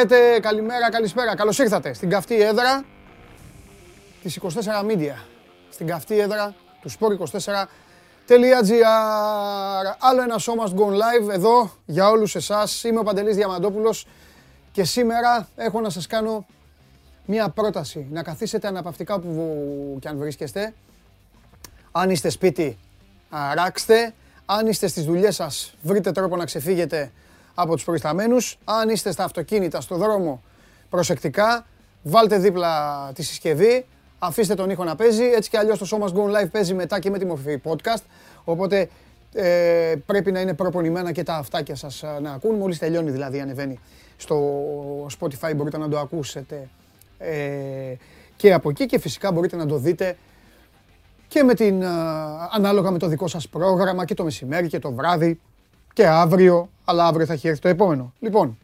έπαιξε, παίξαν όλα. Χαίρετε, καλημέρα, καλησπέρα. Καλώς ήρθατε στην καυτή έδρα της 24 Media. Στην καυτή έδρα του Sport24.gr Άλλο ένα show must go live εδώ για όλους εσάς. Είμαι ο Παντελής Διαμαντόπουλος και σήμερα έχω να σας κάνω μια πρόταση. Να καθίσετε αναπαυτικά όπου και αν βρίσκεστε. Αν είστε σπίτι, αράξτε. Αν είστε στις δουλειές σας, βρείτε τρόπο να ξεφύγετε από τους προϊσταμένους. Αν είστε στα αυτοκίνητα, στο δρόμο, προσεκτικά. Βάλτε δίπλα τη συσκευή, αφήστε τον ήχο να παίζει. Έτσι κι αλλιώς το Show Must Go Live παίζει μετά και με τη μορφή podcast. Οπότε ε, πρέπει να είναι προπονημένα και τα αυτάκια σας ε, να ακούν. Μόλις τελειώνει δηλαδή ανεβαίνει στο Spotify μπορείτε να το ακούσετε ε, και από εκεί και φυσικά μπορείτε να το δείτε και με την, ανάλογα με το δικό σας πρόγραμμα και το μεσημέρι και το βράδυ και αύριο, αλλά αύριο θα έχει έρθει το επόμενο. Λοιπόν,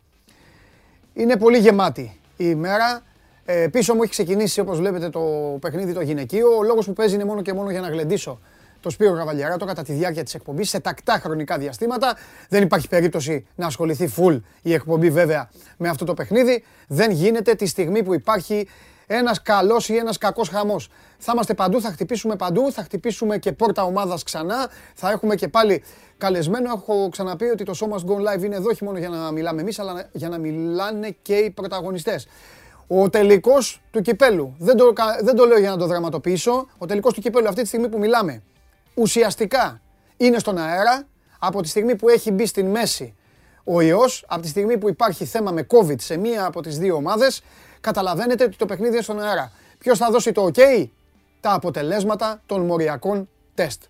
είναι πολύ γεμάτη η ημέρα. Ε, πίσω μου έχει ξεκινήσει όπως βλέπετε το παιχνίδι το γυναικείο. Ο λόγος που παίζει είναι μόνο και μόνο για να γλεντήσω το Σπύρο Καβαλιαράτο κατά τη διάρκεια της εκπομπής σε τακτά χρονικά διαστήματα. Δεν υπάρχει περίπτωση να ασχοληθεί full η εκπομπή βέβαια με αυτό το παιχνίδι. Δεν γίνεται τη στιγμή που υπάρχει ένας καλός ή ένας κακός χαμός. Θα είμαστε παντού, θα χτυπήσουμε παντού, θα χτυπήσουμε και πόρτα ομάδας ξανά. Θα έχουμε και πάλι καλεσμένο. Έχω ξαναπεί ότι το Show Must Go Live είναι εδώ όχι μόνο για να μιλάμε εμείς, αλλά για να μιλάνε και οι πρωταγωνιστές. Ο τελικός του κυπέλου. Δεν το, δεν το λέω για να το δραματοποιήσω. Ο τελικός του κυπέλου αυτή τη στιγμή που μιλάμε ουσιαστικά είναι στον αέρα από τη στιγμή που έχει μπει στην μέση ο ιός, από τη στιγμή που υπάρχει θέμα με COVID σε μία από τις δύο ομάδες, καταλαβαίνετε ότι το παιχνίδι είναι στον αέρα. Ποιος θα δώσει το OK? Τα αποτελέσματα των μοριακών τεστ.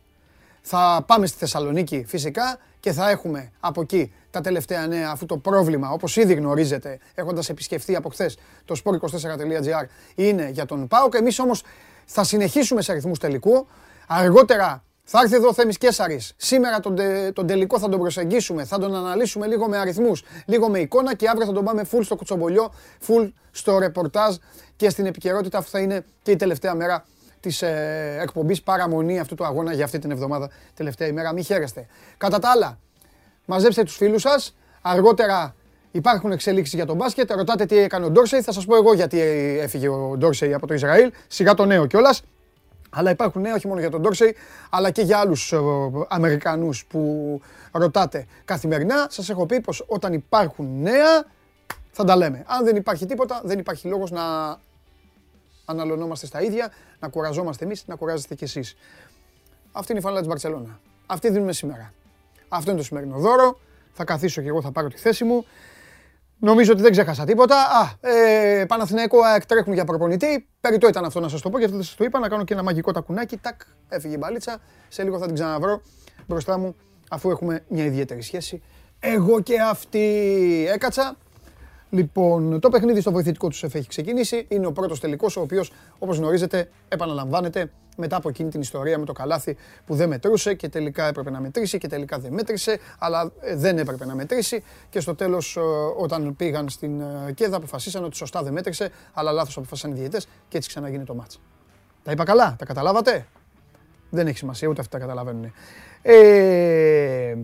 Θα πάμε στη Θεσσαλονίκη φυσικά και θα έχουμε από εκεί τα τελευταία νέα αφού το πρόβλημα όπως ήδη γνωρίζετε έχοντας επισκεφθεί από χθες το sport24.gr είναι για τον ΠΑΟΚ. Εμείς όμως θα συνεχίσουμε σε αριθμούς τελικού. Αργότερα θα έρθει εδώ ο Θέμης Κέσαρης. Σήμερα τον, τον τελικό θα τον προσεγγίσουμε, θα τον αναλύσουμε λίγο με αριθμούς, λίγο με εικόνα και αύριο θα τον πάμε full στο κουτσομπολιό, full στο ρεπορτάζ και στην επικαιρότητα που θα είναι και η τελευταία μέρα της ε, εκπομπής παραμονή αυτού του αγώνα για αυτή την εβδομάδα, τελευταία ημέρα. Μην χαίρεστε. Κατά τα άλλα, μαζέψτε τους φίλους σας. Αργότερα υπάρχουν εξελίξεις για τον μπάσκετ. Ρωτάτε τι έκανε ο Ντόρσεϊ. Θα σας πω εγώ γιατί έφυγε ο Ντόρσεϊ από το Ισραήλ. Σιγά το νέο κιόλας. Αλλά υπάρχουν νέα όχι μόνο για τον Ντόρσεϊ, αλλά και για άλλους ε, Αμερικανούς που ρωτάτε καθημερινά. Σας έχω πει πως όταν υπάρχουν νέα θα τα λέμε. Αν δεν υπάρχει τίποτα, δεν υπάρχει λόγος να αναλωνόμαστε στα ίδια, να κουραζόμαστε εμείς, να κουράζεστε κι εσείς. Αυτή είναι η φανέλα της Μπαρτσελώνα. Αυτή δίνουμε σήμερα. Αυτό είναι το σημερινό δώρο. Θα καθίσω και εγώ, θα πάρω τη θέση μου. Νομίζω ότι δεν ξέχασα τίποτα. Α, ε, Παναθηναϊκό ΑΕΚ τρέχουν για προπονητή. Περιττό ήταν αυτό να σας το πω, γιατί δεν σας το είπα. Να κάνω και ένα μαγικό τακουνάκι. Τάκ, έφυγε η μπαλίτσα. Σε λίγο θα την ξαναβρω μπροστά μου, αφού έχουμε μια ιδιαίτερη σχέση. Εγώ και αυτή έκατσα. Λοιπόν, το παιχνίδι στο βοηθητικό τους ΣΕΦ έχει ξεκινήσει. Είναι ο πρώτος τελικός, ο οποίος, όπως γνωρίζετε, επαναλαμβάνεται μετά από εκείνη την ιστορία με το καλάθι που δεν μετρούσε και τελικά έπρεπε να μετρήσει και τελικά δεν μέτρησε, αλλά ε, δεν έπρεπε να μετρήσει. Και στο τέλος, ε, όταν πήγαν στην ε, ΚΕΔΑ, αποφασίσαν ότι σωστά δεν μέτρησε, αλλά λάθος αποφάσισαν οι διαιτέ και έτσι ξαναγίνει το μάτσα. Τα είπα καλά, τα καταλάβατε; Δεν έχει σημασία, ούτε αυτοί τα καταλαβαίνουν. Ε,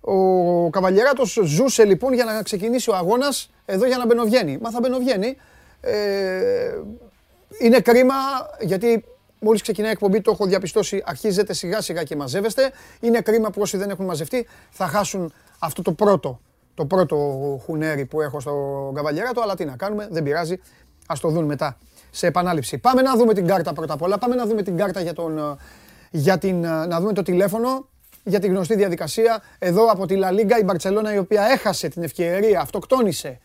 ο Καβαλιεράτος ζούσε λοιπόν για να ξεκινήσει ο αγώνας εδώ για να μπαινοβγαίνει. Μα θα μπαινοβγαίνει. Ε, είναι κρίμα γιατί μόλις ξεκινάει η εκπομπή το έχω διαπιστώσει αρχίζετε σιγά σιγά και μαζεύεστε. Είναι κρίμα που όσοι δεν έχουν μαζευτεί θα χάσουν αυτό το πρώτο το πρώτο χουνέρι που έχω στο Καβαλιεράτο, αλλά τι να κάνουμε, δεν πειράζει. Ας το δουν μετά σε επανάληψη. Πάμε να δούμε την κάρτα πρώτα απ' όλα. Πάμε να δούμε την κάρτα για, τον, για την, να δούμε το τηλέφωνο για τη γνωστή διαδικασία. Εδώ από τη Λα Λίγκα η Μπαρτσελώνα η οποία έχασε την ευκαιρία, αυτοκτόνησε.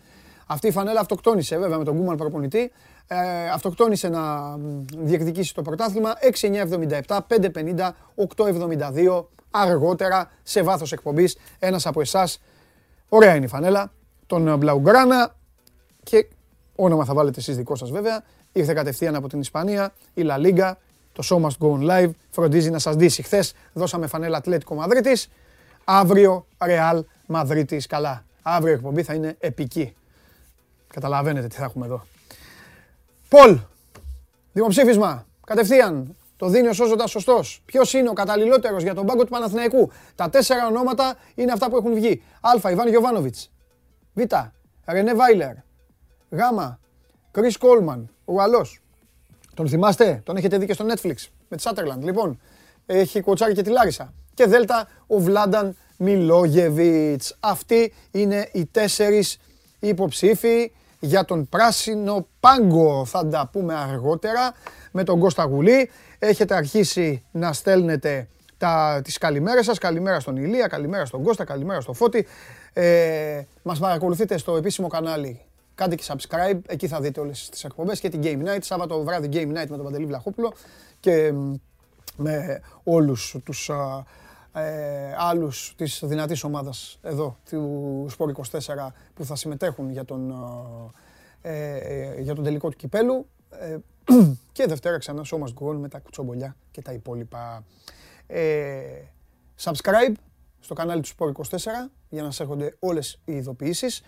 Αυτή η φανέλα αυτοκτόνησε βέβαια με τον Κούμαν προπονητή. Ε, αυτοκτόνησε να διεκδικήσει το πρωτάθλημα 6-9-77, 5-50, 8-72 αργότερα σε βάθος εκπομπής ένας από εσάς ωραία είναι η φανέλα τον Μπλαουγκράνα και όνομα θα βάλετε εσείς δικό σας βέβαια ήρθε κατευθείαν από την Ισπανία η Λα Λίγκα το show must go on live. Φροντίζει να σας δείσει. Χθες δώσαμε φανέλα Ατλέτικο Μαδρίτης. Αύριο Ρεάλ Μαδρίτης. Καλά. Αύριο η εκπομπή θα είναι επική. Καταλαβαίνετε τι θα έχουμε εδώ. Πολ. Δημοψήφισμα. Κατευθείαν. Το δίνει ο Σόζοντας σωστός. Ποιος είναι ο καταλληλότερος για τον πάγκο του Παναθηναϊκού; Τα τέσσερα ονόματα είναι αυτά που έχουν βγει. Α. Ιβάν Γιοβάνοβιτ. Β. Ρενέ Βάιλερ. Γ. Κρι Κόλμαν. Ο Γαλλό. Τον θυμάστε, τον έχετε δει και στο Netflix με τη Σάτερλαντ. Λοιπόν, έχει κοτσάρει και τη Λάρισα. Και Δέλτα ο Βλάνταν Μιλόγεβιτς. Αυτοί είναι οι τέσσερις υποψήφοι για τον πράσινο πάγκο. Θα τα πούμε αργότερα με τον Κώστα Γουλή. Έχετε αρχίσει να στέλνετε τα, τις καλημέρες σας. Καλημέρα στον Ηλία, καλημέρα στον Κώστα, καλημέρα στο Φώτη. Ε, μας παρακολουθείτε στο επίσημο κανάλι. Κάντε και subscribe, εκεί θα δείτε όλες τις εκπομπές και την Game Night. Σάββατο βράδυ Game Night με τον Παντελή Βλαχόπουλο και με όλους τους ε, άλλους της δυνατής ομάδας εδώ του Σπορ 24 που θα συμμετέχουν για τον, ε, ε, για τον τελικό του κυπέλου. Ε, και Δευτέρα ξανά Show Must Go με τα κουτσομπολιά και τα υπόλοιπα. Ε, subscribe στο κανάλι του Sport 24 για να σας έρχονται όλες οι ειδοποιήσεις.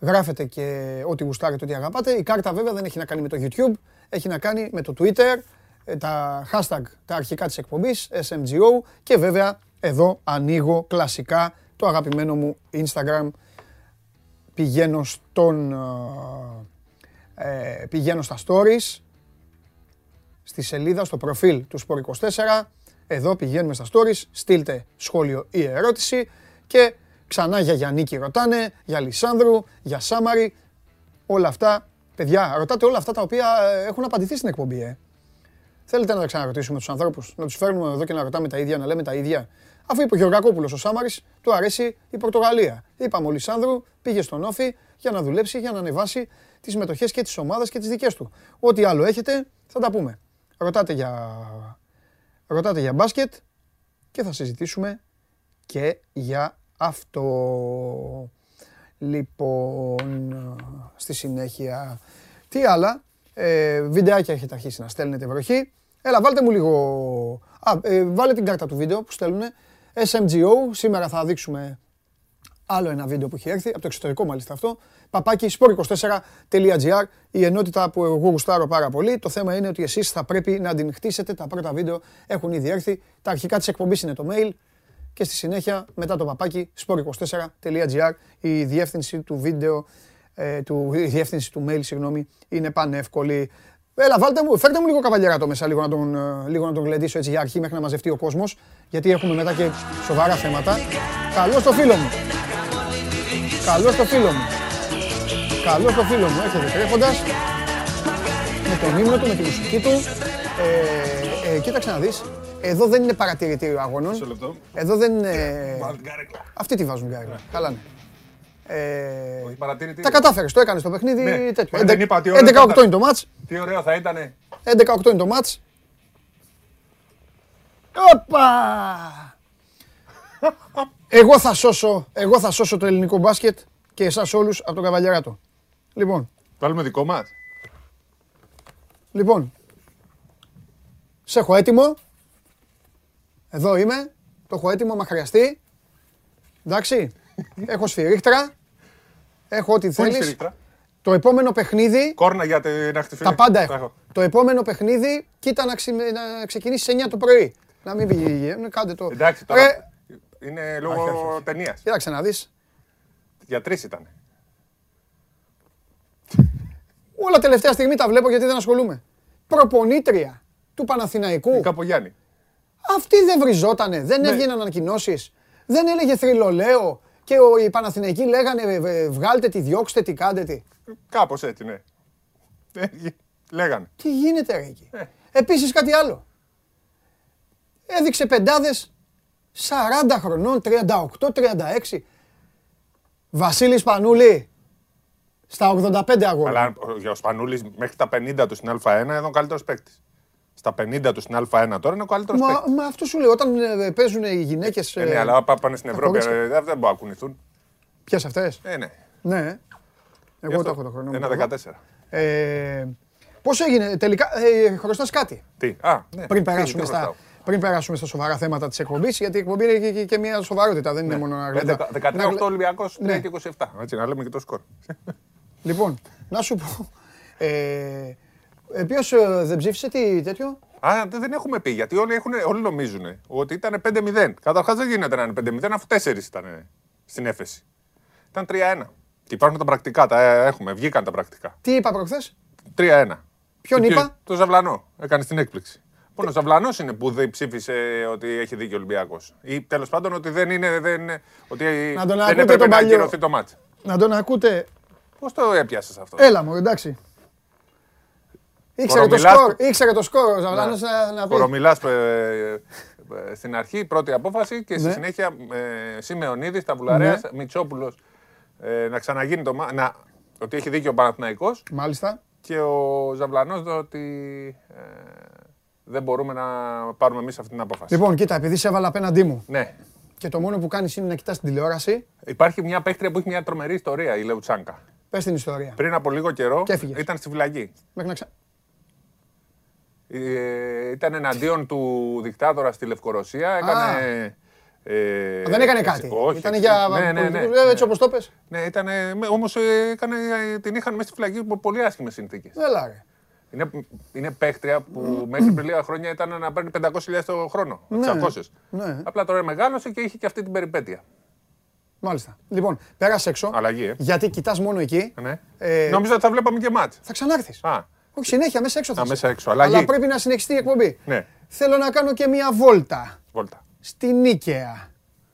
Γράφετε και ό,τι γουστάρετε, ό,τι αγαπάτε. Η κάρτα βέβαια δεν έχει να κάνει με το YouTube, έχει να κάνει με το Twitter, ε, τα hashtag, τα αρχικά της εκπομπής, SMGO και βέβαια εδώ ανοίγω κλασικά το αγαπημένο μου Instagram. Πηγαίνω στον... Ε, πηγαίνω στα stories, στη σελίδα, στο προφίλ του Sport24. Εδώ πηγαίνουμε στα stories, στείλτε σχόλιο ή ερώτηση και ξανά για Γιαννίκη ρωτάνε, για Λισάνδρου, για Σάμαρη. Όλα αυτά, παιδιά, ρωτάτε όλα αυτά τα οποία έχουν απαντηθεί στην εκπομπή, ε. Θέλετε να τα ξαναρωτήσουμε τους ανθρώπους, να τους φέρνουμε εδώ και να ρωτάμε τα ίδια, να λέμε τα ίδια; Αφού είπε ο Γεωργακόπουλος ο Σάμαρης, του αρέσει η Πορτογαλία. Είπαμε ο Λισάνδρου πήγε στον Όφη για να δουλέψει, για να ανεβάσει τις μετοχές και τη ομάδα και τις δικές του. Ό,τι άλλο έχετε θα τα πούμε. Ρωτάτε για, ρωτάτε για μπάσκετ και θα συζητήσουμε και για αυτό. Λοιπόν, στη συνέχεια, τι άλλα, ε, βιντεάκια έχετε αρχίσει να στέλνετε βροχή. Έλα, βάλτε μου λίγο, α, ε, βάλε την κάρτα του βίντεο που στέλνουν. SMGO, σήμερα θα δείξουμε άλλο ένα βίντεο που έχει έρθει, από το εξωτερικό μάλιστα αυτό. Παπάκι sport24.gr, η ενότητα που εγώ γουστάρω πάρα πολύ. Το θέμα είναι ότι εσείς θα πρέπει να την χτίσετε. Τα πρώτα βίντεο έχουν ήδη έρθει. Τα αρχικά της εκπομπής είναι το mail και στη συνέχεια μετά το παπάκι sport24.gr η διεύθυνση του βίντεο, ε, του, η διεύθυνση του mail, συγγνώμη, είναι πανεύκολη. Έλα, βάλτε μου, φέρτε μου λίγο καβαλιαράτο μέσα, λίγο να, τον, ε, λίγο να τον γλεντήσω έτσι για αρχή μέχρι να μαζευτεί ο κόσμος, γιατί έχουμε μετά και σοβαρά θέματα. Καλό στο φίλο μου. Καλό στο φίλο μου. Καλό στο φίλο μου. Έρχεται τρέχοντας με τον ύμνο του, με τη μουσική του. Ε, ε, κοίταξε να δεις. Εδώ δεν είναι παρατηρητήριο αγώνων. Εδώ δεν είναι... Αυτή τη βάζουν γκάρεκλα. Καλά είναι. Ε, τα κατάφερες, το έκανες το παιχνίδι ναι. τέτοιο. 11-8 είναι το μάτς. Τι ωραίο θα ήτανε. 11-8 είναι το μάτς. Οπα! Εγώ θα σώσω, εγώ θα σώσω το ελληνικό μπάσκετ και εσάς όλους από τον Καβαλιαράτο. Λοιπόν. Βάλουμε δικό μας. Λοιπόν. Σε έχω έτοιμο. Εδώ είμαι. Το έχω έτοιμο, μα χρειαστεί. Εντάξει. έχω σφυρίχτρα. Έχω ό,τι θέλεις. Το επόμενο παιχνίδι. Κόρνα για την Τα πάντα έχω. Το επόμενο παιχνίδι, κοίτα να, ξεκινήσει σε 9 το πρωί. Να μην πηγαίνει. Κάντε το. Εντάξει, τώρα. Είναι λόγω ταινίας. Κοίταξε να δεις. Για τρεις ήταν. Όλα τελευταία στιγμή τα βλέπω γιατί δεν ασχολούμαι. Προπονήτρια του Παναθηναϊκού. Καπογιάννη. Αυτή δεν βριζότανε, δεν ναι. έβγαιναν ανακοινώσεις. Δεν έλεγε θρυλολέο και οι Παναθηναϊκοί λέγανε βγάλτε τη, διώξτε τη, κάντε τη. Κάπως έτσι, ναι. Ε, λέγανε. Τι γίνεται ρε εκεί; Ε. Επίσης κάτι άλλο. Έδειξε πεντάδες 40 χρονών, 38-36. Βασίλης Πανούλη, στα 85 αγώνα. Αλλά για ο Σπανούλης μέχρι τα 50 του στην Α1 είναι ο καλύτερος παίκτης. Στα 50 τους στην Α1 τώρα είναι ο καλύτερος παίκτης. Μα αυτό σου λέει, όταν ε, παίζουν οι γυναίκες. Ε, ναι, αλλά πάνε στην Ευρώπη, ε, δεν μπορούν να κουνηθούν. Ποιες αυτές; Ε, ναι. Ναι. Εγώ το έχω το χρόνο. Ένα 14. Ε, Πώς έγινε, τελικά. Ε, Χρωστά κάτι; Τι. Α, ναι. Πριν περάσουμε στα πριν περάσουμε στα σοβαρά θέματα της εκπομπής, γιατί η εκπομπή είναι και, και, μια σοβαρότητα, δεν είναι ναι. μόνο να 13 Ολυμπιακός, 3 και 27. Έτσι, να λέμε και το σκορ. Λοιπόν, να σου πω. Ε, ε Ποιος ε, δεν ψήφισε τι τέτοιο, Α, δε- δεν έχουμε πει γιατί όλοι, έχουν, όλοι νομίζουν ότι ήταν 5-0. Καταρχάς δεν γίνεται να είναι 5-0 αφού 4 ήταν στην έφεση. Ήταν 3-1. Και υπάρχουν τα πρακτικά, τα ε, έχουμε, βγήκαν τα πρακτικά. Τι είπα προχθές; 3-1. Ποιον Και είπα; Το Ζαβλανό. Έκανε την έκπληξη. Μόνο ο Ζαβλανός είναι που δεν ψήφισε ότι έχει δίκιο ο Ολυμπιακός. Ή τέλος πάντων ότι δεν είναι. Δεν, είναι- ότι Να τον δεν ακούτε έπρεπε τον να παλιό. ακυρωθεί το μάτς. Να τον ακούτε. Πώς το έπιασες αυτό; Έλα μου, εντάξει. Ήξερε το Κορομιλάς σκορ, που- ήξερε το σκορ ο Ζαβλάνος να, να πει. Κορομιλάς ε, στην αρχή, πρώτη απόφαση και στη Ναι. συνέχεια ε, Σιμεωνίδης, Ταβουλαρέα, Μιτσόπουλο. Ε, να ξαναγίνει το μάτς. Να, ότι έχει δίκιο ο Παναθηναϊκός Μάλιστα. και ο Ζαβλανός ότι ε, δεν μπορούμε να πάρουμε εμείς αυτή την απόφαση. Λοιπόν, κοίτα, επειδή σε έβαλα απέναντί μου Ναι. και το μόνο που κάνεις είναι να κοιτάς την τηλεόραση, Υπάρχει μια παίκτρια που έχει μια τρομερή ιστορία, η Λεουτσάνκα. πες την ιστορία. Πριν από λίγο καιρό Και έφυγες. ήταν στη φυλακή. Μέχρι να ξα... Ε, ήταν εναντίον του δικτάτορα στη Λευκορωσία. Έκανε. Ε, Δεν έκανε κάτι. Όχι. Ήταν για Ναι, ναι, ναι. πολιτικούς, ε, έτσι όπως το πες. Ναι, ήταν, όμως έκανε, την είχαν μέσα στη φυλακή υπό πολύ άσχημες συνθήκες. Έλα ρε. Είναι, είναι παίκτρια που μέχρι πριν λίγα χρόνια ήταν να παίρνει 500.000 το χρόνο. Ναι, 600. ναι. Απλά τώρα μεγάλωσε και είχε και αυτή την περιπέτεια. Μάλιστα. Λοιπόν, πέρασε έξω. Αλλαγή, ε. Γιατί κοιτάς μόνο εκεί. Ναι. Ε, Νόμιζα ότι θα βλέπαμε και μάτς. Θα ξανάρθεις. Α, Όχι, συνέχεια μέσα έξω θα Α, είσαι. μέσα έξω. Αλλαγή. Αλλά πρέπει να συνεχιστεί η εκπομπή. ναι. Θέλω να κάνω και μια βόλτα Βόλτα. στη Νίκαια.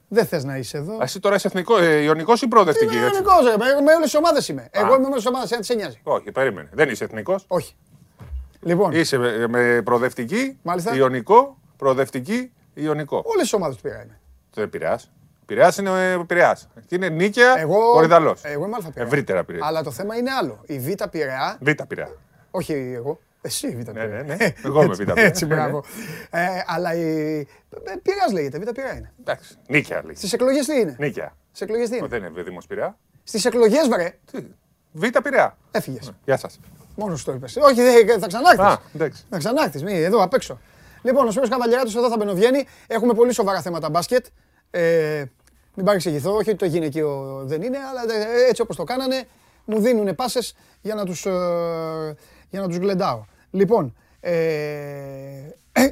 Δεν θες να είσαι εδώ. Α, εσύ τώρα είσαι εθνικό, ε, ιονικός ή προοδευτική. Είμαι έτσι; εθνικός, ρε. Με- Με όλες τις ομάδες είμαι. Εγώ είμαι με όλες τις ομάδες, αν σε νοιάζει. Όχι, περίμενε. Δεν είσαι εθνικός; Όχι. Λοιπόν, Είσαι με, με προοδευτική, Μάλιστα. ιονικό, προοδευτική, ιονικό. όλες τις ομάδες του πήρα είμαι. Το Πειραιάς. Πειραιάς είναι ε, Πειραιάς. Και είναι Νίκαια, Εγώ, Κορυδαλός. εγώ είμαι αλφα Πειραιά. Ευρύτερα Πειραιά. Αλλά το θέμα είναι άλλο. Η Β' Πειραιά, Β' Πειραιά. Όχι εγώ, εσύ η Β' Πειραιά. ναι, ναι. Εγώ είμαι Β' Πειραιά. Έτσι, μπράβο. Ε, αλλά η ε, Πειραιάς λέγεται, Β' Πειραιά είναι. Εντάξει. Νίκαια λέει. Στις εκλογές τι είναι; Νίκαια. Στις εκλογές τι Ω, είναι. Δεν είναι Δήμος Πειραιά. Στις εκλογές βρε, Τι, Β' Πειραιά. έφυγες. Γεια σας. Μόνος το είπες. Όχι, δεν- θα ξανάρθεις. Α, εντάξει. Θα ξανάρθεις, μη, εδώ απ' έξω. Λοιπόν, ο Σπύρος Καβαλιαράτος εδώ θα μπαινοβγαίνει. Έχουμε πολύ σοβαρά θέματα μπάσκετ. Ε, μην παρεξηγηθώ, όχι ότι το γυναικείο δεν είναι, αλλά ε, έτσι όπως το κάνανε, μου δίνουν πάσες για να τους, ε, για να τους γλεντάω. Λοιπόν, ε, ε,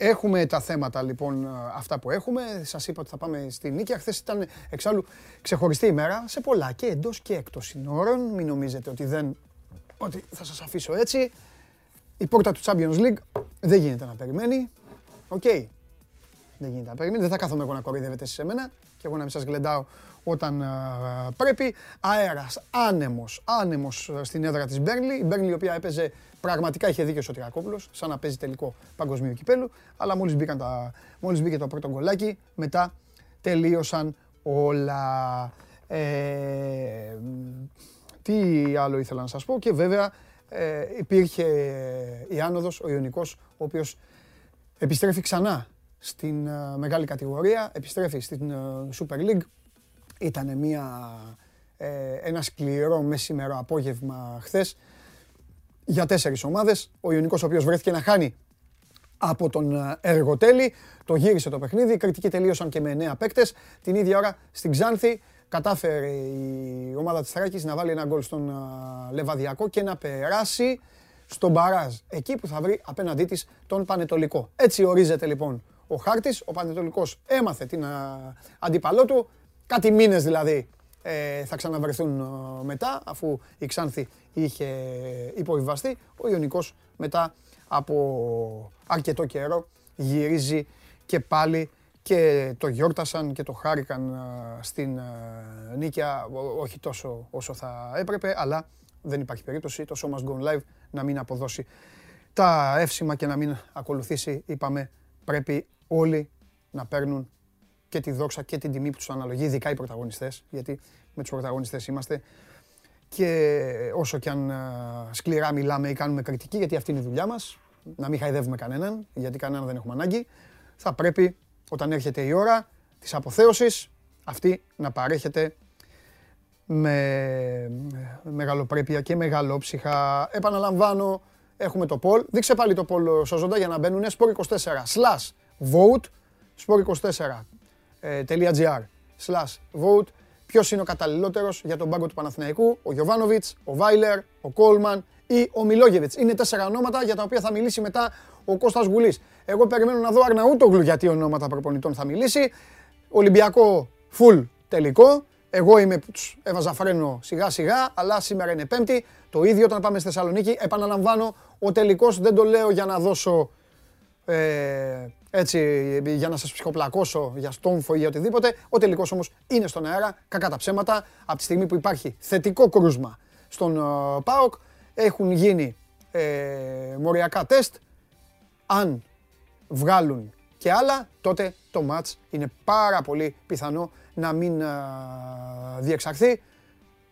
Έχουμε τα θέματα λοιπόν αυτά που έχουμε. Σας είπα ότι θα πάμε στη Νίκαια. Χθες ήταν εξάλλου ξεχωριστή ημέρα σε πολλά και εντός και εκτός συνόρων. Μην νομίζετε ότι, δεν, ότι θα σας αφήσω έτσι. Η πόρτα του Champions League δεν γίνεται να περιμένει. Οκ. Δεν γίνεται να περιμένει. Δεν θα κάθομαι εγώ να κοροϊδεύετε σε μένα και εγώ να μην σας γλεντάω όταν α, πρέπει. Αέρας, άνεμος, άνεμος ε, στην έδρα της Μπέρνλι. Η Μπέρνλι η οποία έπαιζε, πραγματικά είχε δίκιο ο Σωτηρακόπουλος, σαν να παίζει τελικό παγκοσμίου κυπέλου. Αλλά μόλις, μπήκαν τα, μόλις μπήκε το πρώτο γκολάκι, μετά τελείωσαν όλα. Ε, τι άλλο ήθελα να σας πω και βέβαια ε, υπήρχε η άνοδος, ο Ιωνικός, ο οποίος επιστρέφει ξανά στην ε, μεγάλη κατηγορία, επιστρέφει στην ε, Super League. Ήταν μια, ε, ένα σκληρό μεσημερό απόγευμα χθες για τέσσερις ομάδες. Ο Ιωνικός ο οποίος βρέθηκε να χάνει από τον ε, Εργοτέλη. Το γύρισε το παιχνίδι. Οι κριτικοί τελείωσαν και με 9 παίκτες. Την ίδια ώρα στην Ξάνθη κατάφερε η ομάδα της Θράκης να βάλει ένα γκολ στον ε, Λεβαδιακό και να περάσει στον Μπαράζ. Εκεί που θα βρει απέναντί της τον Πανετολικό. Έτσι ορίζεται λοιπόν ο χάρτης. Ο Πανετολικός έμαθε την ε, αντίπαλό του. Κάτι μήνες δηλαδή ε, θα ξαναβρεθούν ε, μετά αφού η Ξάνθη είχε υποβιβαστεί. Ο Ιωνικός μετά από αρκετό καιρό γυρίζει και πάλι και το γιόρτασαν και το χάρηκαν ε, στην ε, Νίκαια Ό- όχι τόσο όσο θα έπρεπε αλλά δεν υπάρχει περίπτωση το Show Must Go Live να μην αποδώσει τα εύσημα και να μην ακολουθήσει είπαμε πρέπει όλοι να παίρνουν και τη δόξα και την τιμή που τους αναλογεί, ειδικά οι πρωταγωνιστές, γιατί με τους πρωταγωνιστές είμαστε. Και όσο κι αν α, σκληρά μιλάμε ή κάνουμε κριτική, γιατί αυτή είναι η δουλειά μας, να μην χαϊδεύουμε κανέναν, γιατί κανέναν δεν έχουμε ανάγκη, θα πρέπει όταν έρχεται η ώρα της αποθέωσης, αυτή να παρέχεται με μεγαλοπρέπεια και μεγαλόψυχα. Επαναλαμβάνω, έχουμε το poll. Δείξε πάλι το poll σώζοντα για να μπαίνουν sport24 slash vote sport24.gr slash vote Ποιος είναι ο καταλληλότερος για τον πάγκο του Παναθηναϊκού, ο Γιωβάνοβιτς, ο Βάιλερ, ο Κόλμαν ή ο Μιλόγεβιτς. Είναι τέσσερα ονόματα για τα οποία θα μιλήσει μετά ο Κώστας Γουλής. Εγώ περιμένω να δω Αρναούτογλου για τι ονόματα προπονητών θα μιλήσει. Ολυμπιακό full τελικό. Εγώ είμαι που τους έβαζα φρένο σιγά σιγά, αλλά σήμερα είναι Πέμπτη. Το ίδιο όταν πάμε στη Θεσσαλονίκη. Επαναλαμβάνω, ο τελικός δεν το λέω για να δώσω ε, έτσι, για να σας ψυχοπλακώσω για στόμφο ή οτιδήποτε. Ο τελικός όμως είναι στον αέρα, κακά τα ψέματα. Από τη στιγμή που υπάρχει θετικό κρούσμα στον uh, ΠΑΟΚ, έχουν γίνει ε, μοριακά τεστ. Αν βγάλουν και άλλα, τότε το μάτς είναι πάρα πολύ πιθανό να μην διεξαχθεί.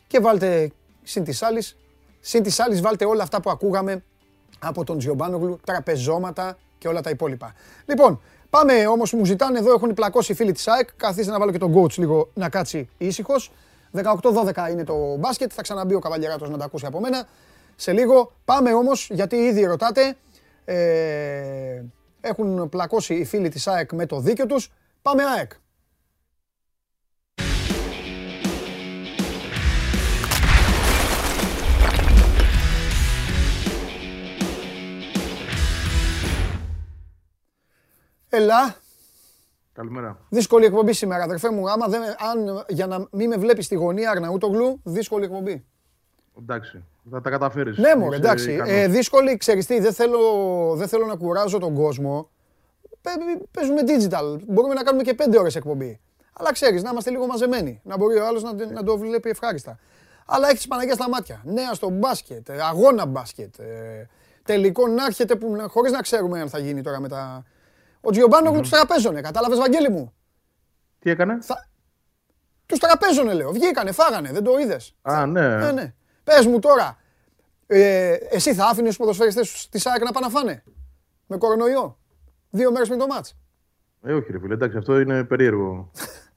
Και βάλτε συν της άλλης, συν της άλλης βάλτε όλα αυτά που ακούγαμε από τον Τζιομπάνογλου, τραπεζώματα και όλα τα υπόλοιπα. Λοιπόν, πάμε όμως μου ζητάνε εδώ, έχουν πλακώσει οι φίλοι της ΑΕΚ, καθίστε να βάλω και τον coach λίγο να κάτσει ήσυχος. 18-12 είναι το μπάσκετ, θα ξαναμπεί ο Καβαλιαράτος να τα ακούσει από μένα. Σε λίγο πάμε όμως, γιατί ήδη ρωτάτε, ε, έχουν πλακώσει οι φίλοι της ΑΕΚ με το δίκιο τους. Πάμε ΑΕΚ. Ελά. Καλημέρα. Δύσκολη εκπομπή σήμερα, αδερφέ μου. Άμα δεν, αν, για να μην με βλέπεις στη γωνία Αρναούτογλου, δύσκολη εκπομπή. Εντάξει, θα τα καταφέρεις. Ναι, μου, εντάξει. Ε, δύσκολη, ξέρεις τι, δεν θέλω, δεν θέλω να κουράζω τον κόσμο. Παίζουμε digital. Μπορούμε να κάνουμε και πέντε ώρες εκπομπή. Αλλά ξέρεις, να είμαστε λίγο μαζεμένοι. Να μπορεί ο άλλος να, να το βλέπει ευχάριστα. Αλλά έχεις τις Παναγία στα μάτια. Νέα στο μπάσκετ, ε, αγώνα μπάσκετ. Ε, τελικό να έρχεται που, χωρίς να ξέρουμε αν θα γίνει τώρα με τα, ο Τζιομπάνογλου του τραπέζωνε. Κατάλαβες, Βαγγέλη μου; Τι έκανε; Θα... Του τραπέζωνε, λέω. Βγήκανε, φάγανε, δεν το είδες; Α, ναι. ναι, ναι. Πες μου τώρα, ε, εσύ θα άφηνες τους ποδοσφαιριστές τη ΣΑΕΚ να πάνε να φάνε; Με κορονοϊό; Δύο μέρες με το μάτς; Ε, όχι, ρε φίλε, εντάξει, αυτό είναι περίεργο.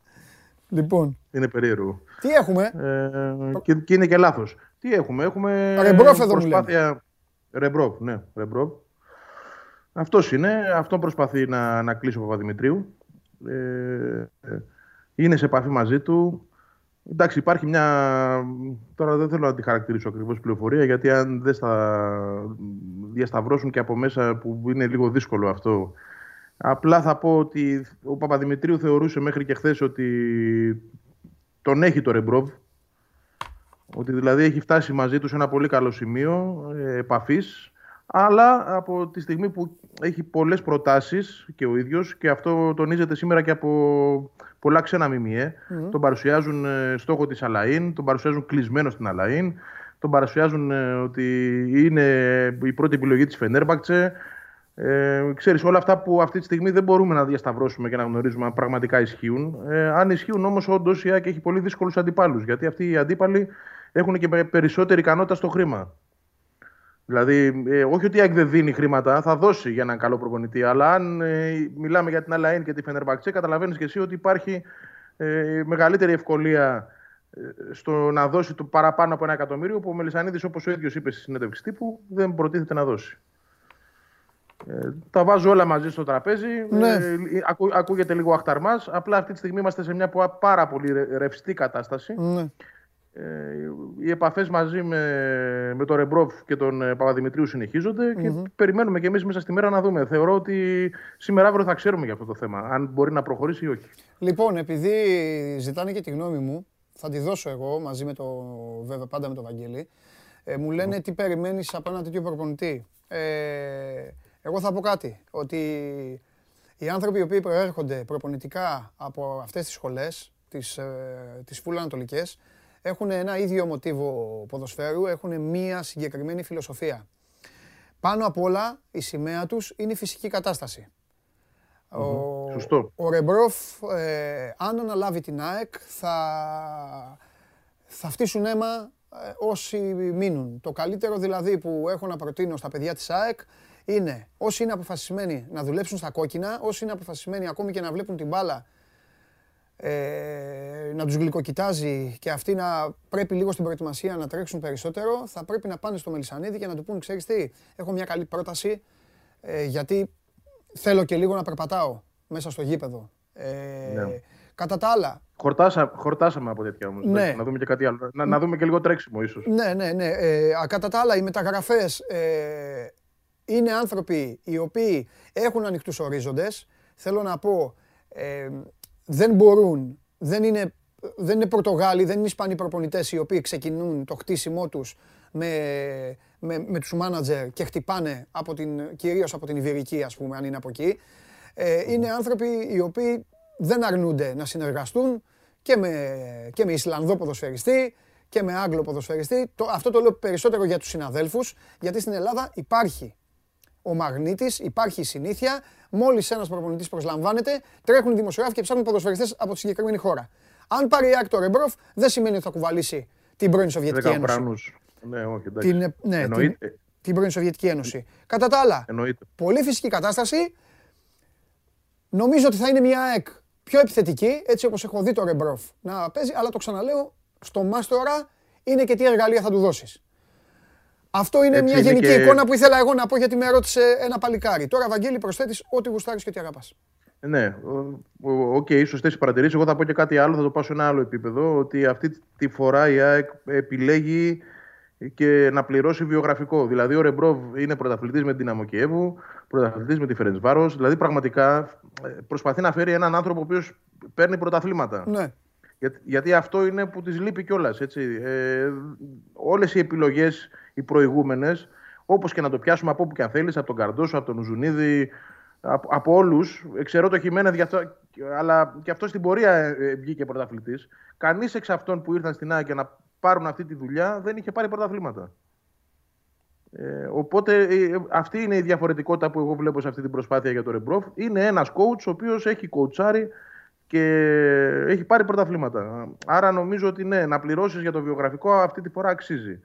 λοιπόν. Είναι περίεργο. Τι έχουμε; Ε, και, και είναι και λάθος. Τι έχουμε, έχουμε. Ρεμπρόφ εδώ προσπάθεια... Ρεμπρόφ, ναι, ρεμπρόφ. Αυτός είναι. Αυτό προσπαθεί να, να κλείσει ο Παπαδημητρίου. Ε, είναι σε επαφή μαζί του. Εντάξει, υπάρχει μια. Τώρα δεν θέλω να τη χαρακτηρίσω ακριβώς πληροφορία, γιατί αν δεν στα διασταυρώσουν και από μέσα, που είναι λίγο δύσκολο αυτό. Απλά θα πω ότι ο Παπαδημητρίου θεωρούσε μέχρι και χθες ότι τον έχει το Ρεμπρόβ. Ότι δηλαδή έχει φτάσει μαζί του σε ένα πολύ καλό σημείο ε, επαφής αλλά από τη στιγμή που έχει πολλές προτάσεις και ο ίδιος και αυτό τονίζεται σήμερα και από πολλά ξένα μιμιέ. Τον παρουσιάζουν ε, στόχο της Αλαΐν, τον παρουσιάζουν κλεισμένο στην Αλαΐν, τον παρουσιάζουν ε, ότι είναι η πρώτη επιλογή της Φενέρμπακτσε. Ε, ξέρεις, όλα αυτά που αυτή τη στιγμή δεν μπορούμε να διασταυρώσουμε και να γνωρίζουμε αν πραγματικά ισχύουν. Ε, αν ισχύουν όμως όντως η ΑΕΚ έχει πολύ δύσκολους αντιπάλους, γιατί αυτοί οι αντίπαλοι έχουν και περισσότερη ικανότητα στο χρήμα. Δηλαδή, ε, όχι ότι η ΑΕΚ δεν δίνει χρήματα, θα δώσει για έναν καλό προπονητή. Αλλά αν ε, μιλάμε για την Αλαΐν και τη Φενερμπαξέ, καταλαβαίνεις και εσύ ότι υπάρχει ε, μεγαλύτερη ευκολία ε, στο να δώσει το παραπάνω από ένα εκατομμύριο που ο Μελισανίδης, όπως ο ίδιος είπε στη συνέντευξη τύπου, δεν προτίθεται να δώσει. Ε, τα βάζω όλα μαζί στο τραπέζι. Ναι. Ε, ακού, ακούγεται λίγο αχταρμάς. Απλά αυτή τη στιγμή είμαστε σε μια πάρα πολύ ρευστή κατάσταση. Ναι. Ε, οι επαφές μαζί με, με τον Ρεμπρόφ και τον ε, Παπαδημητρίου συνεχίζονται και περιμένουμε και εμείς μέσα στη μέρα να δούμε. Θεωρώ ότι σήμερα αύριο θα ξέρουμε για αυτό το θέμα, αν μπορεί να προχωρήσει ή όχι. Λοιπόν, επειδή ζητάνε και τη γνώμη μου, θα τη δώσω εγώ μαζί με το βέβαια πάντα με τον Βαγγέλη. Ε, μου λένε τι περιμένεις από ένα τέτοιο προπονητή. Ε, εγώ θα πω κάτι. Ότι οι άνθρωποι οι οποίοι προέρχονται προπονητικά από αυτές τις σχολές, τις, ε, τις έχουν ένα ίδιο μοτίβο ποδοσφαίρου, έχουν μία συγκεκριμένη φιλοσοφία. Πάνω απ' όλα η σημαία τους είναι η φυσική κατάσταση. Ο, Σωστό. Ο Ρεμπρόφ, ε, αν αναλάβει την ΑΕΚ, θα, θα φτύσουν αίμα ε, όσοι μείνουν. Το καλύτερο δηλαδή που έχω να προτείνω στα παιδιά της ΑΕΚ είναι όσοι είναι αποφασισμένοι να δουλέψουν στα κόκκινα, όσοι είναι αποφασισμένοι ακόμη και να βλέπουν την μπάλα ε, να τους γλυκοκοιτάζει και αυτοί να πρέπει λίγο στην προετοιμασία να τρέξουν περισσότερο, θα πρέπει να πάνε στο Μελισανίδη και να του πούν, ξέρεις τι, έχω μια καλή πρόταση, ε, γιατί θέλω και λίγο να περπατάω μέσα στο γήπεδο. Ε, ναι. Κατά τα άλλα, Χορτάσα, χορτάσαμε από τέτοια όμως. Ναι. Να δούμε και κάτι άλλο. Να, να δούμε και λίγο τρέξιμο, ίσως. Ναι, ναι, ναι. Ε, α, κατά τα άλλα, οι μεταγραφές ε, είναι άνθρωποι οι οποίοι έχουν ανοιχτούς ορίζοντες. Θέλω να πω, ε, δεν μπορούν, δεν είναι, δεν είναι Πορτογάλοι, δεν είναι Ισπανοί προπονητές οι οποίοι ξεκινούν το χτίσιμό τους με, με, με τους μάνατζερ και χτυπάνε από την, κυρίως από την Ιβηρική, ας πούμε, αν είναι από εκεί. Ε, είναι άνθρωποι οι οποίοι δεν αρνούνται να συνεργαστούν και με, και με Ισλανδό ποδοσφαιριστή και με Άγγλο ποδοσφαιριστή. Το, αυτό το λέω περισσότερο για τους συναδέλφους, γιατί στην Ελλάδα υπάρχει ο μαγνήτης, υπάρχει η συνήθεια. Μόλις ένας προπονητής προσλαμβάνεται, τρέχουν οι δημοσιογράφοι και ψάχνουν ποδοσφαιριστές από τη συγκεκριμένη χώρα. Αν πάρει η Άκτο Ρεμπρόφ, δεν σημαίνει ότι θα κουβαλήσει την πρώην Σοβιετική Ένωση. Ουκρανούς. Ναι, όχι, εντάξει. Την, ε, ναι, την, Εννοείται. την πρώην Σοβιετική Ένωση. Κατά τα άλλα, Εννοείται. πολύ φυσική κατάσταση. Νομίζω ότι θα είναι μια ΑΕΚ πιο επιθετική, έτσι όπως έχω δει το Ρεμπρόφ να παίζει, αλλά το ξαναλέω, στο μας τώρα είναι και τι εργαλεία θα του δώσεις. Αυτό είναι Έτσι μια είναι γενική και- εικόνα που ήθελα εγώ να πω γιατί με ρώτησε ένα παλικάρι. Τώρα, Βαγγέλη, προσθέτεις ό,τι γουστάρεις και ό,τι αγαπάς. Ναι, ο- ο- OK, okay, σωστές οι παρατηρήσεις. Εγώ θα πω και κάτι άλλο, θα το πάω σε ένα άλλο επίπεδο. Ότι αυτή τη φορά η ΑΕΚ επιλέγει και να πληρώσει βιογραφικό. Δηλαδή, ο Ρεμπρόφ είναι πρωταθλητής με την Δυναμό Κιέβου, πρωταθλητής με τη Φερεντσβάρο. Δηλαδή, πραγματικά ε, προσπαθεί να φέρει έναν άνθρωπο ο οποίος παίρνει πρωταθλήματα. Ναι. Γιατί, γιατί αυτό είναι που της λείπει κιόλας. Ε, Όλες οι επιλογές, οι προηγούμενες, όπως και να το πιάσουμε από όπου και αν θέλεις, από τον Καρδόσο, από τον Ουζουνίδη, από, από όλους. Ξέρω το Χιμένεθ, γι' αυτό, αλλά και αυτό στην πορεία ε, βγήκε πρωταθλητής. Κανείς εξ αυτών που ήρθαν στην ΑΕΚ για να πάρουν αυτή τη δουλειά δεν είχε πάρει πρωταθλήματα. Ε, οπότε ε, αυτή είναι η διαφορετικότητα που εγώ βλέπω σε αυτή την προσπάθεια για το Ρεμπρόφ. Είναι ένας coach ο οποίος έχει κοουτσάρει και έχει πάρει πρωταθλήματα. Άρα νομίζω ότι ναι, να πληρώσεις για το βιογραφικό αυτή τη φορά αξίζει.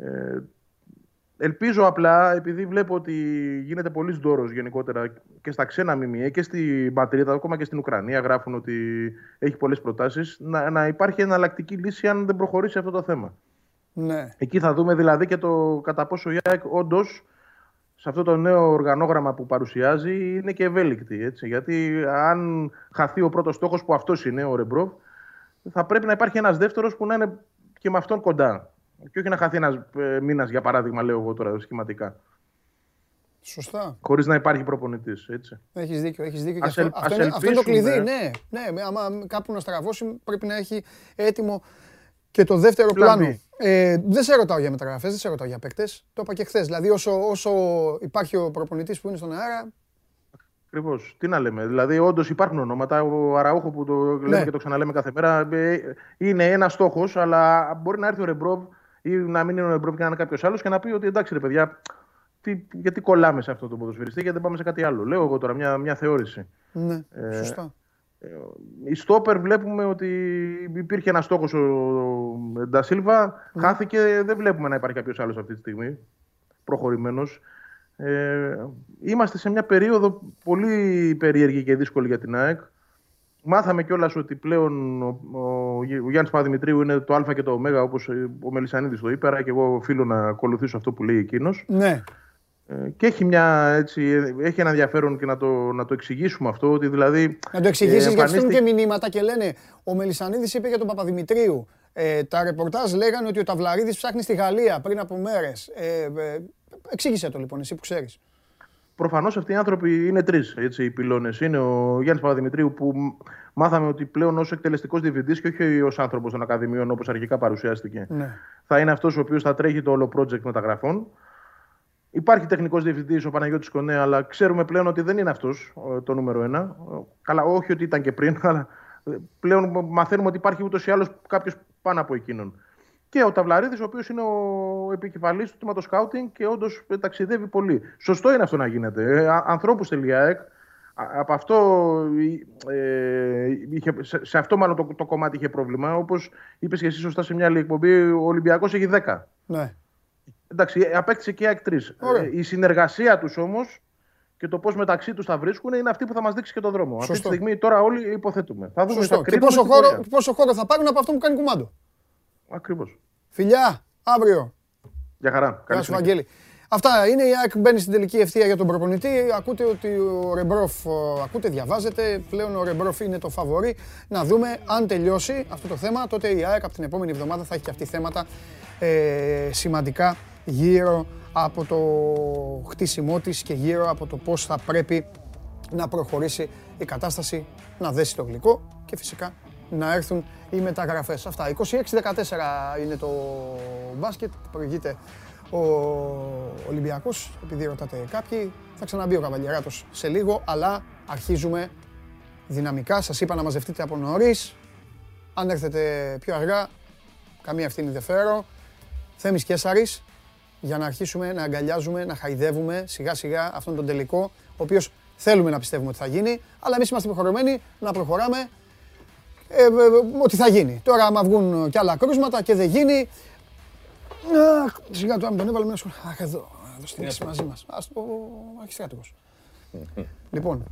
Ε, ελπίζω απλά, επειδή βλέπω ότι γίνεται πολύ δώρο γενικότερα και στα ξένα ΜΜΕ και στην πατρίδα, ακόμα και στην Ουκρανία, γράφουν ότι έχει πολλές προτάσεις, να, να υπάρχει εναλλακτική λύση αν δεν προχωρήσει αυτό το θέμα. Ναι. Εκεί θα δούμε δηλαδή και το κατά πόσο η ΑΕΚ όντως σε αυτό το νέο οργανόγραμμα που παρουσιάζει είναι και ευέλικτη. Έτσι, γιατί αν χαθεί ο πρώτος στόχος που αυτός είναι, ο Ρεμπρόβ, θα πρέπει να υπάρχει ένας δεύτερος που να είναι και με αυτόν κοντά. Και όχι να χαθεί ένας ε, μήνας, για παράδειγμα, λέω εγώ τώρα σχηματικά. Σωστά. Χωρίς να υπάρχει προπονητής. Έχεις δίκιο, έχεις δίκιο. Ας Και αυτό, ελ- αυτό, ας είναι, αυτό είναι το κλειδί. ελπίσουμε. Ναι, ναι. με- Άμα κάπου να στραβώσει, πρέπει να έχει έτοιμο και το δεύτερο Πλάν πλάνο. B. Ε, δεν σε ρωτάω για μεταγραφές, δεν σε ρωτάω για παίκτες. Το είπα και χθες. Δηλαδή, όσο, όσο υπάρχει ο προπονητής που είναι στον αέρα. Ακριβώς. Τι να λέμε. Δηλαδή, όντως υπάρχουν ονόματα. Ο Αραούχο που το λέμε Ναι. και το ξαναλέμε κάθε μέρα ε, είναι ένας στόχος, αλλά μπορεί να έρθει ο Ρεμπρόβ ή να μην είναι ο Ρεμπρόβ και να είναι κάποιος άλλος και να πει ότι εντάξει, ρε παιδιά, τι, γιατί κολλάμε σε αυτό το ποδοσφαιριστή, γιατί δεν πάμε σε κάτι άλλο. Λέω εγώ τώρα μια, μια θεώρηση. Ναι, Ε, σωστά. Η Στόπερ βλέπουμε ότι υπήρχε ένας στόχος ο Ντασίλβα, χάθηκε. Δεν βλέπουμε να υπάρχει κάποιος άλλος αυτή τη στιγμή προχωρημένος. Ε, είμαστε σε μια περίοδο πολύ περίεργη και δύσκολη για την ΑΕΚ. Μάθαμε κιόλας ότι πλέον ο, ο, ο Γιάννης Παπαδημητρίου είναι το Α και το Ω, όπως ο Μελισανίδης το είπε. Άρα και εγώ οφείλω να ακολουθήσω αυτό που λέει εκείνος. Ναι, Ε, και έχει, μια, έτσι, έχει ένα ενδιαφέρον και να το, να το εξηγήσουμε αυτό. Ότι δηλαδή, να το εξηγήσεις γιατί στέλνουν εμφανίστηκε- και μηνύματα και λένε Ο Μελισανίδης είπε για τον Παπαδημητρίου. Ε, τα ρεπορτάζ λέγανε ότι ο Ταυλαρίδης ψάχνει στη Γαλλία πριν από μέρες. Ε, ε, εξήγησε το λοιπόν, εσύ που ξέρεις. Προφανώς αυτοί οι άνθρωποι είναι τρεις οι πυλώνες. Είναι ο Γιάννης Παπαδημητρίου που μ- μάθαμε ότι πλέον ως εκτελεστικός διευθυντής και όχι ως άνθρωπος των Ακαδημιών όπως αρχικά παρουσιάστηκε, Ναι. θα είναι αυτός ο οποίος θα τρέχει το όλο project μεταγραφών. Υπάρχει τεχνικός διευθυντής ο Παναγιώτης Κονέ, αλλά ξέρουμε πλέον ότι δεν είναι αυτός το νούμερο ένα. Ε, Καλά, όχι ότι ήταν και πριν, αλλά ε, πλέον μαθαίνουμε ότι υπάρχει ούτως ή άλλως κάποιος πάνω από εκείνον. Και ο Ταυλαρίδης, ο οποίος είναι ο επικεφαλής του τμήματο σκάουτινγκ και όντως ταξιδεύει πολύ. Σωστό είναι αυτό να γίνεται. Ε, Ανθρώπους θέλει η ΑΕΚ. Α- Από αυτό, ε, είχε, σε, σε αυτό μάλλον το, το κομμάτι είχε πρόβλημα. Όπως είπες και εσύ σωστά σε μια άλλη εκπομπή, ο Ολυμπιακός έχει 10. Ναι. Εντάξει, ε, απέκτησε και η ΑΕΚ 3. Ωραία. η συνεργασία τους όμως και το πώς μεταξύ τους θα βρίσκουν είναι αυτή που θα μας δείξει και το δρόμο. Αυτή τη Σωστό. στιγμή τώρα όλοι υποθέτουμε. Θα δούμε. Σωστό. Θα Και κρίνουμε πόσο στην χώρο, πορεία. πόσο χώρο θα πάρουν από αυτό που κάνει κουμάντο. Ακριβώς. Φιλιά, αύριο. Για χαρά. Γεια Καλή σου, συνέχεια. Βαγγέλη. Αυτά είναι. Η ΑΕΚ μπαίνει στην τελική ευθεία για τον προπονητή. Ακούτε ότι ο Ρεμπρόφ, ε, ακούτε, διαβάζετε. Πλέον ο Ρεμπρόφ είναι το φαβορή. Να δούμε αν τελειώσει αυτό το θέμα. Τότε η ΑΕΚ από την επόμενη εβδομάδα θα έχει και αυτή θέματα ε, σημαντικά γύρω από το χτίσιμό της και γύρω από το πώς θα πρέπει να προχωρήσει η κατάσταση, να δέσει το γλυκό και φυσικά να έρθουν οι μεταγραφές. Αυτά. 26-14 είναι το μπάσκετ, προηγείται ο Ολυμπιακός, επειδή ρωτάτε κάποιοι. Θα ξαναμπεί ο Καβαλιεράτος σε λίγο, αλλά αρχίζουμε δυναμικά. Σας είπα να μαζευτείτε από νωρίς. Αν έρθετε πιο αργά, καμία ευθύνη δεν φέρω. Θέμης Κέσαρης, για να αρχίσουμε να αγκαλιάζουμε, να χαϊδεύουμε σιγά σιγά αυτόν τον τελικό, ο οποίος θέλουμε να πιστεύουμε ότι θα γίνει, αλλά εμείς είμαστε υποχρεωμένοι να προχωράμε ε, ε, ότι θα γίνει. Τώρα, άμα βγουν κι άλλα κρούσματα και δεν γίνει, Αχ, σιγά του, αν τον έβαλε μέσα. Αχ, εδώ, εδώ στηρίξει μαζί μας. Ας το αρχιστράτηγος. Λοιπόν,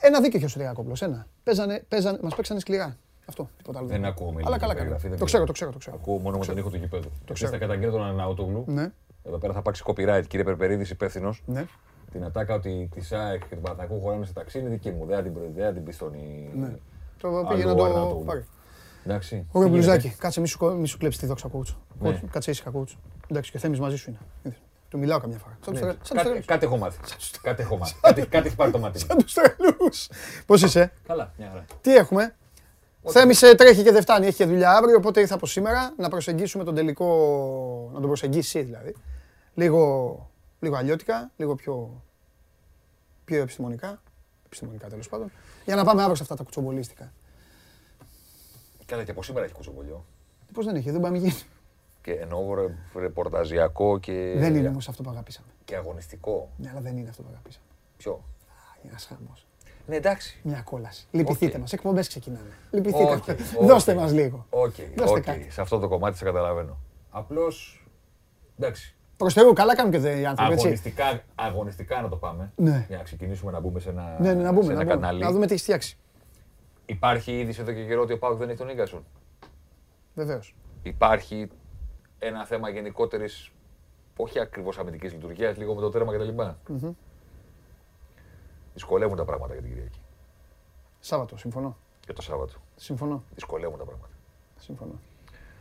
ένα δίκαιο είχε ο Σωτηριακόπουλος, ένα. Παίζανε, παίζανε, μας παίξανε σκληρά. Αυτό, τίποτα άλλο. Δεν ακούω με Αλλά καλά καλά. Το ξέρω, το ξέρω, το ξέρω. Ακούω μόνο με τον ήχο του γηπέδου. Το ξέρω. Στα καταγγέλνει τον Αναутογλου. Ναι, Εδώ πέρα θα υπάρξει copyright, κύριε Περπερίδης, υπεύθυνος. ναι. Την ατάκα ότι της ΣΑΕΚ και του Παναθηναϊκού χωράμε σε ταξί είναι δική μου. Δεν θα την, προ- δεν θα την πει στον. Ναι. Το Άλλο πήγε να το Αρναούτογλου. πάρει. Εντάξει. Ωραίο Τι μπλουζάκι. γίνεται; Κάτσε, μη σου, κο- μη σου κλέψει τη δόξα κότσου. Ναι. Κάτσε ήσυχα κότσου. Εντάξει, και Θέμης μαζί σου είναι. Είδες. Του μιλάω καμιά φορά. Σαν τους Ναι. τρε- σαν τους Κάτι- τρελούς. Κάτι έχω μάθει. Κάτι έχω μάθει. Κάτι- Κάτι έχει πάρει το μάτι. μου. Σαν τους τρελούς. Πώς είσαι, Καλά, μια χαρά. τι έχουμε; Θέμης ε, τρέχει και δεν φτάνει, έχει και δουλειά αύριο, οπότε ήρθα από σήμερα να προσεγγίσουμε τον τελικό, να τον προσεγγίσει εσύ δηλαδή. Λίγο, λίγο αλλιώτικα, λίγο πιο, πιο επιστημονικά, επιστημονικά τέλος πάντων, για να πάμε αύριο σε αυτά τα κουτσομπολίστικα. Καλά, και από σήμερα έχει κουτσομπολιό. Πώς δεν έχει, δεν πάμε γίνει. Και εννοώ ρε, ρεπορταζιακό και. Δεν είναι όμως αυτό που αγαπήσαμε. Και αγωνιστικό. Ναι, αλλά δεν είναι αυτό που αγαπήσαμε. Ποιο; Α, Είναι ένας χαμός. Ναι, εντάξει. Μια κόλαση. Λυπηθείτε Οκ. μας, εκπομπές ξεκινάνε. Λυπηθείτε. Οκ, Δώστε οκ. μας λίγο. Οκ, Δώστε οκ. κάτι. Σε αυτό το κομμάτι σε καταλαβαίνω. Απλώς. Εντάξει. Προς Θεού, καλά κάνουν και δε- οι άνθρωποι, έτσι. Αγωνιστικά, αγωνιστικά να το πάμε. Ναι. Για να ξεκινήσουμε να μπούμε σε ένα, Ναι, ναι, να σε μπούμε, ένα να, μπούμε. κανάλι. να δούμε τι έχει φτιάξει. Υπάρχει είδηση εδώ και καιρό ότι ο Πάουκ δεν έχει τον Ίγκασον; Βεβαίως. Υπάρχει ένα θέμα γενικότερης, όχι ακριβώς αμυντικής λειτουργίας, λίγο με το τέρμα κτλ. Δυσκολεύουν τα πράγματα για την Κυριακή. Σάββατο, συμφωνώ. Για το Σάββατο. Συμφωνώ. Δυσκολεύουν τα πράγματα. Συμφωνώ.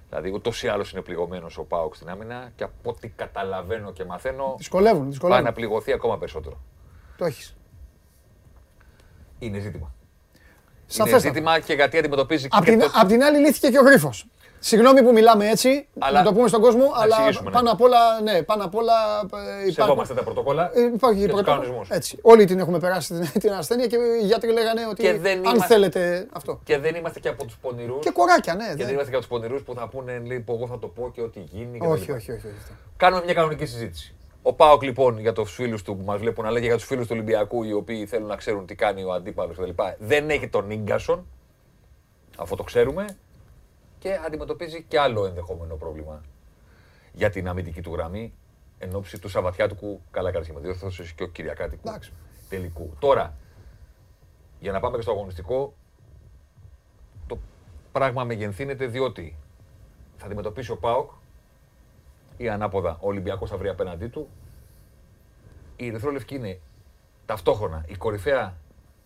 Δηλαδή, ούτως ή άλλως είναι πληγωμένος ο Πάουκ στην άμυνα και από ό,τι καταλαβαίνω και μαθαίνω, Δυσκολεύουν, πάει δυσκολεύουν. να πληγωθεί ακόμα περισσότερο. Το έχεις. Είναι ζήτημα. Είναι Σαφέστατα. ζήτημα και γιατί αντιμετωπίζει Απ' και την, το... απ' την άλλη λύθηκε και ο γρίφος. Συγγνώμη που μιλάμε έτσι, Αλλά- να το πούμε στον κόσμο, αλλά εξηγήσουμε, ναι. πάνω απ' όλα, ναι, πάνω απ' όλα ε, υπάρχουν, Σεβόμαστε τα πρωτοκόλλα ε, υπάρχει και και τους πρωτόκολλο. κανονισμούς. Έτσι. Όλοι την έχουμε περάσει την, την ασθένεια και οι γιατροί λέγανε ότι Και δεν αν είμαστε- θέλετε αυτό. Και δεν είμαστε και από τους πονηρούς. Και κοράκια, ναι. Και δεν- δεν είμαστε και από τους πονηρούς που θα πούνε λοιπόν, εγώ θα το πω και ό,τι γίνει. και τα Όχι, λοιπά. όχι, όχι. όχι, αυτό. Κάνουμε μια κανονική συζήτηση. Ο Πάοκ λοιπόν για τους φίλους του που μας βλέπουν, αλλά και για τους φίλους του Ολυμπιακού οι οποίοι θέλουν να ξέρουν τι κάνει ο αντίπαλος κτλ. Δεν έχει τον γκασον, αφού το ξέρουμε, και αντιμετωπίζει και άλλο ενδεχόμενο πρόβλημα για την αμυντική του γραμμή εν ώψη του Σαββατιάτικου, καλά κάνει και με διόρθωση και ο Κυριακάτικου Εντάξει. τελικού. Τώρα, για να πάμε και στο αγωνιστικό, το πράγμα μεγενθύνεται διότι θα αντιμετωπίσει ο ΠΑΟΚ ή ανάποδα ο Ολυμπιακός θα βρει απέναντί του. Η Ερυθρόλευκη είναι ταυτόχρονα η κορυφαία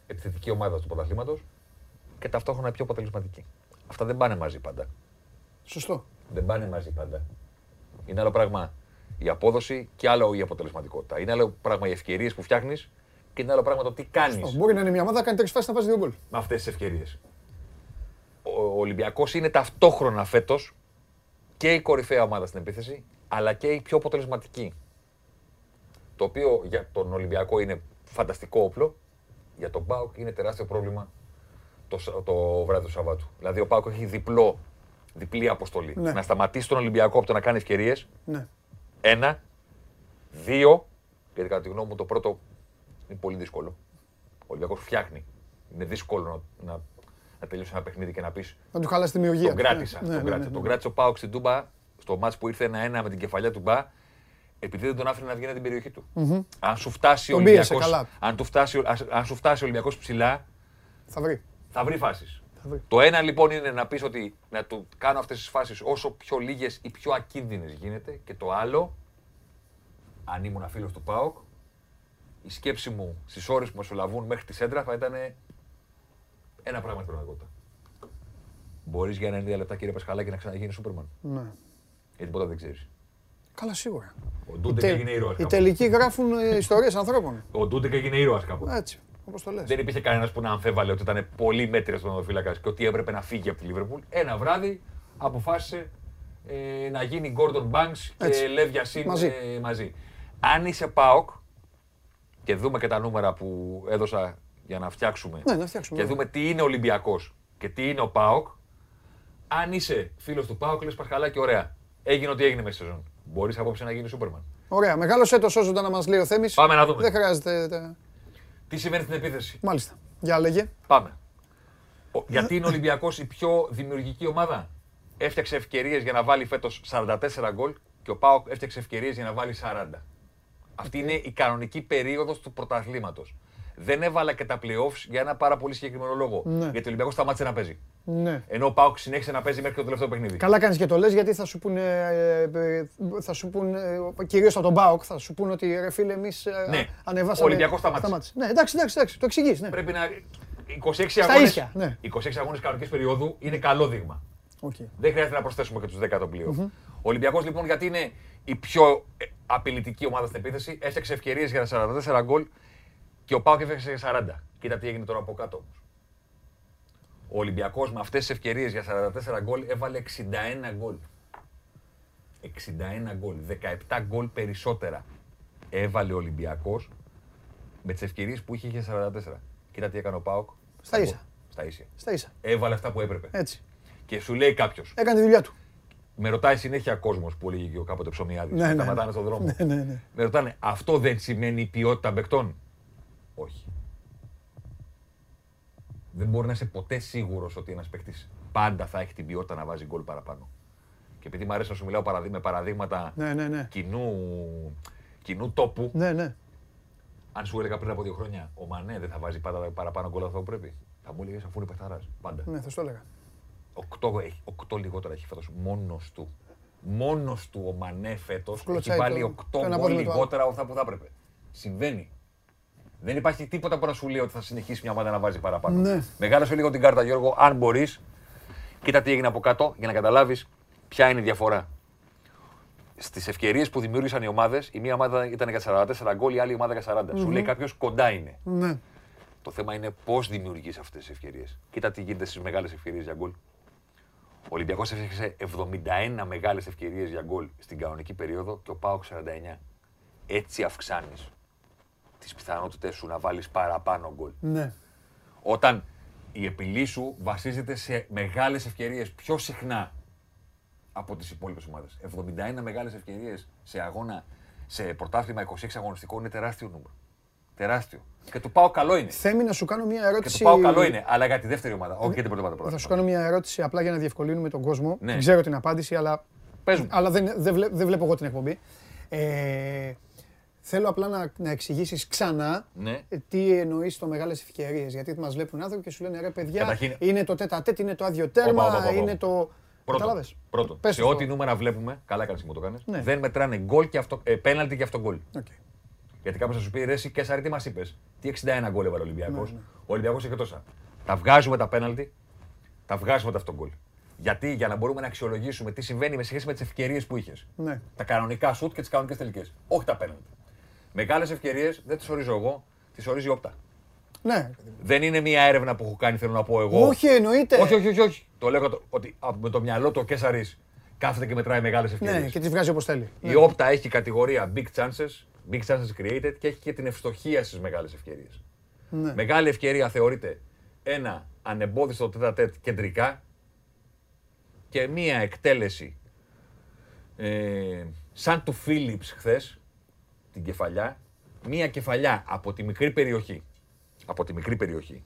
επιθετική ομάδα του πρωταθλήματος και ταυτόχρονα η πιο αποτελεσματική. Αυτά δεν πάνε μαζί πάντα. Σωστό. Δεν πάνε μαζί πάντα. Είναι άλλο πράγμα η απόδοση και άλλο η αποτελεσματικότητα. Είναι άλλο πράγμα οι ευκαιρίες που φτιάχνεις και είναι άλλο πράγμα το τι κάνεις Μπορεί να είναι μια ομάδα να κάνει τρεις φάσεις να βάζεις δύο γκολ. με αυτές τις ευκαιρίες. Ο Ολυμπιακός είναι ταυτόχρονα φέτος και η κορυφαία ομάδα στην επίθεση, αλλά και η πιο αποτελεσματική. Το οποίο για τον Ολυμπιακό είναι φανταστικό όπλο, για τον Πάουκ είναι τεράστιο πρόβλημα το, Σα- το βράδυ του Σαββάτου. Δηλαδή ο Πάουκ έχει διπλό, διπλή αποστολή. Ναι. Να σταματήσει τον Ολυμπιακό από το να κάνει ευκαιρίες. Ναι. Ένα. Δύο. Γιατί κατά τη γνώμη μου το πρώτο είναι πολύ δύσκολο. Ο Ολυμπιακός φτιάχνει. Είναι δύσκολο να, να, να τελειώσει ένα παιχνίδι και να πεις Να του χαλάσει τη δημιουργία. τον του. κράτησα. Ναι, τον ναι, κράτησα. ναι, ναι. Τον κράτησε ο Πάοξ στην Τούμπα στο μάτς που ήρθε ένα-ένα με την κεφαλιά του Μπα επειδή δεν τον άφηνε να βγει από την περιοχή του. Αν σου φτάσει ο Τον πίεσε Ολυμπιακός, καλά. αν, του φτάσει, ο- ας- αν σου φτάσει ο Ολυμπιακός ψηλά, Θα βρει. Θα βρει φάσεις. Θα βρει. Το ένα λοιπόν είναι να πεις ότι να του κάνω αυτές τις φάσεις όσο πιο λίγες ή πιο ακίνδυνες γίνεται και το άλλο, αν ήμουν φίλος του ΠΑΟΚ, η σκέψη μου στις ώρες που μεσολαβούν μέχρι τη σέντρα θα ήταν ένα πράγμα στην πραγματικότητα. Μπορείς για ένα λεπτά, κύριε Πασχαλάκη, να ξαναγίνεις Σούπερμαν; Ναι. Γιατί ποτέ δεν ξέρεις. Καλά, σίγουρα. Ο Οι, Ντούντεκ τε- έγινε ήρωας. οι τελικοί γράφουν ε, ιστορίες ανθρώπων. Ο Ντούντεκ έγινε ήρωας κάποτε. Έτσι, όπως το λες. Δεν υπήρχε κανένας που να αμφέβαλε ότι ήταν πολύ μέτριος στον οδοφύλακα και ότι έπρεπε να φύγει από τη Λίβερπουλ. Ένα βράδυ αποφάσισε ε, να γίνει Gordon Banks και Έτσι. Lev Yassin Μαζί. ε, μαζί. Αν είσαι ΠΑΟΚ και δούμε και τα νούμερα που έδωσα για να φτιάξουμε Ναι, να φτιάξουμε, και ναι. δούμε τι είναι ο Ολυμπιακός και τι είναι ο ΠΑΟΚ, αν είσαι φίλος του ΠΑΟΚ, λες Πασχαλάκη, ωραία. Έγινε ό,τι έγινε μέσα στη σεζόν. Μπορείς απόψε να γίνεις Σούπερμαν. Ωραία, μεγάλο έτος όσο να μας λέει ο Θέμης. Πάμε να δούμε. Δεν χρειάζεται... τε- Τι σημαίνει στην επίθεση; Μάλιστα. Για λέγε. Πάμε. Ο- γιατί είναι ο Ολυμπιακός η πιο δημιουργική ομάδα; Έφτιαξε ευκαιρίες για να βάλει φέτος 44 γκολ και ο Πάοκ έφτιαξε ευκαιρίες για να βάλει 40. Αυτή είναι η κανονική περίοδος του πρωταθλήματος. Δεν έβαλα και τα playoffs για ένα πάρα πολύ συγκεκριμένο λόγο. Ναι. Γιατί ο Ολυμπιακός σταμάτησε να παίζει. Ναι. Ενώ ο Πάοκ συνέχισε να παίζει μέχρι και το τελευταίο παιχνίδι. Καλά κάνεις και το λες γιατί θα σου πούνε, ε, ε, θα σου πούνε ε, κυρίως από τον ΠΑΟΚ, θα σου πούνε ότι ρε φίλε εμείς ε, Ναι. ανεβάσαμε. Ο Ολυμπιακός σταμάτησε. Ναι, εντάξει, εντάξει, εντάξει, το εξηγείς, ναι. Πρέπει να. 26 αγώνες, ίσια, ναι. 26 αγώνες κανονικής περίοδου είναι καλό δείγμα. Οκ. Δεν χρειάζεται να προσθέσουμε και τους 10 των πλέι οφ. Ο Ολυμπιακός λοιπόν, γιατί είναι η πιο ε, απειλητική ομάδα στην επίθεση, έφτιαξε ευκαιρίες για 44 γκολ και ο ΠΑΟΚ έφτιαξε για 40. Κοίτα τι έγινε τώρα από κάτω όμως. Ο Ολυμπιακός με αυτές τις ευκαιρίες για 44 γκολ έβαλε 61 γκολ. 61 γκολ. 17 γκολ περισσότερα έβαλε ο Ολυμπιακός με τις ευκαιρίες που είχε για 44. Κοίτα τι έκανε ο Πάοκ. Στα ίσα. Στα ίσια. Στα ίσα. Έβαλε αυτά που έπρεπε. Έτσι. Και σου λέει κάποιος, Έκανε τη δουλειά του. με ρωτάει συνέχεια κόσμος που έλεγε και ο κάποτε ψωμιάδης. Ναι, Ναι, ναι. σταματάνε στον δρόμο. Ναι, ναι, ναι. Με ρωτάνε, αυτό δεν σημαίνει ποιότητα παικτών. Όχι. Δεν μπορεί να είσαι ποτέ σίγουρος ότι ένας παίκτης πάντα θα έχει την ποιότητα να βάζει γκολ παραπάνω. Και επειδή μου αρέσει να σου μιλάω παραδεί- με παραδείγματα Ναι, ναι, ναι. κοινού, κοινού τόπου, Ναι, ναι. αν σου έλεγα πριν από δύο χρόνια, ο Μανέ δεν θα βάζει πάντα παραπάνω γκολ από αυτό που πρέπει. Θα μου έλεγες αφού είναι παιχταρά. Πάντα. Ναι, θα σου το έλεγα. Οκτώ, έχει, οκτώ λιγότερα έχει φέτος μόνος του. Μόνος του ο Μανέ φέτος έχει Κλωτσάει βάλει το- οκτώ το ένα γκολ πόδι με το άλλο. λιγότερα από αυτά που θα έπρεπε. Συμβαίνει. Δεν υπάρχει τίποτα που να σου λέει ότι θα συνεχίσει μια ομάδα να βάζει παραπάνω. Ναι. Μεγάλωσε λίγο την κάρτα, Γιώργο, αν μπορείς. Κοίτα τι έγινε από κάτω για να καταλάβεις ποια είναι η διαφορά. Στις ευκαιρίες που δημιούργησαν οι ομάδες, η μία ομάδα ήταν για 44 γκολ, η άλλη ομάδα για 40. Σου λέει κάποιος κοντά είναι. Ναι. Το θέμα είναι πώς δημιουργείς αυτές τις ευκαιρίες. Κοίτα τι γίνεται στις μεγάλες ευκαιρίες για γκολ. Ο Ολυμπιακός έφτιαξε 71 μεγάλες ευκαιρίες για γκολ στην κανονική περίοδο και ο Πάοκ 49. Έτσι αυξάνεις τις πιθανότητες σου να βάλεις παραπάνω γκολ. Ναι. Όταν η επιλή σου βασίζεται σε μεγάλες ευκαιρίες πιο συχνά από τις υπόλοιπες ομάδες. 71 μεγάλες ευκαιρίες σε αγώνα, σε πρωτάθλημα 26 αγωνιστικό είναι τεράστιο νούμερο. Τεράστιο. Και το πάω καλό είναι. Θέμη να σου κάνω μια Και το ερώτηση. πάω καλό είναι. Αλλά για τη δεύτερη ομάδα. Όχι για την πρώτη ομάδα. Θα πρώτα. σου κάνω μια ερώτηση απλά για να διευκολύνουμε τον κόσμο. Ναι. Δεν ξέρω την απάντηση, αλλά, Πες μου. αλλά δεν, δεν, βλέ- δεν βλέπω εγώ την εκπομπή. Ε, θέλω απλά να, να εξηγήσεις ξανά Ναι. ε, τι εννοείς το μεγάλες ευκαιρίες. Γιατί μας βλέπουν άνθρωποι και σου λένε ρε παιδιά, Καταρχήν- είναι το τετ α τετ, είναι το άδειο τέρμα, Όπα, όπα, όπα, είναι όπα. το. Πρώτον, Κατάλαβες; πρώτον Πες σε το ό,τι αυτό. νούμερα βλέπουμε, καλά κάνεις που μου το κάνεις, Ναι. δεν μετράνε γκολ και αυτο, ε, πέναλτι και αυτό γκολ. Οκ. Γιατί κάποιος θα σου πει ρε, εσύ Κέσαρη, τι μας είπες; Τι 61 γκολ έβαλε ο Ολυμπιακός; Ναι, ναι. Ο Ολυμπιακός έχει τόσα. Τα βγάζουμε τα πέναλτι, τα βγάζουμε τα αυτογκόλ. Γιατί; Για να μπορούμε να αξιολογήσουμε τι συμβαίνει με σχέση με τις ευκαιρίες που είχες. Ναι. Τα κανονικά σουτ και τις κανονικές τελικές. Όχι τα πέναλτι. Μεγάλες ευκαιρίες δεν τις ορίζω εγώ, τις ορίζει η όπτα. Ναι. Δεν είναι μια έρευνα που έχω κάνει, θέλω να πω εγώ. Όχι, εννοείται. όχι, όχι, όχι, όχι. Το λέω το- ότι α, με το μυαλό του ο Κέσσαρη κάθεται και μετράει μεγάλες ευκαιρίες. Ναι, και τις βγάζει όπως θέλει. Η όπτα έχει κατηγορία big chances, big chances created και έχει και την ευστοχία στις μεγάλες ευκαιρίες. Ναι. Μεγάλη ευκαιρία θεωρείται ένα ανεμπόδιστο τέτα-τέτ κεντρικά και μία εκτέλεση ε, σαν του Φίλιπς χθες, την κεφαλιά, μία κεφαλιά από τη μικρή περιοχή, από τη μικρή περιοχή,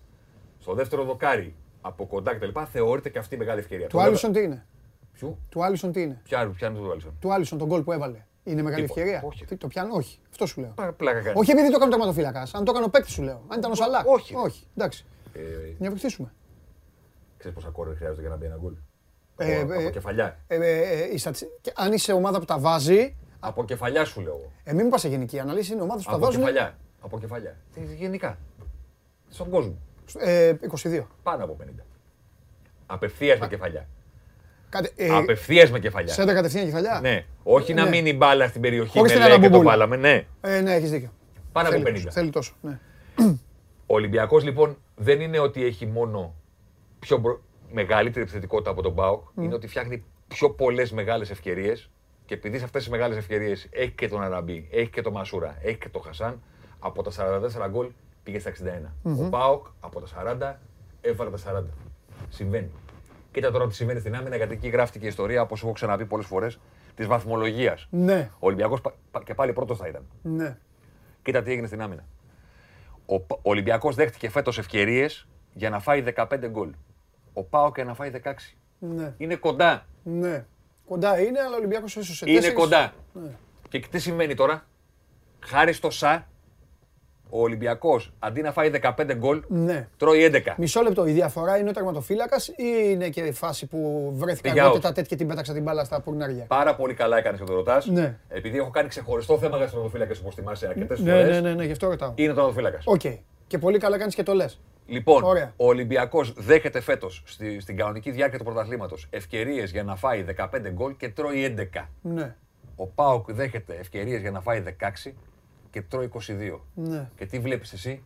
στο δεύτερο δοκάρι, από κοντά κτλ. θεωρείται και αυτή η μεγάλη ευκαιρία. Του Το Άλισον τι είναι. Ποιου? Του Άλισον τι είναι. Ποια, ποια είναι το Άλισον. Του Άλισον τον γκολ που έβαλε. Είναι μεγάλη Τίποτα. ευκαιρία. Όχι. Τι, το πιάνω, όχι. Αυτό σου λέω. Πλάκα- Πλάκα κάνει. Όχι επειδή το έκανε ο τερματοφύλακας. Αν το έκανε ο παίκτης σου λέω. Αν ήταν ο Σαλά. όχι. Όχι. Εντάξει. Ε, Να βοηθήσουμε. Ξέρεις πόσα κόρνερ χρειάζεται για να μπει ένα γκολ. Ε, από, ε, από κεφαλιά. Ε, ε, ε, η στατισ- και αν είσαι ομάδα που τα βάζει, Από κεφαλιά σου λέω. εγώ. Ε, μην μου πας σε γενική αναλύση, είναι ομάδες που τα Από βάζουν. κεφαλιά. Από κεφαλιά. Τι- Γενικά. Στον κόσμο. Ε, 22. Πάνω από 50. Απευθείας με κεφαλιά. Κάτι, ε, Απευθείας με κεφαλιά. Σέντα κατευθείαν κεφαλιά. Ναι. Όχι να Ναι. μείνει μπάλα στην περιοχή Χωρίς με την λέει και το αναμπούμπουλα. βάλαμε. Ναι. Ε, ναι, έχεις δίκιο. Πάνω από Θέλει 50. τόσο, Θέλει τόσο. Ναι. Ο Ολυμπιακός λοιπόν δεν είναι ότι έχει μόνο πιο μπρο- μεγαλύτερη επιθετικότητα από τον ΠΑΟΚ, είναι ότι φτιάχνει πιο πολλές μεγάλες ευκαιρίες και επειδή σε αυτές τις μεγάλες ευκαιρίες έχει και τον Αραμπί, έχει και τον Μασούρα, έχει και τον Χασάν, από τα 44 γκολ πήγε στα 61. Ο ΠΑΟΚ από τα 40 έβαλε τα 40. Συμβαίνει. Κοίτα τώρα τι συμβαίνει στην άμυνα, γιατί εκεί γράφτηκε η ιστορία, όπως έχω ξαναπεί πολλές φορές, της βαθμολογίας. Ναι, Ο Ολυμπιακός και πάλι πρώτος θα ήταν. ναι. Κοίτα τι έγινε στην άμυνα. Ο, Πα- ο Ολυμπιακός δέχτηκε φέτος ευκαιρίες για να φάει 15 γκολ. Ο Πάοκ για να φάει 16. ναι. Είναι κοντά. Ναι. Κοντά είναι, αλλά ο Ολυμπιακός ίσως σε Είναι τέσσερις- κοντά. Ναι. Και τι σημαίνει τώρα; Χάρη στο ΣΑ, ο Ολυμπιακός αντί να φάει 15 γκολ, Ναι. τρώει 11. Μισό λεπτό. Η διαφορά είναι ο τερματοφύλακας ή είναι και η φάση που βρέθηκα Πήγε εγώ out. τα τέτοια και την πέταξα την μπάλα στα πουρνάρια; Πάρα πολύ καλά έκανες και το ρωτάς. Ναι. Επειδή έχω κάνει ξεχωριστό θέμα για τους τερματοφύλακες όπως θυμάσαι αρκετές Ναι, φορές. ναι, ναι, ναι, γι' αυτό ρωτάω. Είναι ο τερματοφύλακας. Οκ. Και πολύ καλά κάνεις και το λες. Λοιπόν, Ωραία. ο Ολυμπιακός δέχεται φέτος στη, στην κανονική διάρκεια του πρωταθλήματος ευκαιρίες για να φάει 15 γκολ και τρώει 11. Ναι. Ο ΠΑΟΚ δέχεται ευκαιρίες για να φάει 16 και τρώει 22. Ναι. Και τι βλέπεις εσύ,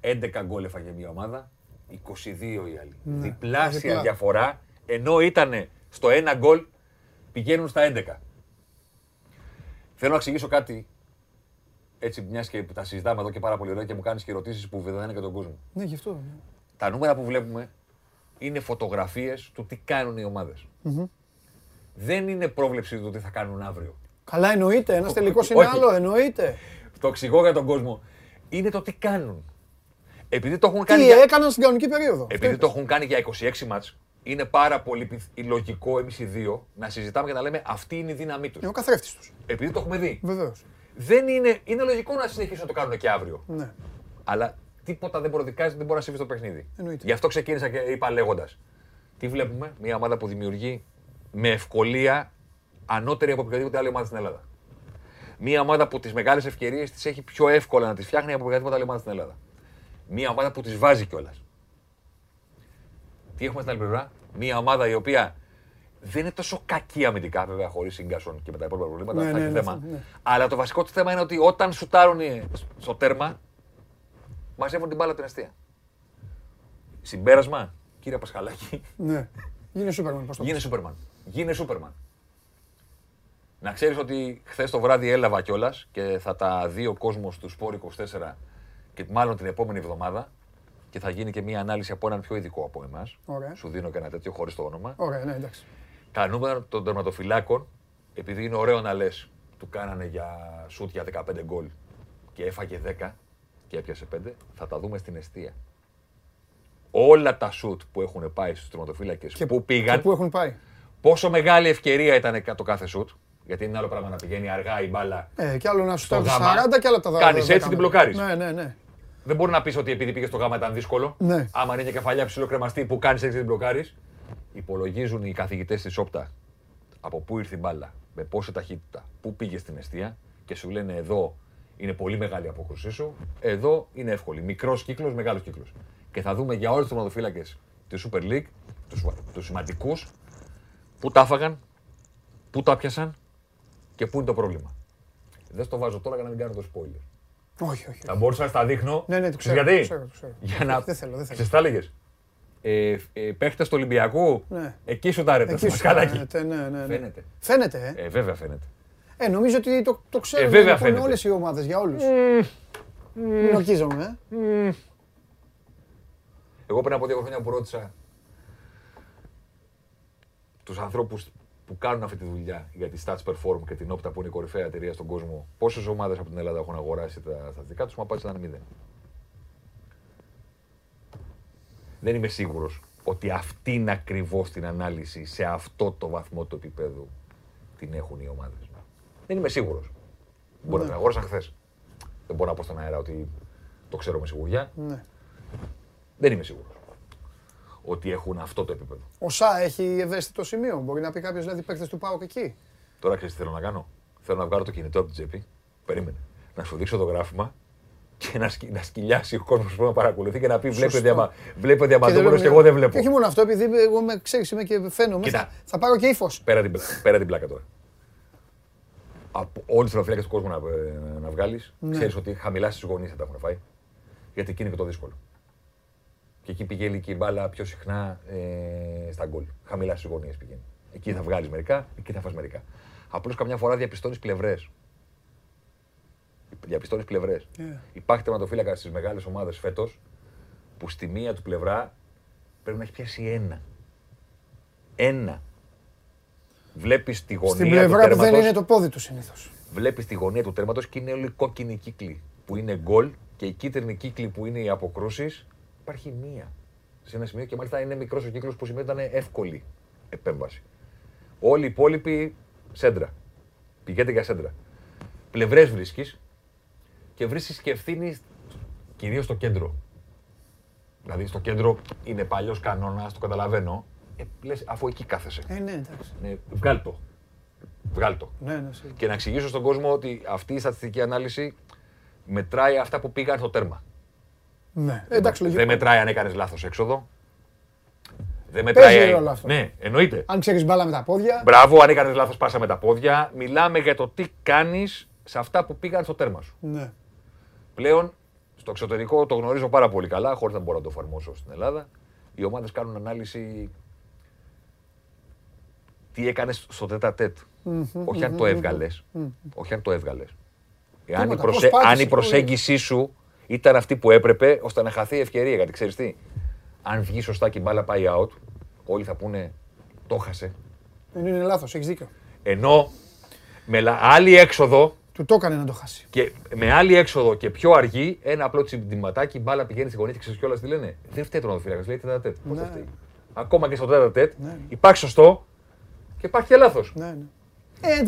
11 γκολ έφαγε μια ομάδα, 22 η άλλη. Διπλάσια διπλά. διαφορά, ενώ ήταν στο 1 γκολ, πηγαίνουν στα 11. Θέλω να εξηγήσω κάτι, έτσι μιας και τα συζητάμε εδώ και πάρα πολύ ωραία και μου κάνεις και ερωτήσεις που βεβαιώνουν και τον κόσμο. Ναι, γι' αυτό. Τα νούμερα που βλέπουμε είναι φωτογραφίες του τι κάνουν οι ομάδες. Δεν είναι πρόβλεψη του τι θα κάνουν αύριο. Καλά, εννοείται. Ένας τελικός είναι Όχι. άλλο. Εννοείται. Το εξηγώ για τον κόσμο. Είναι το τι κάνουν. Επειδή το έχουν κάνει, Τι για, έκαναν στην κανονική περίοδο. επειδή το έχουν κάνει για 26 μάτς, είναι πάρα πολύ πιθ- λογικό εμείς οι δύο να συζητάμε και να λέμε αυτή είναι η δύναμή τους. Είναι ο καθρέφτης τους. Επειδή το έχουμε δει. Βεβαίως. Δεν είναι, είναι λογικό να συνεχίσουν να το κάνουν και αύριο. Ναι. Αλλά τίποτα δεν προδικάζει, δεν μπορεί να συμβεί στο παιχνίδι. Εννοείται. Γι' αυτό ξεκίνησα και είπα λέγοντας. Τι βλέπουμε, μια ομάδα που δημιουργεί με ευκολία ανώτερη από οποιαδήποτε άλλη ομάδα στην Ελλάδα. Μια ομάδα που τις μεγάλες ευκαιρίες τι έχει πιο εύκολα να τις φτιάχνει από οποιαδήποτε άλλη ομάδα στην Ελλάδα. Μια ομάδα που τις βάζει κιόλας. Τι έχουμε στην άλλη πλευρά, Μια ομάδα η οποία δεν είναι τόσο κακή αμυντικά, βέβαια, χωρίς Σίγκασον και με τα υπόλοιπα προβλήματα. Ναι, αυτά ναι, έχει ναι, θέμα. αυτό, ναι. Αλλά το βασικό του θέμα είναι ότι όταν σουτάρουν στο τέρμα, μαζεύουν την μπάλα από την αιστεία. Συμπέρασμα, κύριε Πασχαλάκη, Ναι. Γίνε Σούπερμαν. Πώς το γίνε πες. Σούπερμαν. Γίνε Σούπερμαν. Να ξέρεις ότι χθες το βράδυ έλαβα κιόλας και θα τα δει ο κόσμος του Σπόρ 24 και μάλλον την επόμενη εβδομάδα και θα γίνει και μία ανάλυση από έναν πιο ειδικό από εμάς. Ωραία. Σου δίνω και ένα τέτοιο χωρίς το όνομα. Ωραία, ναι, εντάξει. Τα νούμερα των τερματοφυλάκων, επειδή είναι ωραίο να λες, του κάνανε για σουτ για 15 γκολ και έφαγε 10 και έπιασε 5, θα τα δούμε στην αιστεία. Όλα τα σουτ που έχουν πάει στους τερματοφύλακες που πήγαν, Και πού έχουν πάει. πόσο μεγάλη ευκαιρία ήταν το κάθε σουτ. Γιατί είναι άλλο πράγμα να πηγαίνει αργά η μπάλα. Ε, και άλλο να σου τα γάμα, 40 και άλλα τα 10. κάνεις έτσι, την μπλοκάρεις. Ναι, ναι, ναι. Δεν μπορεί να πεις ότι επειδή πήγες στο γάμα ήταν δύσκολο. Ναι. Άμα είναι κεφαλιά ψηλό κρεμαστή που κάνεις έτσι την μπλοκάρεις. Υπολογίζουν οι καθηγητές της Όπτα από πού ήρθε η μπάλα, με πόση ταχύτητα, πού πήγε στην αιστεία και σου λένε εδώ είναι πολύ μεγάλη η απόκρουσή σου, εδώ είναι εύκολη. Μικρός κύκλος, μεγάλος κύκλος. Και θα δούμε για όλους τους τερματοφύλακε τη Super League, τους σημαντικούς, πού τα έφαγαν, πού τα πιάσαν και πού είναι το πρόβλημα. Δεν στο βάζω τώρα για να μην κάνω το spoiler. Όχι, όχι. Θα μπορούσα να στα δείχνω. Ναι, ναι, το Ξέρεις ξέρω, Γιατί; το ξέρω, το ξέρω. Για να. Δεν θέλω, δεν θέλω. Ξέρεις τι θα έλεγες; Ε, ε, παίχτες του Ολυμπιακού; Ναι. Εκεί σου τα ρέτα. Εκεί σου Μασχαλάκι. φαίνεται, ναι, ναι, ναι. Φαίνεται. Φαίνεται, ε. Ε, βέβαια φαίνεται. Ε, νομίζω ότι το, το ξέρουν Ε, βέβαια λοιπόν, φαίνεται. όλες οι ομάδες για όλους. Μην ορκίζομαι, ε. Εγώ πριν από δύο χρόνια που ρώτησα τους ανθρώπους που κάνουν αυτή τη δουλειά για τη Stats Perform και την Opta που είναι η κορυφαία εταιρεία στον κόσμο, πόσες ομάδες από την Ελλάδα έχουν αγοράσει τα στατιστικά τους, μου απάντησαν ήταν μηδέν. Δεν είμαι σίγουρος ότι αυτήν ακριβώς την ανάλυση σε αυτό το βαθμό του επίπεδου την έχουν οι ομάδες. Δεν είμαι σίγουρος. Μπορεί να την αγόρασαν χθες. Δεν μπορώ να πω στον αέρα ότι το ξέρω με σιγουριά. Ναι. Δεν είμαι σίγουρος ότι έχουν αυτό το επίπεδο. Ο ΣΑ έχει ευαίσθητο σημείο. Μπορεί να πει κάποιος δηλαδή παίκτες του πάω και εκεί. Τώρα ξέρεις τι θέλω να κάνω. Θέλω να βγάλω το κινητό από την τσέπη. Περίμενε. Να σου δείξω το γράφημα και να, σκι, να σκυλιάσει ο κόσμος που με παρακολουθεί και να πει: Βλέπει ο, διαμα, βλέπει ο διαμαντόπουλο και εγώ δεν βλέπω. Και όχι μόνο αυτό, επειδή εγώ με ξέρεις, είμαι και φαίνομαι. Κοίτα. Θα, θα πάρω και ύφος. Πέρα την, πλα- πέρα την πλάκα τώρα. Από όλου του θεματοφύλακε του κόσμου να, ε, να βγάλεις, Ναι. ξέρεις ότι χαμηλά στις γωνίε θα τα έχουν φάει. Γιατί εκεί είναι και το δύσκολο. Και εκεί πηγαίνει και η μπάλα πιο συχνά ε, στα γκολ. Χαμηλά στις γωνίε πηγαίνει. Εκεί θα βγάλεις μερικά, εκεί θα φας μερικά. Απλώς καμιά φορά διαπιστώνεις πλευρές. Διαπιστώνεις πλευρές. Yeah. Υπάρχει τερματοφύλακα στις μεγάλες ομάδες φέτος που στη μία του πλευρά πρέπει να έχει πιάσει ένα. Ένα. Βλέπεις τη γωνία Στην του πλευρά που δεν τέρματος, είναι το πόδι του συνήθως. Βλέπεις τη γωνία του τέρματος και είναι όλοι οι κόκκινοι κύκλοι που είναι γκολ και οι κίτρινοι κύκλοι που είναι οι αποκρούσεις. Υπάρχει μία. Σε ένα σημείο και μάλιστα είναι μικρός ο κύκλος που σημαίνει ότι ήταν εύκολη επέμβαση. Όλοι οι υπόλοιποι σέντρα. Πηγαίνετε για σέντρα. Πλευρές βρίσκεις και βρίσκεις και ευθύνη κυρίως στο κέντρο. Δηλαδή στο κέντρο είναι παλιός κανόνας, το καταλαβαίνω. Ε, λες, αφού εκεί κάθεσαι. Ε, ναι, εντάξει. Ναι, βγάλ το. Βγάλ το. Ναι, ναι, σίγουρα. Και να εξηγήσω στον κόσμο ότι αυτή η στατιστική ανάλυση μετράει αυτά που πήγαν στο τέρμα. ναι. Ε, εντάξει, λογικό. Δεν μετράει αν έκανες λάθος έξοδο. Δεν μετράει. ρόλο αυτό. Ναι, εννοείται. Αν ξέρεις μπάλα με τα πόδια. Μπράβο, αν έκανες λάθος πάσα με τα πόδια. Μιλάμε για το τι κάνεις σε αυτά που πήγαν στο τέρμα σου. Ναι. Πλέον στο εξωτερικό το γνωρίζω πάρα πολύ καλά, χωρίς να μπορώ να το εφαρμόσω στην Ελλάδα. Οι ομάδες κάνουν ανάλυση τι έκανες στο τέτα τέτ. Όχι αν το έβγαλες. Όχι αν το έβγαλες. Αν, η Τίποτα, προσε- πώς πάτησες, αν η πώς- προσέγγιση σου ήταν αυτή που έπρεπε ώστε να χαθεί η ευκαιρία. Γιατί ξέρεις τι, αν βγει σωστά και η μπάλα πάει out, όλοι θα πούνε το χάσε. Δεν είναι λάθος, έχεις δίκιο. Ενώ με λα- άλλη έξοδο Του το έκανε να το χάσει. και με άλλη έξοδο και πιο αργή, ένα απλό τσιμπηματάκι, η μπάλα πηγαίνει στη γωνία και ξέρεις κιόλας τι λένε. Δεν φταίει το φύλακα, λέει τέτα τέτ. Πώ θα Ναι. φταίει. Ακόμα και στο τέτα τέτ Ναι. υπάρχει σωστό και υπάρχει και λάθος. Ναι, ναι. Ε,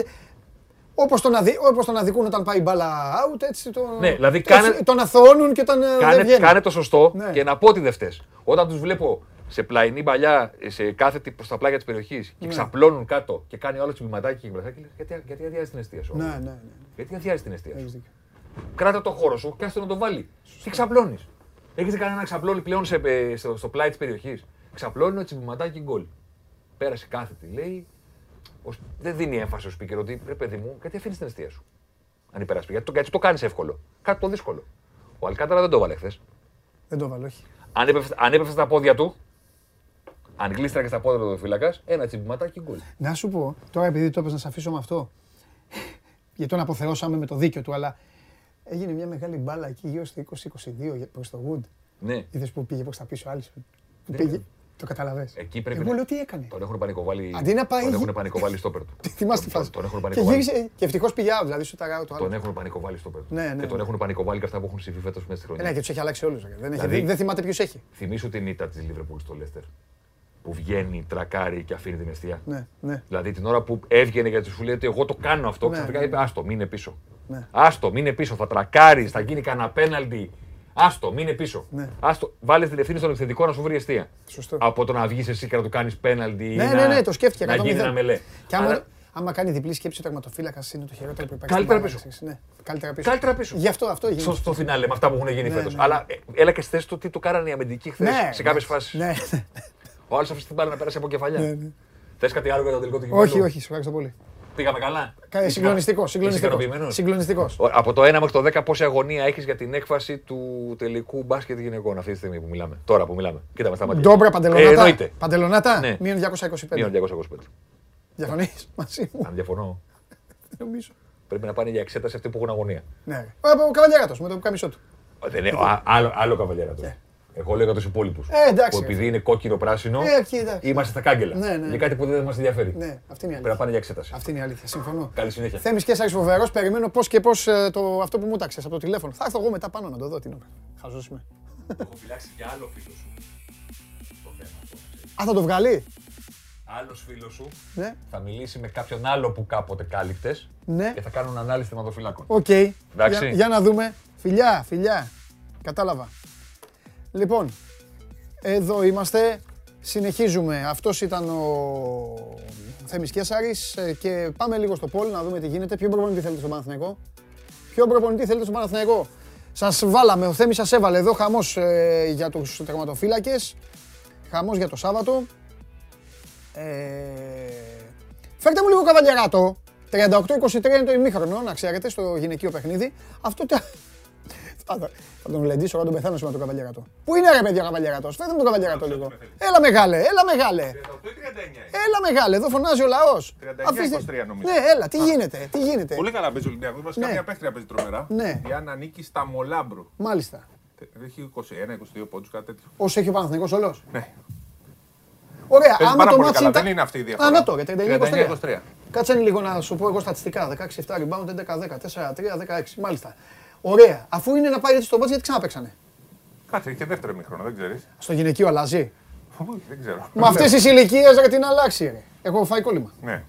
όπως τον, αδει, όπως τον αδικούν όταν πάει η μπάλα out, έτσι τον, Ναι, δηλαδή έτσι κάνε- τον αθωώνουν και όταν ε, δεν Κάνε, βγαίνει. κάνε το σωστό Ναι. και να πω ότι δεν φταίς. Όταν τους βλέπω σε πλαϊνή παλιά, σε κάθετη προ τα πλάγια της περιοχής και Ναι. ξαπλώνουν κάτω και κάνει όλο τσιμπηματάκι και μπρασάκι, λες, γιατί, γιατί αδειάζει την αιστεία σου. Ναι, ναι, ναι. Γιατί αδειάζει την αιστεία Έχεις σου; δίκιο. Κράτα το χώρο σου και άστε να το βάλει. Τι ξαπλώνεις; Έχεις κανένα ξαπλώνει πλέον σε, ε, στο, στο πλάι της περιοχής; Ξαπλώνει ο τσιμπηματάκι γκολ. Πέρασε κάθετη, λέει. Ο- δεν δίνει έμφαση ο speaker ότι ρε παιδί μου, γιατί αφήνεις την αιστεία σου; Αν υπεράσπι. Γιατί το, γιατί το κάνεις εύκολο. Κάτι το δύσκολο. Ο Αλκάνταρα δεν το έβαλε χθες. Δεν το βάλω, όχι. Αν έπεφτε, αν έπεφτε στα πόδια του, αν γλίστραγε στα πόδια του ο φύλακα, ένα τσιμπηματάκι γκολ. Να σου πω, τώρα επειδή το έπαιζε να σε αφήσω με αυτό, γιατί τον αποθεώσαμε με το δίκιο του, αλλά έγινε μια μεγάλη μπάλα εκεί γύρω στο 20-22 προς το Wood. Ναι. Είδες που πήγε προς τα πίσω άλλη. Που Ναι. πήγε, το καταλαβες. Εκεί πρέπει Εγώ να- λέω τι έκανε. Τον έχουν πανικοβάλει. Αντί να πάει Τον γη- έχουν πανικοβάλει στο πέρ του. Τι θυμάσαι τη Τον- φάση. Τον έχουν Και πανικοβάλει. γύρισε και ευτυχώς πήγε out, δηλαδή σου ταγάω το άλλο. Τον έχουν πανικοβάλει στο πέρ του. Ναι, ναι, Και τον ναι. έχουν πανικοβάλει και αυτά που έχουν συμβεί φέτος μέσα στη Ε, ναι, χρονιά. και τους έχει αλλάξει όλους. ρε. Δεν, έχει- Δηλαδή- δεν θυμάται ποιος έχει. Θυμήσου την ήττα της Λίβερπουλ στο Λέστερ. Που βγαίνει, τρακάρει και αφήνει την αιστεία. Ναι, ναι. Δηλαδή την ώρα που έβγαινε γιατί σου λέει ότι εγώ το κάνω αυτό, Ναι, ξαφνικά ναι. είπε Άστο, μείνε πίσω. Ναι. Άστο, μείνε πίσω, θα τρακάρεις, θα γίνει κανένα πέναλτι. Άστο, μείνε πίσω. Ναι. Άστο, βάλες την ευθύνη στον επιθετικό να σου βρει αιστεία. Σωστό. Από το να βγεις εσύ και να του κάνεις πέναλτι. ή Ναι, να- ναι, ναι, το σκέφτηκε. Να γίνει 100%. ένα μελέ. Και άμα, Άρα, άμα κάνει διπλή σκέψη ο τερματοφύλακας είναι το χειρότερο που υπάρχει. Καλύτερα στην πίσω. παράταση. Ναι, καλύτερα πίσω. Καλύτερα πίσω. Γι' αυτό αυτό έγινε. στο, στο φινάλε με αυτά που έχουν γίνει Ναι, φέτος. ναι. Αλλά ε, έλα και στη θέση του τι του κάνανε οι αμυντικοί χθες Ναι, σε κάποιες ναι, φάσεις. Ναι, ναι. Ο άλλος αφήσει την μπάλα να πέρασε από κεφαλιά. Ναι, ναι. Θες κάτι άλλο για το τελικό του κυπέλου. όχι, όχι, σου ευχαριστώ πολύ. Πήγαμε καλά; Κα- Είσαι Συγκλονιστικός, κα- συγκλονιστικός. είσαι ικανοποιημένος; Συγκλονιστικός. Ο- Από το 1 μέχρι το 10, πόση αγωνία έχεις για την έκφαση του τελικού μπάσκετ γυναικών αυτή τη στιγμή που μιλάμε; Τώρα που μιλάμε. Κοίτα με στα μάτια. Ντόμπρα Ε, παντελονάτα. εννοείται. Παντελονάτα, Ναι. μείον 225. Μείον 225. Διαφωνείς μαζί μου, Αν διαφωνώ, νομίζω. πρέπει να πάνε για εξέταση αυτοί που έχουν αγωνία. Ναι. Ο καβαλιάρατος με το καμισό του. Δεν είναι, α- άλλο, άλλο καβαλιέρα τώρα. Εγώ λέω για τους υπόλοιπους. Ε, εντάξει, Που επειδή είναι κόκκινο-πράσινο, Ε, εκεί, εντάξει. είμαστε στα κάγκελα. Ναι, ναι. Για κάτι που δεν μας ενδιαφέρει. Ναι, αυτή είναι η Πρέπει να αλήθεια. πάνε για εξέταση. Αυτή είναι η αλήθεια. Συμφωνώ. Καλή συνέχεια. Θέμης και Σάρης φοβερός, περιμένω πώς και πώς ε, το, αυτό που μου τάξες από το τηλέφωνο. Θα έρθω εγώ μετά πάνω να το δω την ώρα. Χαζός είμαι. Έχω φυλάξει για άλλο φίλο σου. Το θέμα αυτό. Α, θα το βγάλει; Άλλος φίλος σου Ναι, θα μιλήσει με κάποιον άλλο που κάποτε κάλυπτες ναι. και θα κάνουν ανάλυση θεματοφυλάκων. Οκ. Εντάξει. Για, για να δούμε. Φιλιά, φιλιά. Κατάλαβα. Λοιπόν, εδώ είμαστε. Συνεχίζουμε. Αυτός ήταν ο Θέμης Κέσαρης ε, και πάμε λίγο στο poll να δούμε τι γίνεται. Ποιο προπονητή θέλετε στο Παναθηναϊκό; Ποιο προπονητή θέλετε στο Παναθηναϊκό; Σας βάλαμε, ο Θέμης σας έβαλε εδώ χαμός ε, για τους τερματοφύλακες. Χαμός για το Σάββατο. Ε, φέρτε μου λίγο καβαλιαράτο. 38-23 είναι το ημίχρονο, να ξέρετε, στο γυναικείο παιχνίδι. Αυτό τε- θα, θα- θα τον λεντήσω, θα τον πεθάνω σήμερα τον καβαλιαράτο. Πού είναι ρε παιδιά ο καβαλιαράτος, φέρτε μου τον καβαλιαράτο λίγο. Έλα μεγάλε, έλα μεγάλε. Έλα μεγάλε, εδώ φωνάζει ο λαός. 39, Αφήστε- 23 νομίζω. Ναι, έλα, τι γίνεται, τι γίνεται. Πολύ καλά παίζει ο Ολυμπιακός. Βασικά Ναι. μια παίχτρια παίζει τρομερά. Ναι. Η Άννα νίκη στα Μολάμπρου. Μάλιστα. Έχει 21-22 πόντους, κάτι τέτοιο. Όσο έχει ο Παναθηναϊκός όλος. Ναι. Ωραία, Παίζει άμα πάρα το πολύ μάτσι καλά. ήταν... Δεν είναι αυτή η διαφορά. Α, να το, για 39-23. 39-23. Κάτσε λίγο να σου πω εγώ στατιστικά. 16-7 rebound, 11-10, 4-3, 16. Μάλιστα. Ωραία. Αφού είναι να πάει έτσι στο μπάτς, γιατί ξαναπέξανε. Κάτσε, είχε δεύτερο μήχρονο, δεν ξέρεις. Στο γυναικείο αλλάζει; Δεν ξέρω. Με αυτές τις ηλικίες ρε την αλλάξει. Ρε. Έχω φάει κόλλημα. Ναι.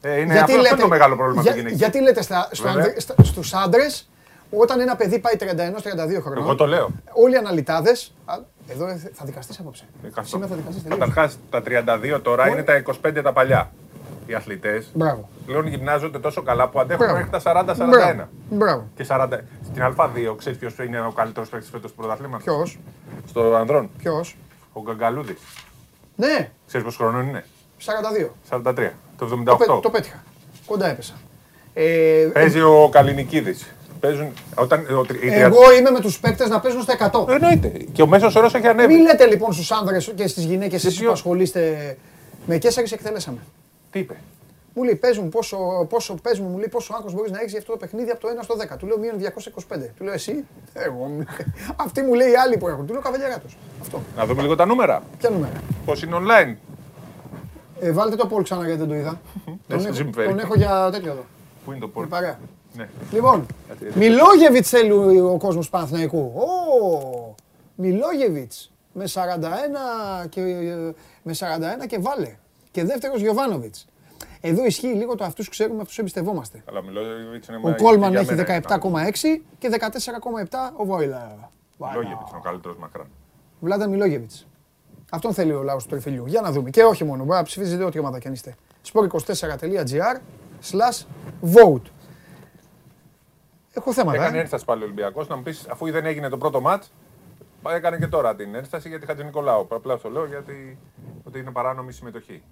Ε, είναι αυτό, αυτό είναι το μεγάλο πρόβλημα για- του γυναικείου. Γιατί λέτε στα, στο Βέβαια. ανδρε- στα, στους άντρες, όταν ένα παιδί πάει 31-32 χρονών, Εγώ το λέω. όλοι οι αναλυτάδες, α, εδώ ε, θα δικαστείς απόψε. Δικαστώ. Σήμερα θα δικαστείς τελείως. Καταρχά, τα 32 τώρα είναι τα 25 τα παλιά. Οι αθλητές Μπράβο. πλέον γυμνάζονται τόσο καλά που αντέχουν Μπράβο. μέχρι τα 40-41. Μπράβο. Μπράβο. Και 40. Στην Α2, ξέρεις ποιος είναι ο καλύτερος παίκτης φέτος του πρωταθλήματος; Ποιος, Στο ανδρών. ποιος; Ο Γκαγκαλούδης. Ναι, Ξέρεις πόσο χρόνο είναι; 42. 43. Το Το, πέ- 78. το πέτυχα. Κοντά έπεσα. Ε, Παίζει ο Καλινικίδης. Παίζουν. Όταν, ο, τρι- η τρια- εγώ είμαι με τους παίκτες να παίζουν στα 100. Εννοείται. Και ο μέσος όρος έχει ανέβει. Μην λέτε λοιπόν στους άνδρες και στις γυναίκες εσείς ποιο; που ασχολείστε με κέσσαρες εκτελέσαμε. Τι είπε; Μου λέει, πες μου πόσο, πόσο, πες μου, μου λέει, πόσο άγχος μπορείς να έχεις για αυτό το παιχνίδι από το 1 στο 10. Του λέω μείον 225. Του λέω εσύ; Εγώ. μου λέει. Αυτοί μου λέει οι άλλοι που έχουν. Του λέω καβαλιαράτος. Αυτό. Να δούμε λίγο τα νούμερα. Ποια νούμερα; Πώς είναι online. Ε, βάλτε το Πολ ξανά γιατί δεν το είδα. τον, σε έχω, συμφέρει. τον έχω για τέτοιο εδώ. Πού είναι το Είναι πόρτο. παρέα. Ναι. Λοιπόν, Έτσι, Μιλόγεβιτς θέλει ο κόσμος Παναθηναϊκού. Ω, Μιλόγεβιτς με 41 και, με 41 και βάλε. Και δεύτερος Γιωβάνοβιτς. Εδώ ισχύει λίγο το αυτούς ξέρουμε, αυτούς εμπιστευόμαστε. Αλλά μιλώ, είναι Ο μα- Κόλμαν για έχει μένα 17,6 και 14,7 ο Βόιλα. Λόγια είναι ο καλύτερος μακράν. Βλάτα Μιλόγεβιτς. Αυτόν θέλει ο λαός του Τριφυλιού. Για να δούμε. Και όχι μόνο. Μπορεί να ψηφίζετε ό,τι ομάδα και αν είστε. sport24.gr slash vote. Έχω θέματα. Έκανε ε. ένσταση πάλι ο Ολυμπιακός. Να μου πεις, αφού δεν έγινε το πρώτο μάτς, έκανε και τώρα την ένσταση για τη Χατζη Νικολάου. Απλά το λέω γιατί ότι είναι παράνομη συμμετοχή.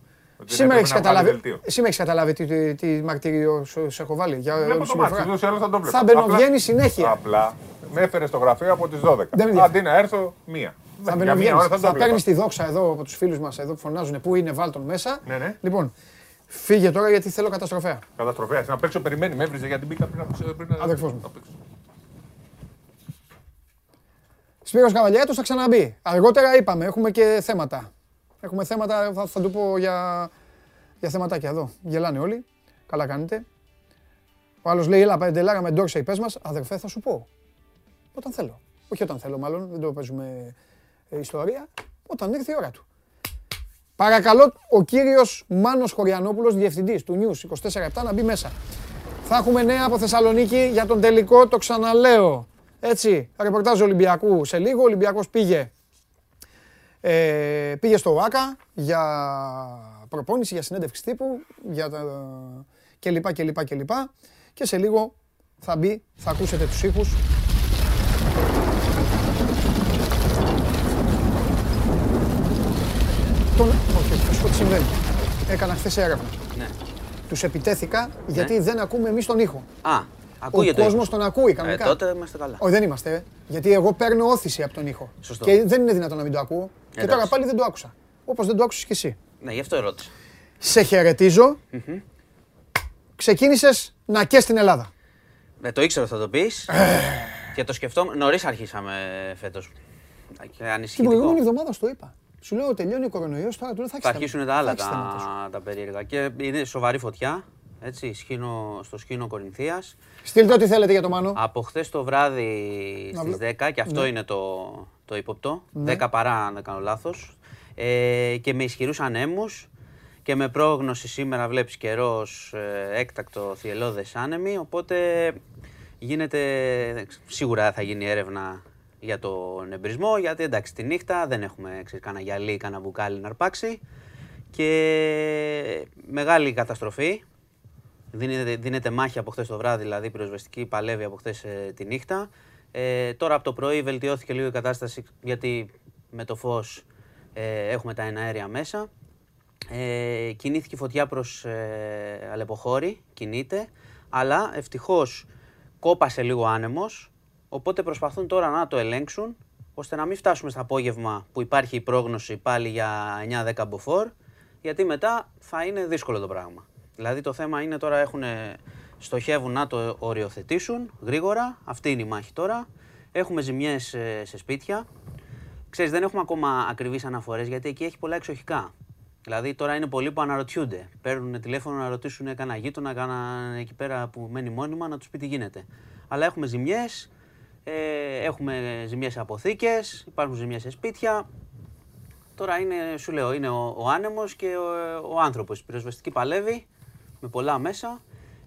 Ότι δεν Σήμερα έχεις έπρεπε να βγάλει καταλάβει, δελτίο. σήμερα έχεις καταλάβει τι, τι, τι μαρτύριο σου, σου έχω βάλει για Βλέπω όλη το τη μάτς, συμπεριφορά. ούτως ή άλλως θα το βλέπω. Θα μπαινοβγαίνει Απλά- συνέχεια. Απλά με έφερες στο γραφείο από τις 12. Δεν με ενδιαφέρει. Αντί να έρθω, μία. Θα Για μία μπαινοβγαίνεις. ώρα θα Θα το παίρνεις βλέπα. τη δόξα εδώ από τους φίλους μας εδώ που φωνάζουν πού είναι, βάλ τον μέσα. Ναι, ναι. Λοιπόν, φύγε τώρα γιατί θέλω καταστροφέα. Καταστροφέα. Να παίξω, περιμένει, με έβριζε γιατί μπήκα πριν να παίξω. πριν να- Αδερφός μου. να παίξω. Σπύρος Καβαλιάτος θα ξαναμπεί. Αργότερα είπαμε, έχουμε και θέματα. Έχουμε θέματα, θα, θα του πω για, για θεματάκια εδώ. Γελάνε όλοι. Καλά κάνετε. Ο άλλος λέει, έλα πεντελάρα με ντόρσα πες μας. Αδερφέ θα σου πω. Όταν θέλω. Όχι όταν θέλω μάλλον, δεν το παίζουμε ε, ιστορία. Όταν έρθει η ώρα του. Παρακαλώ ο κύριος Μάνος Χωριανόπουλος, διευθυντής του News 24-7 να μπει μέσα. Θα έχουμε νέα από Θεσσαλονίκη για τον τελικό, το ξαναλέω. Έτσι, ρεπορτάζ Ολυμπιακού σε λίγο. Ο Ολυμπιακός πήγε, ε, πήγε στο ΟΑΚΑ για προπόνηση, για συνέντευξη τύπου, για τα κλπ. κλπ, κλπ. Και σε λίγο θα μπει, θα ακούσετε τους ήχους. Τον... Όχι, όχι, θα σου πω τι συμβαίνει. Έκανα χθες έρευνα. Ναι. Τους επιτέθηκα γιατί δεν ακούμε εμείς τον ήχο. Α, Ο ακούγεται. κόσμος τον ακούει Ε, κανονικά. τότε είμαστε καλά. Όχι, δεν είμαστε. ε. Γιατί εγώ παίρνω όθηση από τον ήχο. Σωστό. Και δεν είναι δυνατόν να μην το ακούω. Και Εντάξει. τώρα πάλι δεν το άκουσα. Όπως δεν το άκουσες κι εσύ. Ναι, γι' αυτό ερώτησα. Σε χαιρετίζω. Ξεκίνησες να καίς στην Ελλάδα. Ναι, το ήξερα ότι θα το πεις. Ε. και το σκεφτόμουν. Νωρίς αρχίσαμε φέτος. Και Την προηγούμενη ανησυχητικό. εβδομάδα σου το είπα. Σου λέω τελειώνει ο κορονοϊός, τώρα του λέω θα Θα έχεις αρχίσουν θέματα. τα άλλα Θα έχεις θέματα σου. τα, τα περίεργα. Και είναι σοβαρή φωτιά. Έτσι, σκήνο, στο σκήνο Κορινθίας. Στείλτε ό,τι θέλετε για το Μάνο. Από χθες το βράδυ Να στις βλέ- 10 και αυτό Ναι. είναι το, το ύποπτο. Ναι. 10 παρά αν δεν κάνω λάθος. Ε, και με ισχυρούς ανέμους και με πρόγνωση σήμερα βλέπεις καιρός ε, έκτακτο θυελώδες άνεμοι οπότε γίνεται, σίγουρα θα γίνει έρευνα για τον εμπρισμό, γιατί εντάξει τη νύχτα δεν έχουμε ξέρεις, κανένα γυαλί, κανένα μπουκάλι να αρπάξει και μεγάλη καταστροφή. Δίνεται, δίνεται μάχη από χθες το βράδυ, δηλαδή η πυροσβεστική παλεύει από χθες ε, τη νύχτα. Ε, τώρα από το πρωί βελτιώθηκε λίγο η κατάσταση γιατί με το φως ε, έχουμε τα εναέρια μέσα. Ε, κινήθηκε η φωτιά προς ε, Αλεποχώρη, κινείται, αλλά ευτυχώς κόπασε λίγο άνεμος, οπότε προσπαθούν τώρα να το ελέγξουν, ώστε να μην φτάσουμε στο απόγευμα που υπάρχει η πρόγνωση πάλι για 9-10 μποφόρ, γιατί μετά θα είναι δύσκολο το πράγμα. Δηλαδή το θέμα είναι τώρα έχουν, στοχεύουν να το οριοθετήσουν γρήγορα, αυτή είναι η μάχη τώρα. Έχουμε ζημιές ε, σε σπίτια. Ξέρεις, δεν έχουμε ακόμα ακριβείς αναφορές γιατί εκεί έχει πολλά εξοχικά. Δηλαδή τώρα είναι πολλοί που αναρωτιούνται. Παίρνουν τηλέφωνο να ρωτήσουν κανένα γείτονα, κανένα εκεί πέρα που μένει μόνιμα να τους πει τι γίνεται. Αλλά έχουμε ζημιές, ε, έχουμε ζημιές σε αποθήκες, υπάρχουν ζημιές σε σπίτια. Τώρα είναι, σου λέω, είναι ο, ο άνεμος και ο, ο άνθρωπος. Η πυροσβεστική παλεύει με πολλά μέσα.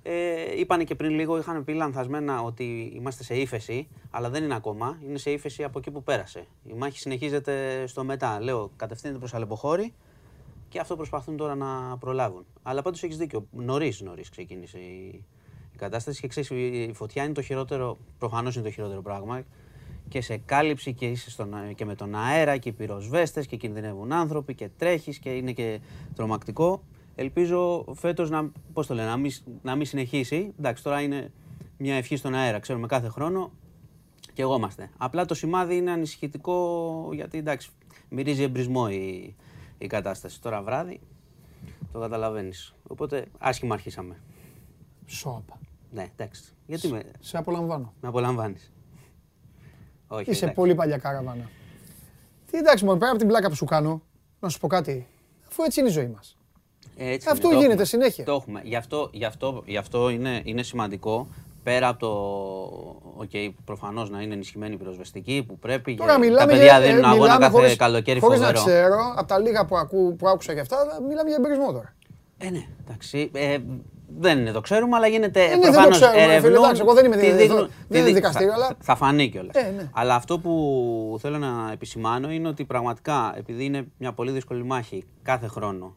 Ε, είπανε και πριν λίγο, είχαν πει λανθασμένα ότι είμαστε σε ύφεση, αλλά δεν είναι ακόμα. Είναι σε ύφεση από εκεί που πέρασε. Η μάχη συνεχίζεται στο μετά. Λέω, κατευθύνεται προς Αλεποχώρη και αυτό προσπαθούν τώρα να προλάβουν. Αλλά πάντως έχεις δίκιο. Νωρίς νωρίς ξεκίνησε η, η κατάσταση και ξέρεις, η φωτιά είναι το χειρότερο, προφανώς είναι το χειρότερο πράγμα. Και σε κάλυψη και, είσαι στον, και με τον αέρα και οι πυροσβέστες και κινδυνεύουν άνθρωποι και τρέχεις και είναι και τρομακτικό. Ελπίζω φέτος να, πώς το λένε, να, μην, να μην συνεχίσει. Εντάξει, τώρα είναι μια ευχή στον αέρα. Ξέρουμε κάθε χρόνο και εγώ είμαστε. Απλά το σημάδι είναι ανησυχητικό γιατί εντάξει, μυρίζει εμπρισμό η, η κατάσταση. Τώρα βράδυ το καταλαβαίνεις. Οπότε άσχημα αρχίσαμε. Σόπα. Ναι, εντάξει. Γιατί με, Σε απολαμβάνω. με απολαμβάνεις. Όχι. Είσαι εντάξει. πολύ παλιά καραβάνα. Τι εντάξει, μόνο πέρα από την πλάκα που σου κάνω, να σου πω κάτι. Αφού έτσι είναι η ζωή μας. Ε, Έτσι Αυτό είναι, το γίνεται έχουμε. συνέχεια. Το έχουμε. Γι' αυτό, γι αυτό, γι αυτό είναι, είναι σημαντικό πέρα από το. Οκ, προφανώς να είναι ενισχυμένη η πυροσβεστική που πρέπει. Τώρα για- μιλάμε τα παιδιά για, δίνουν ε, αγώνα μιλάμε κάθε χωρίς, καλοκαίρι χωρίς να φοβερό. ξέρω, από τα λίγα που, ακού, που άκουσα και αυτά, μιλάμε για εμπειρισμό τώρα. Ε, ναι, εντάξει. Ε, δεν είναι, το ξέρουμε, αλλά γίνεται ναι, δεν το προφανώς ξέρουμε, φίλε, ερευνούν, εντάξει, εγώ δεν είμαι τη δι- δείχνουν- δεν τη είναι δει- δικαστήριο, θα- αλλά- θα- Θα φανεί κιόλας. Ε, ναι. Αλλά αυτό που θέλω να επισημάνω είναι ότι πραγματικά, επειδή είναι μια πολύ δύσκολη μάχη κάθε χρόνο,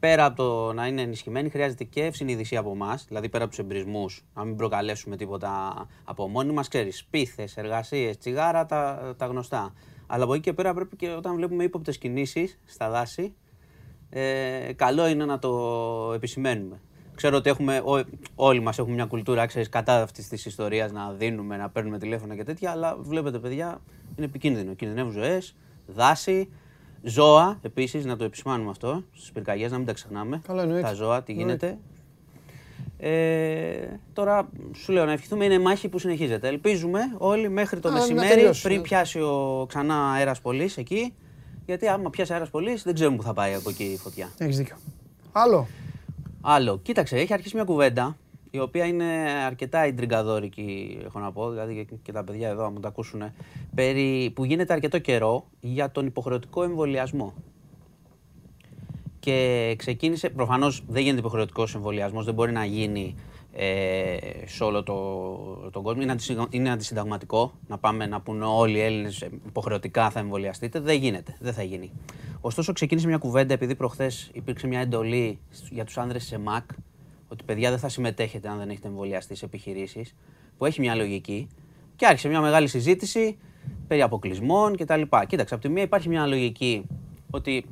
πέρα από το να είναι ενισχυμένη, χρειάζεται και ευσυνειδησία από εμάς, δηλαδή πέρα από τους εμπρισμούς, να μην προκαλέσουμε τίποτα από μόνοι μας. Ξέρεις, πίθες, εργασίες, τσιγάρα, τα, τα γνωστά. Αλλά από εκεί και πέρα πρέπει και όταν βλέπουμε ύποπτες κινήσεις στα δάση, ε, καλό είναι να το επισημαίνουμε. Ξέρω ότι έχουμε, ό- όλοι μας έχουμε μια κουλτούρα ξέρεις, κατά αυτής της ιστορίας να δίνουμε, να παίρνουμε τηλέφωνα και τέτοια, αλλά βλέπετε παιδιά είναι επικίνδυνο. Κινδυνεύουν ζωές, δάση, ζώα επίσης, να το επισημάνουμε αυτό στις πυρκαγιές, να μην τα ξεχνάμε. Καλά, εννοείται. Τα ζώα, τι Εννοείται. γίνεται. Ε, τώρα σου λέω να ευχηθούμε είναι μάχη που συνεχίζεται. Ελπίζουμε όλοι μέχρι το Α, να μεσημέρι τελειώσει, πριν ναι. πιάσει ο ξανά αέρας πολύς εκεί. Γιατί άμα πιάσει αέρας πολύς δεν ξέρουμε που θα πάει από εκεί η φωτιά. Έχεις δίκιο. Άλλο. Άλλο, κοίταξε, έχει αρχίσει μια κουβέντα η οποία είναι αρκετά ιντριγκαδόρικη, έχω να πω, δηλαδή και- και τα παιδιά εδώ, αν μου τα ακούσουν, περί, που γίνεται αρκετό καιρό για τον υποχρεωτικό εμβολιασμό. Και ξεκίνησε, προφανώς δεν γίνεται υποχρεωτικός εμβολιασμός, δεν μπορεί να γίνει ε, σε όλο το, τον κόσμο. Είναι, αντισυγα- είναι αντισυνταγματικό να πάμε να πούνε όλοι οι Έλληνες υποχρεωτικά θα εμβολιαστείτε. Δεν γίνεται, δεν θα γίνει. Ωστόσο, ξεκίνησε μια κουβέντα επειδή προχθές υπήρξε μια εντολή για τους άνδρες σε ΜΑΚ ότι παιδιά δεν θα συμμετέχετε αν δεν έχετε εμβολιαστεί σε επιχειρήσεις, που έχει μια λογική. Και άρχισε μια μεγάλη συζήτηση περί αποκλεισμών κτλ. Κοίταξε, από τη μία υπάρχει μια λογική ότι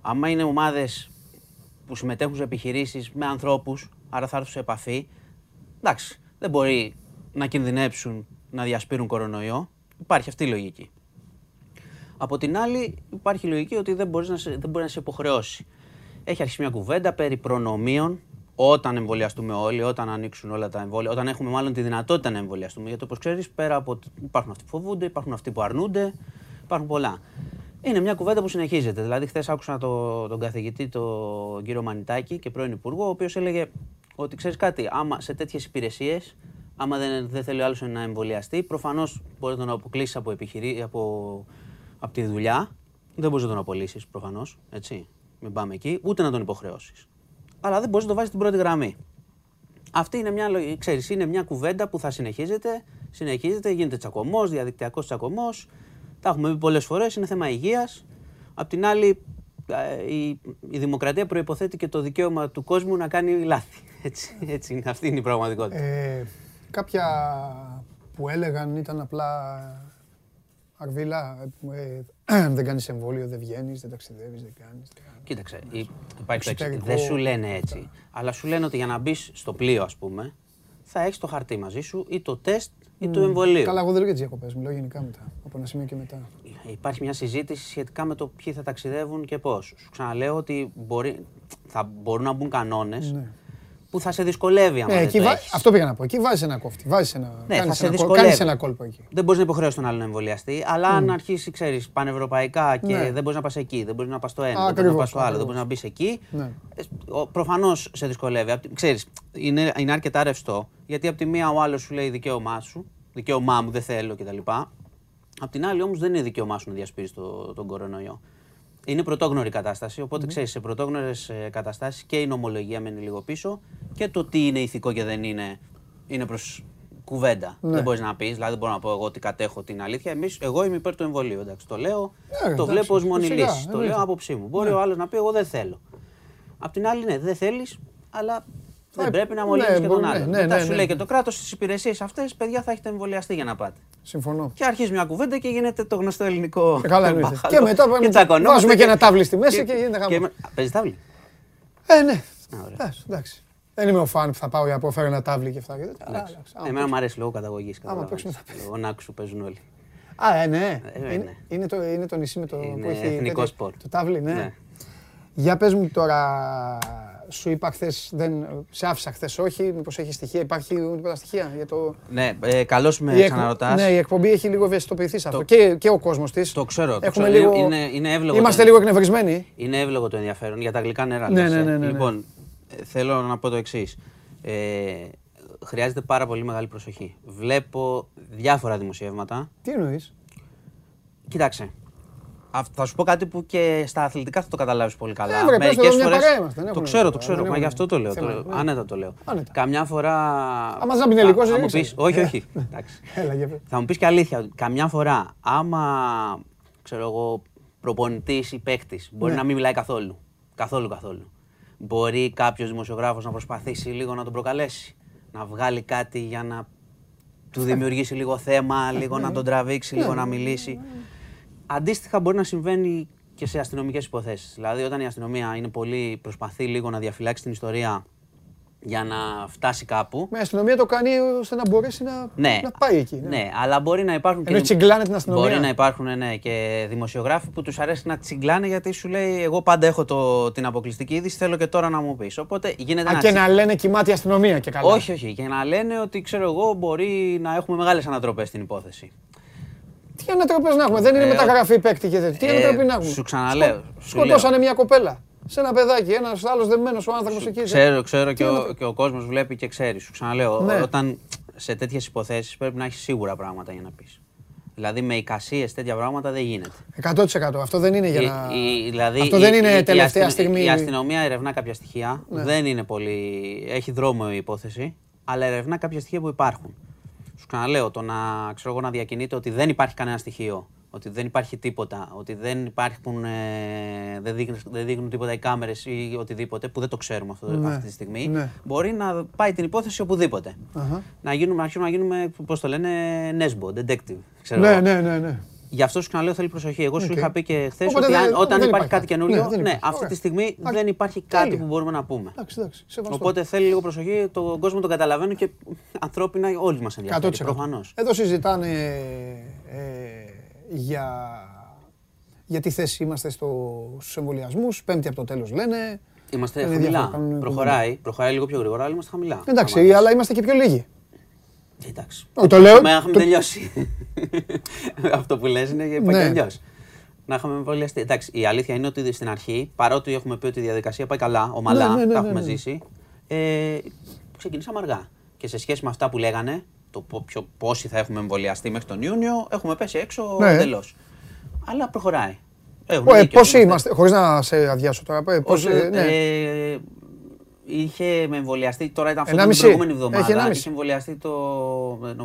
άμα είναι ομάδες που συμμετέχουν σε επιχειρήσεις με ανθρώπους, άρα θα έρθουν σε επαφή, εντάξει, δεν μπορεί να κινδυνέψουν να διασπείρουν κορονοϊό. Υπάρχει αυτή η λογική. Από την άλλη, υπάρχει η λογική ότι δεν, μπορείς να σε, δεν μπορεί να σε υποχρεώσει. Έχει αρχίσει μια κουβέντα περί προνομίων όταν εμβολιαστούμε όλοι, όταν ανοίξουν όλα τα εμβόλια, όταν έχουμε μάλλον τη δυνατότητα να εμβολιαστούμε. Γιατί όπως ξέρεις, πέρα από. ότι Υπάρχουν αυτοί που φοβούνται, υπάρχουν αυτοί που αρνούνται, υπάρχουν πολλά. Είναι μια κουβέντα που συνεχίζεται. Δηλαδή, χθες άκουσα το, τον καθηγητή, τον κύριο Μανιτάκη και πρώην Υπουργό, ο οποίος έλεγε ότι ξέρεις κάτι, άμα σε τέτοιες υπηρεσίες, άμα δεν, δεν θέλει ο άλλος να εμβολιαστεί, προφανώς μπορείς να τον αποκλείσεις από, επιχειρή, από, από τη δουλειά. Δεν μπορείς να τον απολύσεις προφανώς. Έτσι. Μην πάμε εκεί, ούτε να τον υποχρεώσεις. Αλλά δεν μπορείς να το βάζεις στην πρώτη γραμμή. Αυτή είναι μια, λογι- ξέρεις, είναι μια κουβέντα που θα συνεχίζεται Συνεχίζεται, γίνεται τσακωμός, διαδικτυακός τσακωμός. Τα έχουμε πει πολλές φορές, είναι θέμα υγείας. Απ' την άλλη, ε, η, η δημοκρατία προποθέτει και το δικαίωμα του κόσμου να κάνει λάθη. Έτσι, έτσι είναι, αυτή είναι η πραγματικότητα. Ε, κάποια που έλεγαν ήταν απλά Αρβίλα, ε, δεν κάνεις εμβόλιο, δεν βγαίνεις, δεν ταξιδεύεις, δεν κάνεις. δεν κάνεις. Κοίταξε, η- υπάρχει το εξής. Εξωτερικό- Δεν σου λένε έτσι. Αλλά σου λένε ότι για να μπεις στο πλοίο, ας πούμε, θα έχεις το χαρτί μαζί σου ή το τεστ ή το εμβολίο. Καλά, εγώ δεν λέω για τις διακοπές, μιλάω γενικά μετά, από ένα σημείο και μετά. Υπάρχει μια συζήτηση σχετικά με το ποιοι θα ταξιδεύουν και πώ. Σου ξαναλέω ότι μπορεί, θα μπορούν να μπουν κανόνες Ναι. Που θα σε δυσκολεύει άμα Ναι, δεν εκεί το βα- έχεις. αυτό πήγα να πω. Εκεί βάζεις ένα κόφτη, βάζεις ένα, Ναι, θα κάνεις, σε ένα, κόλ- δυσκολεύει. κάνεις ένα κόλπο εκεί. Δεν μπορείς να υποχρεώσεις τον άλλο να εμβολιαστεί, αλλά αν αρχίσει, ξέρεις, πανευρωπαϊκά και Ναι. δεν μπορείς να πας εκεί, δεν μπορείς να πας στο ένα, δεν μπορείς να Ακριβώς, πας στο άλλο, δεν ακριβώς. μπορείς να μπεις εκεί. Ναι. Προφανώς σε δυσκολεύει. Απ' τη- Ξέρεις, είναι, είναι αρκετά ρευστό, γιατί από τη μία ο άλλος σου λέει δικαίωμά σου, δικαίωμά μου, δεν θέλω κτλ. Απ' την άλλη όμως δεν είναι δικαίωμά σου να διασπείρεις το, τον κορονοϊό. Είναι πρωτόγνωρη κατάσταση, οπότε ξέρεις, σε πρωτόγνωρες καταστάσεις και η νομολογία μένει λίγο πίσω και το τι είναι ηθικό και δεν είναι, είναι προς κουβέντα. Ναι. Δεν μπορείς να πεις, δηλαδή δεν μπορώ να πω εγώ ότι κατέχω την αλήθεια. Εμείς, εγώ είμαι υπέρ του εμβολίου. Εντάξει, το λέω, Ναι, το εντάξει, βλέπω ως μόνη φυσικά, λύση. Το εννοείται. λέω άποψή μου. Μπορεί ο άλλος να πει: Εγώ δεν θέλω. Απ' την άλλη, ναι, δεν θέλεις, αλλά δεν Ε, πρέπει να ναι, μολύνει και τον μπορεί, άλλο. ναι, ναι, Μετά ναι, σου ναι. λέει και το κράτος στις υπηρεσίες αυτές, παιδιά θα έχετε εμβολιαστεί για να πάτε. Συμφωνώ. Και αρχίζει μια κουβέντα και γίνεται το γνωστό ελληνικό. Ε, καλά εννοείται. μπάχαλο. Και μετά πάμε- τσακωνόμαστε βάζουμε και ένα τάβλι στη μέση και γίνεται χαμός. με- Παίζεις τάβλι; Ε, ναι. Α, ωραία. Εντάξει, εντάξει. Δεν είμαι ο φαν που θα πάω για να αποφέρω ένα τάβλι και αυτά. και τέτοια. Αλλά, εντάξει, άμα Εμένα μου αρέσει λόγω καταγωγής. Άμα παίξουμε θα Ο Νάκου σου παίζουν όλοι. Α, ε, ναι. Ε, είναι, ναι. είναι, το, είναι το νησί με το Είναι που έχει εθνικό τέτοιο- σπορ. Το τάβλι, ναι. Ναι. Για πες μου τώρα, σου είπα χθες, σε άφησα χθες όχι, μήπως έχει στοιχεία, υπάρχει τίποτα στοιχεία για το... Ναι, ε, καλώς Η με εκ- ξαναρωτάς. Ναι, η εκπομπή έχει λίγο ευαισθητοποιηθεί σε αυτό. Και, και ο κόσμος της. Το ξέρω. Το Έχουμε ξέρω. λίγο... Είναι, είναι εύλογο. Είμαστε το- λίγο εκνευρισμένοι. Είναι εύλογο το ενδιαφέρον για τα γλυκά νερά. Ναι, λες, ναι, ε. ναι, ναι, ναι. Λοιπόν, ε, θέλω να πω το εξής. Ε, χρειάζεται πάρα πολύ μεγάλη προσοχή. Βλέπω διάφορα δημοσιεύματα. Τι εννοείς; Κοίταξε. Αυ- Θα σου πω κάτι που και στα αθλητικά θα το καταλάβεις πολύ καλά. Ε, βρε, πες το, Μερικές μια φορές- παρέα είμαστε, δεν Το έχουμε ξέρω, το τίποτα, ξέρω. δεν Μα γι' έχουμε αυτό το λέω. θέμα, το- ναι. Άνετα το λέω. Άνετα. Καμιά φορά. Άμα δεν είναι ελληνικός, Α- δεν άμα ρίξε. πεις- Όχι, Ε, όχι. Εντάξει. Έλα, για πες. Θα μου πεις και αλήθεια. ότι Καμιά φορά, άμα ξέρω εγώ, προπονητής ή παίκτης, μπορεί Ναι. να μην μιλάει καθόλου. Καθόλου, καθόλου. Μπορεί κάποιος δημοσιογράφος να προσπαθήσει λίγο να τον προκαλέσει. Να βγάλει κάτι για να του δημιουργήσει λίγο θέμα, λίγο να τον τραβήξει, λίγο να μιλήσει. Αντίστοιχα, μπορεί να συμβαίνει και σε αστυνομικές υποθέσεις. Δηλαδή, όταν η αστυνομία είναι πολύ, προσπαθεί λίγο να διαφυλάξει την ιστορία για να φτάσει κάπου. Με αστυνομία το κάνει ώστε να μπορέσει να, Ναι, να πάει εκεί. ναι. αλλά μπορεί να υπάρχουν Ενώ τσιγκλάνε την αστυνομία. Μπορεί να υπάρχουν ναι, και δημοσιογράφοι που τους αρέσει να τσιγκλάνε γιατί σου λέει: Εγώ πάντα έχω το, την αποκλειστική είδηση, θέλω και τώρα να μου πεις. Οπότε γίνεται Α, ένα και τσι- να λένε κοιμάται η αστυνομία και καλά. Όχι, όχι. Και να λένε ότι ξέρω εγώ μπορεί να έχουμε μεγάλες ανατροπές στην υπόθεση. Τι ανατροπές να έχουμε, δεν είναι Ε, μεταγραφή παίκτη και τέτοια. Τι ε, ανατροπή να έχουμε. σου ξαναλέω, Σκο- σου Σκοτώσανε λέω. μια κοπέλα. Σε ένα παιδάκι, ένας άλλος δεμένος ο άνθρωπος εκεί. Ξέρω, ξέρω Τι και, ο, ανατροπή. και ο κόσμος βλέπει και ξέρει. Σου ξαναλέω, Ναι. όταν σε τέτοιες υποθέσεις πρέπει να έχεις σίγουρα πράγματα για να πεις. Δηλαδή με εικασίες τέτοια πράγματα δεν γίνεται. 100%. Αυτό δεν είναι για Η- να. η- δηλαδή Αυτό η- δεν η- είναι η τελευταία αστυνο- στιγμή. Η αστυνομία ερευνά κάποια στοιχεία. Ναι. Δεν είναι πολύ. Έχει δρόμο η υπόθεση, αλλά ερευνά κάποια στοιχεία που υπάρχουν. Σου ξαναλέω, το να, ξέρω εγώ, να διακινείται ότι δεν υπάρχει κανένα στοιχείο, ότι δεν υπάρχει τίποτα, ότι δεν υπάρχουν. Ε, δεν, δείχνουν, δεν δείχνουν τίποτα οι κάμερες ή οτιδήποτε, που δεν το ξέρουμε αυτό, Ναι, αυτή τη στιγμή, ναι. μπορεί να πάει την υπόθεση οπουδήποτε. Αχα. Να, γίνουμε, να αρχίσουμε να γίνουμε, πώς το λένε, Nesbo, detective. Ξέρω Ναι, εγώ. ναι, ναι. ναι. Γι' αυτό σου ξαναλέω θέλει προσοχή. Εγώ σου Οκ. είχα πει και χθες Οπότε ότι δεν- αν- δεν όταν υπάρχει υπάρχει κάτι κάτι. καινούριο, Ναι, ναι, δεν υπάρχει. αυτή Ωραία. τη στιγμή Εντάξει. δεν υπάρχει κάτι Τέλεια. που μπορούμε να πούμε. Εντάξει, εντάξει. Σεβαστό. Οπότε θέλει λίγο προσοχή. Τον κόσμο τον καταλαβαίνω και ανθρώπινα όλοι μας 100%. ενδιαφέρει. Προφανώς. Εδώ συζητάνε ε, για, για τι θέση είμαστε στο, στους εμβολιασμούς. Πέμπτη από το τέλος λένε. Είμαστε Είναι χαμηλά. διάφορα, κάνουν Προχωράει. Προχωράει λίγο πιο γρήγορα, αλλά είμαστε χαμηλά. Εντάξει, Άμα- αλλά είμαστε και πιο λίγοι. Εντάξει. Όχι, το λέω- Να έχουμε το- τελειώσει. Αυτό που λες είναι είπα Ναι. και αλλιώς. Να είχαμε εμβολιαστεί. Εντάξει, η αλήθεια είναι ότι στην αρχή, παρότι έχουμε πει ότι η διαδικασία πάει καλά, ομαλά, Ναι, ναι, ναι, τα ναι, έχουμε ναι. ζήσει, ε, ξεκινήσαμε αργά. Και σε σχέση με αυτά που λέγανε, το πο- ποιο- πόσοι θα έχουμε εμβολιαστεί μέχρι τον Ιούνιο, έχουμε πέσει έξω Ναι. εντελώς. Αλλά προχωράει. Έχουμε Ε, δίκιο, Πόσοι είμαστε, χωρίς να σε αδειάσω τώρα. ε, Ως, Πόσοι, ε, ναι. ε, Είχε με εμβολιαστεί, τώρα ήταν αυτό Ένα την μισή. προηγούμενη Έχει εβδομάδα. ένα Είχε μισή. εμβολιαστεί το,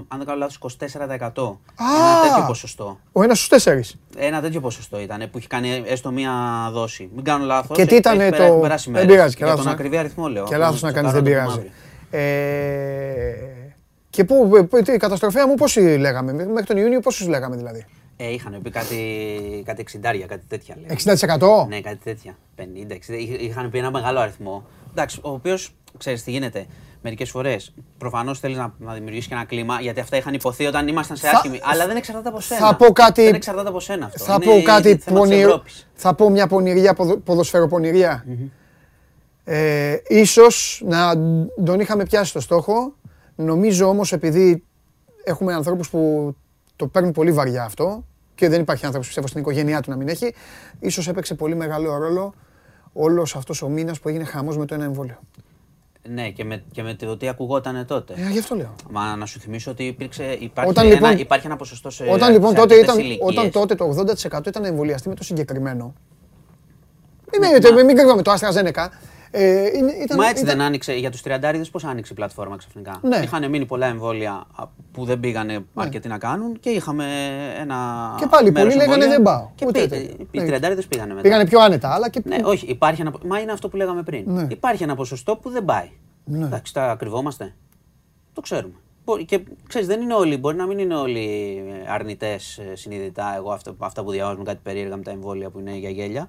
αν δεν κάνω λάθος, 24%. Α! Ένα τέτοιο ποσοστό. Ο ένας στους τέσσερις. Ένα τέτοιο ποσοστό ήταν που είχε κάνει έστω μία δόση. Μην κάνω λάθος. Και τι ήταν το. Δεν Δεν πειράζει. Και Για λάθος τον να- ακριβή αριθμό λέω. Και λάθος να κάνεις, δεν Τσεκάρω το πειράζει. μαύρη. Ε, Και πού, πού- τι, καταστροφέα μου πόσοι λέγαμε, μέχρι τον Ιούνιο πόσους λέγαμε δηλαδή; Ε, είχαν πει κάτι, κάτι 60, κάτι τέτοια. Λέει. 60%? Ναι, κάτι τέτοια. 50, 60. Είχε- Είχαν πει ένα μεγάλο αριθμό. Εντάξει, ο οποίος ξέρεις τι γίνεται. Μερικές φορές προφανώς θέλεις να, να δημιουργήσεις και ένα κλίμα γιατί αυτά είχαν υποθεί όταν ήμασταν σε Θα- άσχημη. Αλλά δεν εξαρτάται από σένα. Θα πω κάτι- Δεν εξαρτάται από σένα αυτό. Θα Είναι πω κάτι θέμα της πονηρό. Ευρώπης. Θα πω μια πονηριά, ποδο- ποδοσφαιροπονηριά. Ε, ίσως να τον είχαμε πιάσει το στόχο. Νομίζω όμως επειδή έχουμε ανθρώπους που το παίρνουν πολύ βαριά αυτό και δεν υπάρχει άνθρωπος πιστεύω στην οικογένειά του να μην έχει, ίσως έπαιξε πολύ μεγάλο ρόλο όλος αυτός ο μήνας που έγινε χαμός με το ένα εμβόλιο. Ναι, και με, και με το τι ακουγόταν τότε. Ε, γι' αυτό λέω. Μα να σου θυμίσω ότι υπήρξε, υπάρχει, Όταν, ένα, λοιπόν- υπάρχει ένα ποσοστό σε Όταν λοιπόν σε τότε αρκετές ήταν, ηλικίες. όταν τότε το 80% ήταν να εμβολιαστεί με το συγκεκριμένο. Μην, μην, μην κρύβαμε το AstraZeneca. Ε, είναι- ήταν, Μα έτσι ήταν- δεν άνοιξε, για τους 30 πώς άνοιξε η πλατφόρμα ξαφνικά; Ναι. Είχαν μείνει πολλά εμβόλια α, που δεν πήγανε αρκετοί να κάνουν και είχαμε ένα Και πάλι μέρος πολλοί λέγανε εμβόλια δεν πάω. Και Ούτε πή- τέτοιο. οι Ναι. 30 πήγανε μετά. Πήγανε πιο άνετα, αλλά και. Ναι, όχι, υπάρχει ένα, μα είναι αυτό που λέγαμε πριν. Ναι. Υπάρχει ένα ποσοστό που δεν πάει. Εντάξει, τα κρυβόμαστε. Το ξέρουμε. Μπορεί- Και ξέρεις, δεν είναι όλοι, μπορεί να μην είναι όλοι αρνητές συνειδητά. Εγώ αυτά, αυτά που διαβάζουν κάτι περίεργα με τα εμβόλια που είναι για γέλια.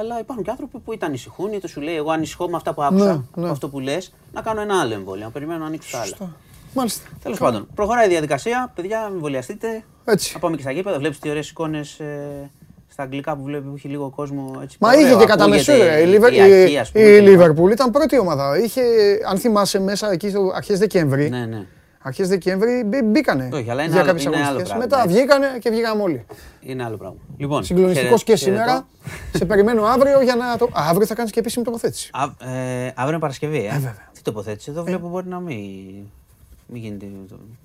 Αλλά υπάρχουν και άνθρωποι που είτε ανησυχούν, είτε σου λέει: Εγώ ανησυχώ με αυτά που άκουσα, Ναι, από ναι. αυτό που λες, να κάνω ένα άλλο εμβόλιο, να περιμένω να ανοίξω τα άλλα. Μάλιστα. Τέλος πάντων, προχωράει η διαδικασία. Παιδιά, εμβολιαστείτε. Έτσι. Να πάμε και στα γήπεδα. Βλέπεις τι ωραίες εικόνες στα αγγλικά που βλέπει που έχει λίγο κόσμο. Έτσι, Μα ωραίο, είχε και κατά μεσού. ακούγεται ρε. Η η Λίβερ- αρχή, η- ας πούμε, Η κλπ. Λίβερπουλ ήταν πρώτη ομάδα. Είχε, αν θυμάσαι, μέσα εκεί στο αρχές Δεκέμβρη. Ναι, ναι. Αρχές Δεκέμβρη μπή- μπήκανε Όχι, αλλά είναι για άλλο- κάποιες είναι άλλο αγωνιστικές. πράγμα, Μετά έτσι. βγήκανε και βγήκαμε όλοι. Είναι άλλο πράγμα. Λοιπόν, Συγκλονιστικός και χαιρε- σήμερα. χαιρετώ. Σε περιμένω αύριο για να το. Α, αύριο θα κάνεις και επίσημη τοποθέτηση. Α, ε, αύριο είναι Παρασκευή, ε. βέβαια. Τι τοποθέτηση, εδώ βλέπω μπορεί να μην. Μην γίνεται.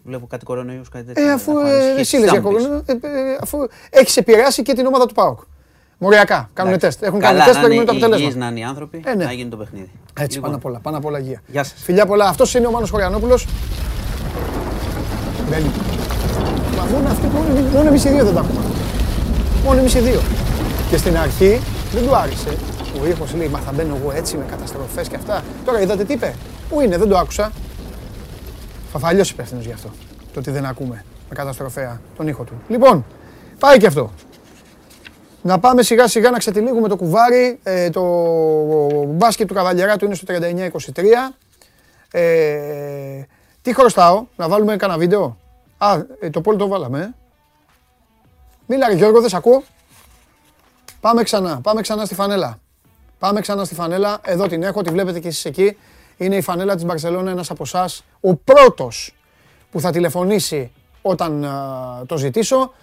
Βλέπω κάτι κορονοϊούς, κάτι τέτοιο. Ε, αφού Να ε, ανησυχήσεις, εσύ λες θα για μου πεις. κορονοϊό, ε, ε, αφού έχεις επηρεάσει και την ομάδα του ΠΑΟΚ. Μοριακά. Κάνουν Εντάξει. τεστ. Έχουν Καλά, κάνει τεστ, να περιμένουν είναι το αποτέλεσμα. υγιείς να είναι οι άνθρωποι, Ε, ναι. να γίνει το παιχνίδι. Έτσι, Λοιπόν, πάνω απ' όλα. Πάνω απ' όλα υγεία. Γεια σας. Φιλιά πολλά. Αυτός είναι ο Μάνος Χωριανόπουλος. Μπαίνει. Μα μόνο αυτοί, μόνο, μόνο εμείς οι δύο δεν τα έχουμε. Μόνο εμείς οι δύο. Και στην αρχή δεν του άρεσε. Ο ήχος λέει, μα θα μπαίνω εγώ έτσι με καταστροφές και αυτά. Τώρα είδατε τι είπε. Πού είναι, δεν το άκουσα. Φαφαλιός υπεύθυνος γι' αυτό. Το ότι δεν ακούμε με καταστροφέα τον ήχο του. Λοιπόν, πάει και αυτό. Να πάμε σιγά σιγά να ξετυλίγουμε το κουβάρι. Ε, το μπάσκετ του Καβαλιαράτου είναι στο 39-23. Ε, τι χρωστάω, να βάλουμε κανένα βίντεο; Α, ε, το πόλο το βάλαμε. Ε. Μίλα ρε Γιώργο, δεν σ' ακούω. Πάμε ξανά, πάμε ξανά στη φανέλα. Πάμε ξανά στη φανέλα. Εδώ την έχω, τη βλέπετε και εσείς εκεί. Είναι η φανέλα της Μπαρσελόνα, ένας από εσάς, ο πρώτος που θα τηλεφωνήσει όταν α, το ζητήσω,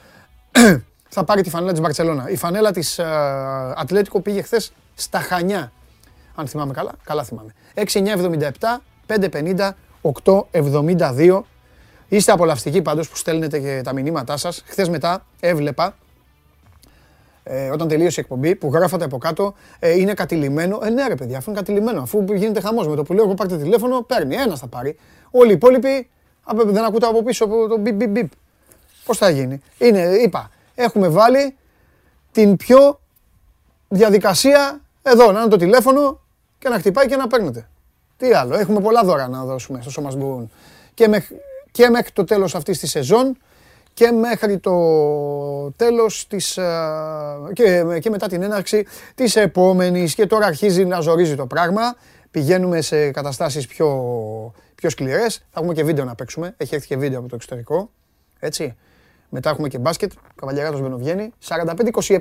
θα πάρει τη φανέλα της Μπαρσελόνα. Η φανέλα της α, Ατλέτικο πήγε χθες στα Χανιά. Αν θυμάμαι καλά, καλά θυμάμαι. 6977 550 872. Είστε απολαυστικοί πάντως που στέλνετε και τα μηνύματά σας. Χθες μετά έβλεπα ε, όταν τελείωσε η εκπομπή, που γράφατε από κάτω, ε, είναι κατηλημένο. Ε, ναι, ρε παιδιά, αφού είναι κατηλημένο, αφού γίνεται χαμός με το που λέω εγώ πάρτε τηλέφωνο, παίρνει. Ένας θα πάρει. Όλοι οι υπόλοιποι α, δεν ακούτε από πίσω από το μπιπ μπιπ μπιπ. Πώς θα γίνει; Είναι, είπα, έχουμε βάλει την πιο διαδικασία εδώ, να είναι το τηλέφωνο και να χτυπάει και να παίρνετε. Τι άλλο, έχουμε πολλά δώρα να δώσουμε στο σώμα μπορούν. Και, μεχ- και μέχρι το τέλος αυτής της σεζόν και μέχρι το τέλος της, α, και, και μετά την έναρξη της επόμενης και τώρα αρχίζει να ζορίζει το πράγμα. Πηγαίνουμε σε καταστάσεις πιο, πιο σκληρές. Θα έχουμε και βίντεο να παίξουμε. Έχει έρθει και βίντεο από το εξωτερικό. Έτσι. Μετά έχουμε και μπάσκετ. Ο Καβαλιαράτος μπαινοβγαίνει. 45-27.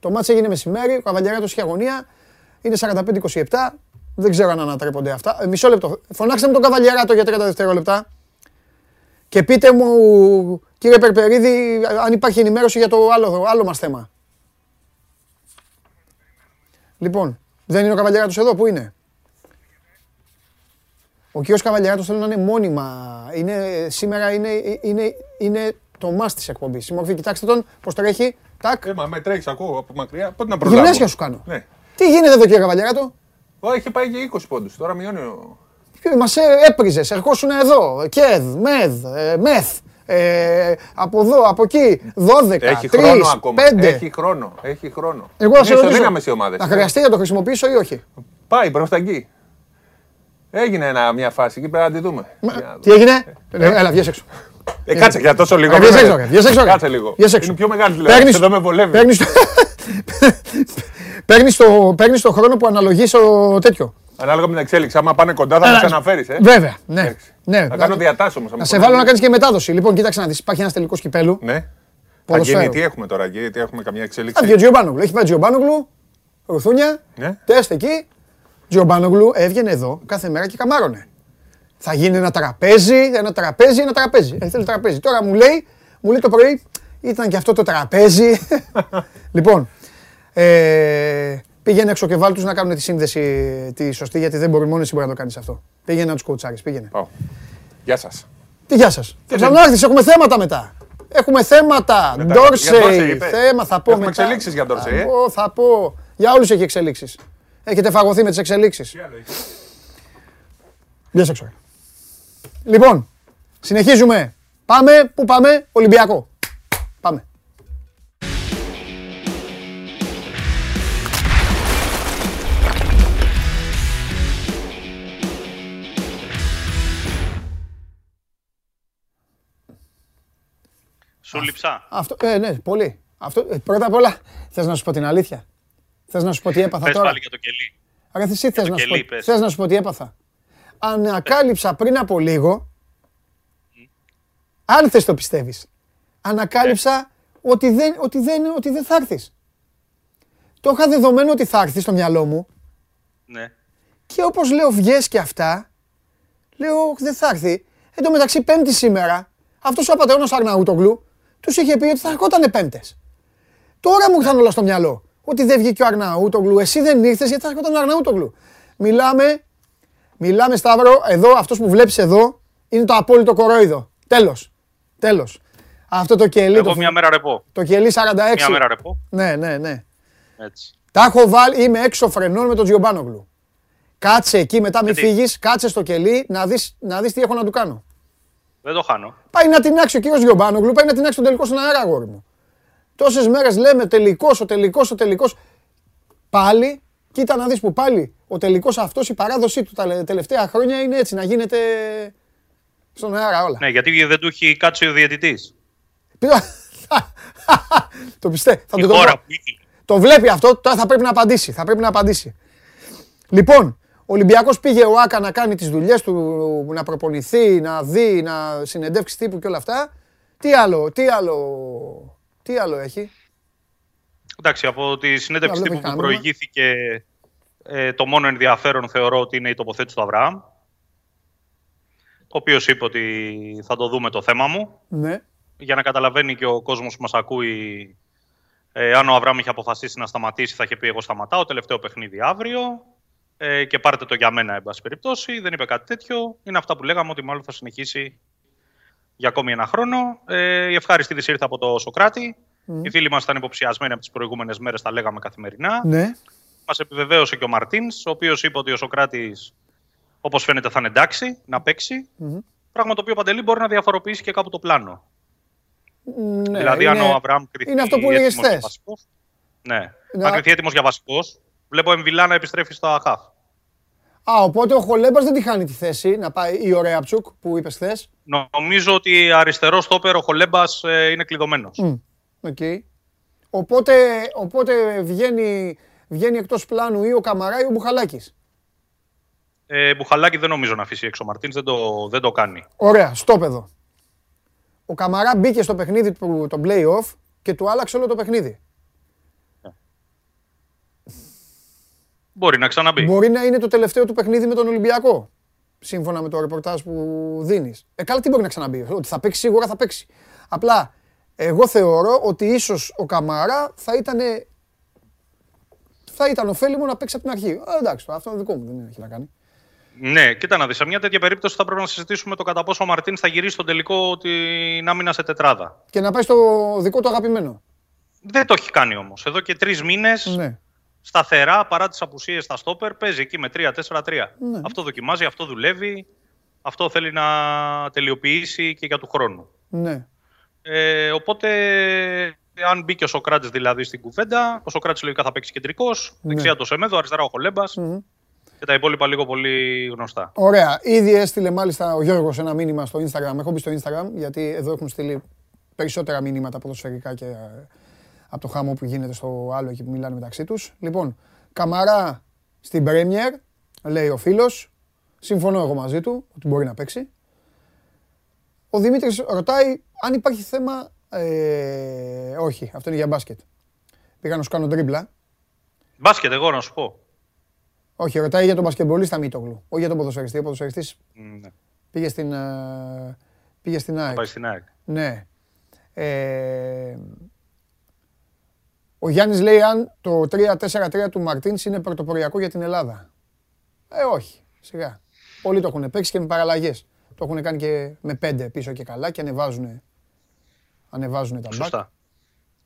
Το μάτς έγινε μεσημέρι. Ο Καβαλιαράτος είχε αγωνία. Είναι 45-27. Δεν ξέρω αν ανατρέπονται αυτά. Ε, μισό λεπτό. Φωνάξτε μου τον Καβαλιαράτο για 30 δευτερόλεπτα. Και πείτε μου, κύριε Περπερίδη, αν υπάρχει ενημέρωση για το άλλο, άλλο μας θέμα. Λοιπόν, δεν είναι ο Καβαλιαράτος εδώ, πού είναι; Ο κύριος Καβαλιαράτος θέλει να είναι μόνιμα. Είναι, σήμερα είναι, είναι, είναι το μας της εκπομπής. Συμμορφή, κοιτάξτε τον, πώς τρέχει. Τάκ, Ε, μα με τρέχεις, ακούω από μακριά. Πότε να προλάβω; γυμνάσια σου κάνω. Ναι. Τι γίνεται εδώ κύριε Καβαλιαράτο. Ω, είχε πάει και 20 πόντους. Τώρα μειώνει ο. Μας έπριζες, ερχόσουν εδώ. Κεδ, μεδ, ε, μεθ. Ε, από εδώ, από εκεί. 12, Έχει 3, χρόνο ακόμα. 5. Έχει χρόνο. Έχει χρόνο. Εγώ θα σε Είναι ρωτήσω, ισοδύναμες οι ομάδες. Θα χρειαστεί να το χρησιμοποιήσω ή όχι; Πάει προ τα εκεί. Έγινε ένα, μια φάση εκεί, πρέπει να τη δούμε. Για να Τι έγινε, Ε, έλα, βγες έξω. Ε, κάτσε για τόσο λίγο. Ε, βγες βέβαια. έξω, ρε, βγες έξω, ρε. Κάτσε λίγο. Βγες έξω. Είναι πιο μεγάλη τηλεόραση. Παίρνεις- Εδώ με βολεύει. Παίρνεις το... παίρνεις το, παίρνεις το χρόνο που αναλογείς στο τέτοιο. Ανάλογα με την εξέλιξη. Άμα πάνε κοντά θα Έλα, μα αναφέρει. Ε. Βέβαια, ναι. Εντάξει. ναι. Θα κάνω διατάσεις όμως. Να σε βάλω να κάνεις και μετάδοση. Λοιπόν, κοίταξε να δεις, υπάρχει ένας τελικός κυπέλου. Ναι. Θα Ποδοσφαίρου. γίνει, τι έχουμε τώρα, εκεί, τι έχουμε καμία Θα εξέλιξη. βγει ο Τζιομπάνογλου. Έχει πάει ο Τζιομπάνογλου, ρουθούνια, Ναι. τεστ εκεί. Τζιομπάνογλου έβγαινε εδώ κάθε μέρα και καμάρωνε. Θα γίνει ένα τραπέζι, ένα τραπέζι, ένα τραπέζι. Ε, θέλει τραπέζι. Τώρα μου λέει, μου λέει το πρωί, ήταν και αυτό το τραπέζι. λοιπόν, ε, πήγαινε έξω και βάλ τους να κάνουν τη σύνδεση τη σωστή, γιατί δεν μπορεί μόνο εσύ μπορεί να το κάνεις αυτό. Πήγαινε να τους κουτσάρεις, πήγαινε. Πάω. Γεια σας. Τι γεια σας. Θα ξανάρθεις, έχουμε θέματα μετά. Έχουμε θέματα. Μετά, για Dorsey Ντόρσεϊ, είπε. θέμα θα πω Έχουμε μετά. εξελίξεις για Dorsey, Θα ε. πω, θα πω. Για όλους έχει εξελίξεις. Έχετε φαγωθεί με τις εξελίξεις. Βγες έξω. ρε. Λοιπόν, συνεχίζουμε. Πάμε, πού πάμε, Ολυμπιακό. Σου λείψα. Αυτό, ε, ναι, πολύ. Αυτό, ε, πρώτα απ' όλα, θες να σου πω την αλήθεια. Θες να σου πω τι έπαθα Πες τώρα. πάλι για το κελί. Άρα εσύ θες το να, σου κελί, πω, πες. θες να σου πω τι έπαθα. Ανακάλυψα πριν από λίγο, αν θες το πιστεύεις, ανακάλυψα ότι δεν, ότι δεν, ότι δεν θα έρθεις. Το είχα δεδομένο ότι θα έρθεις στο μυαλό μου Ναι. και όπως λέω βγες και αυτά, λέω δεν θα έρθει. Εν τω μεταξύ πέμπτη σήμερα, αυτός ο απατεώνας Αρναούτογλου τους είχε πει ότι θα ερχότανε πέμπτες. Τώρα μου ήρθαν όλα στο μυαλό. Ότι δεν βγήκε ο Αρναούτογλου, εσύ δεν ήρθες γιατί θα έρχονταν ο Αρναούτογλου. Μιλάμε, μιλάμε Σταύρο, εδώ αυτός που βλέπεις εδώ είναι το απόλυτο κορόιδο. Τέλος, τέλος. Αυτό το κελί, Εγώ το, μια μέρα ρεπό. το κελί 46. Μια μέρα ρεπό. Ναι, ναι, ναι. Έτσι. Τα έχω βάλει, είμαι έξω φρενών με τον Τζιομπάνογλου. Κάτσε εκεί μετά, μην Γιατί; φύγεις, κάτσε στο κελί να δεις, να δεις τι έχω να του κάνω. Δεν το χάνω. Πάει να την άξει ο κύριος Τζιομπάνογλου, πάει να την άξει τον τελικό στον αέρα, αγόρι μου. Τόσες μέρες λέμε τελικός, ο τελικός, ο τελικός. Πάλι, κοίτα να δεις που πάλι ο τελικός αυτός, η παράδοσή του τα λε- τελευταία χρόνια είναι έτσι, να γίνεται στον αέρα όλα. Ναι, γιατί δεν του έχει κάτσει ο διαιτητής. το πιστεύω. Θα Η του το χώρα πω. που ήθελε. Το βλέπει αυτό, τώρα θα πρέπει να απαντήσει. Θα πρέπει να απαντήσει. Λοιπόν, ο Ολυμπιακός πήγε ο Άκα να κάνει τις δουλειές του, να προπονηθεί, να δει, να συνεντεύξει τύπου και όλα αυτά. Τι άλλο, τι άλλο, τι άλλο έχει; Εντάξει, από τη συνέντευξη Να, τύπου βλέπω που κανένα. προηγήθηκε, ε, το μόνο ενδιαφέρον θεωρώ ότι είναι η τοποθέτηση του Αβραάμ. Ο οποίος είπε ότι θα το δούμε το θέμα μου. Ναι. Για να καταλαβαίνει και ο κόσμος που μας ακούει, ε, αν ο Αβραάμ είχε αποφασίσει να σταματήσει, θα είχε πει εγώ σταματάω, τελευταίο παιχνίδι αύριο ε, και πάρτε το για μένα, εν πάση περιπτώσει. Δεν είπε κάτι τέτοιο. Είναι αυτά που λέγαμε ότι μάλλον θα συνεχίσει για ακόμη ένα χρόνο. Ε, η ευχάριστη είδηση ήρθε από το Σοκράτη. Οι φίλοι μας ήταν υποψιασμένοι από τις προηγούμενες μέρες, τα λέγαμε καθημερινά. Ναι. Μας επιβεβαίωσε και ο Μαρτίνς, ο οποίος είπε ότι ο Σοκράτης, όπως φαίνεται, θα είναι εντάξει να παιξει Πράγμα το οποίο παντελή μπορεί να διαφοροποιήσει και κάπου το πλάνο. ναι δηλαδή, αν είναι- ο Αβραάμ κρυθεί είναι αυτό που έλεγες έτοιμος για χθες. βασικός, Ναι. Να- Αν κρυθεί έτοιμος για βασικός, βλέπω Εμβιλά να επιστρέφει στο ΑΧΑΦ. Α, οπότε ο Χολέμπας δεν τη χάνει τη θέση να πάει η ωραία Ψουκ που είπες χθες. Νομίζω ότι αριστερό στόπερ ο Χολέμπας είναι κλειδωμένος. Μμ, Οκ. Οπότε, οπότε βγαίνει, βγαίνει εκτός πλάνου ή ο Καμαρά ή ο Μπουχαλάκης. Ε, Μπουχαλάκη δεν νομίζω να αφήσει έξω ο Μαρτίνς, δεν το, δεν το κάνει. Ωραία, στοπ εδώ. Ο Καμαρά μπήκε στο παιχνίδι του το play-off και του άλλαξε όλο το παιχνίδι. Μπορεί να ξαναμπεί. Μπορεί να είναι το τελευταίο του παιχνίδι με τον Ολυμπιακό. Σύμφωνα με το ρεπορτάζ που δίνεις. Ε, καλά, τι μπορεί να ξαναμπεί. Ότι θα παίξει, σίγουρα θα παίξει. Απλά, εγώ θεωρώ ότι ίσως ο Καμαρά θα ήταν. Θα ήταν ωφέλιμο να παίξει από την αρχή. Ε, εντάξει, αυτό είναι δικό μου, δεν έχει να κάνει. Ναι, κοίτα να δεις. Σε μια τέτοια περίπτωση θα πρέπει να συζητήσουμε το κατά πόσο ο Μαρτίν θα γυρίσει στον τελικό την άμυνα σε τετράδα. Και να πάει στο δικό του αγαπημένο. Δεν το έχει κάνει όμως. Εδώ και τρεις μήνες Ναι. Σταθερά παρά τις απουσίες στα στόπερ παίζει εκεί με 3-4-3. Ναι. Αυτό δοκιμάζει, αυτό δουλεύει. Αυτό θέλει να τελειοποιήσει και για του χρόνου. Ναι. Ε, οπότε, αν μπει και ο Σοκράτης δηλαδή στην κουβέντα, ο Σοκράτης λογικά θα παίξει κεντρικός. Ναι. Δεξιά το Σεμέδο, αριστερά ο χολεμπα Και τα υπόλοιπα λίγο πολύ γνωστά. Ωραία. Ήδη έστειλε μάλιστα ο Γιώργος ένα μήνυμα στο Instagram. Έχω μπει στο Instagram γιατί εδώ έχουν στείλει περισσότερα μηνύματα ποδοσφαιρικά και ε, από το χάμο που γίνεται στο άλλο εκεί που μιλάνε μεταξύ τους. Λοιπόν, Καμαρά στην Premier, λέει ο φίλος. Συμφωνώ εγώ μαζί του ότι μπορεί να παίξει. Ο Δημήτρης ρωτάει αν υπάρχει θέμα... Ε, όχι, αυτό είναι για μπάσκετ. Πήγα να σου κάνω τρίμπλα. Μπάσκετ, εγώ να σου πω. Όχι, ρωτάει για τον μπασκετμπολίστα Μίτογλου. Όχι για τον ποδοσφαιριστή. Ο ποδοσφαιριστής Μ, Ναι, πήγε στην, ε, πήγε στην θα ΑΕΚ. πάει στην ΑΕΚ. Ναι. Ε, ο Γιάννης λέει αν το 3-4-3 του Μαρτίνς είναι πρωτοποριακό για την Ελλάδα. Ε, όχι. Σιγά. Πολλοί το έχουν παίξει και με παραλλαγές. Το έχουν κάνει και με πέντε πίσω και καλά και ανεβάζουν, ανεβάζουν τα μπακ. Σωστά.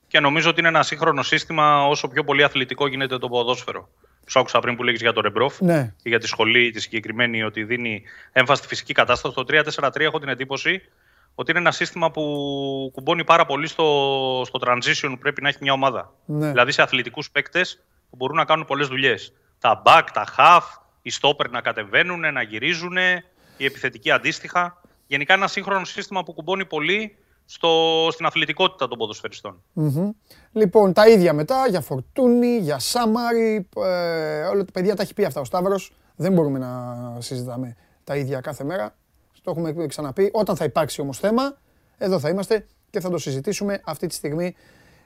Και νομίζω ότι είναι ένα σύγχρονο σύστημα όσο πιο πολύ αθλητικό γίνεται το ποδόσφαιρο. Σου άκουσα πριν που λέγεις για τον Ρεμπρόφ Ναι. και για τη σχολή τη συγκεκριμένη ότι δίνει έμφαση στη φυσική κατάσταση. Το 3-4-3 έχω την εντύπωση ότι είναι ένα σύστημα που κουμπώνει πάρα πολύ στο, στο transition που πρέπει να έχει μια ομάδα. Ναι. Δηλαδή σε αθλητικούς παίκτες που μπορούν να κάνουν πολλές δουλειές. Τα back, τα half, οι stopper να κατεβαίνουν, να γυρίζουν, οι επιθετικοί αντίστοιχα. Γενικά ένα σύγχρονο σύστημα που κουμπώνει πολύ στο, στην αθλητικότητα των ποδοσφαιριστών. Μμμ. Λοιπόν, τα ίδια μετά για Φορτούνη, για Σάμαρη. Ε, όλα τα παιδιά τα έχει πει αυτά ο Σταύρος. Δεν μπορούμε να συζητάμε τα ίδια κάθε μέρα. Το έχουμε ξαναπεί. Όταν θα υπάρξει όμως θέμα, εδώ θα είμαστε και θα το συζητήσουμε. Αυτή τη στιγμή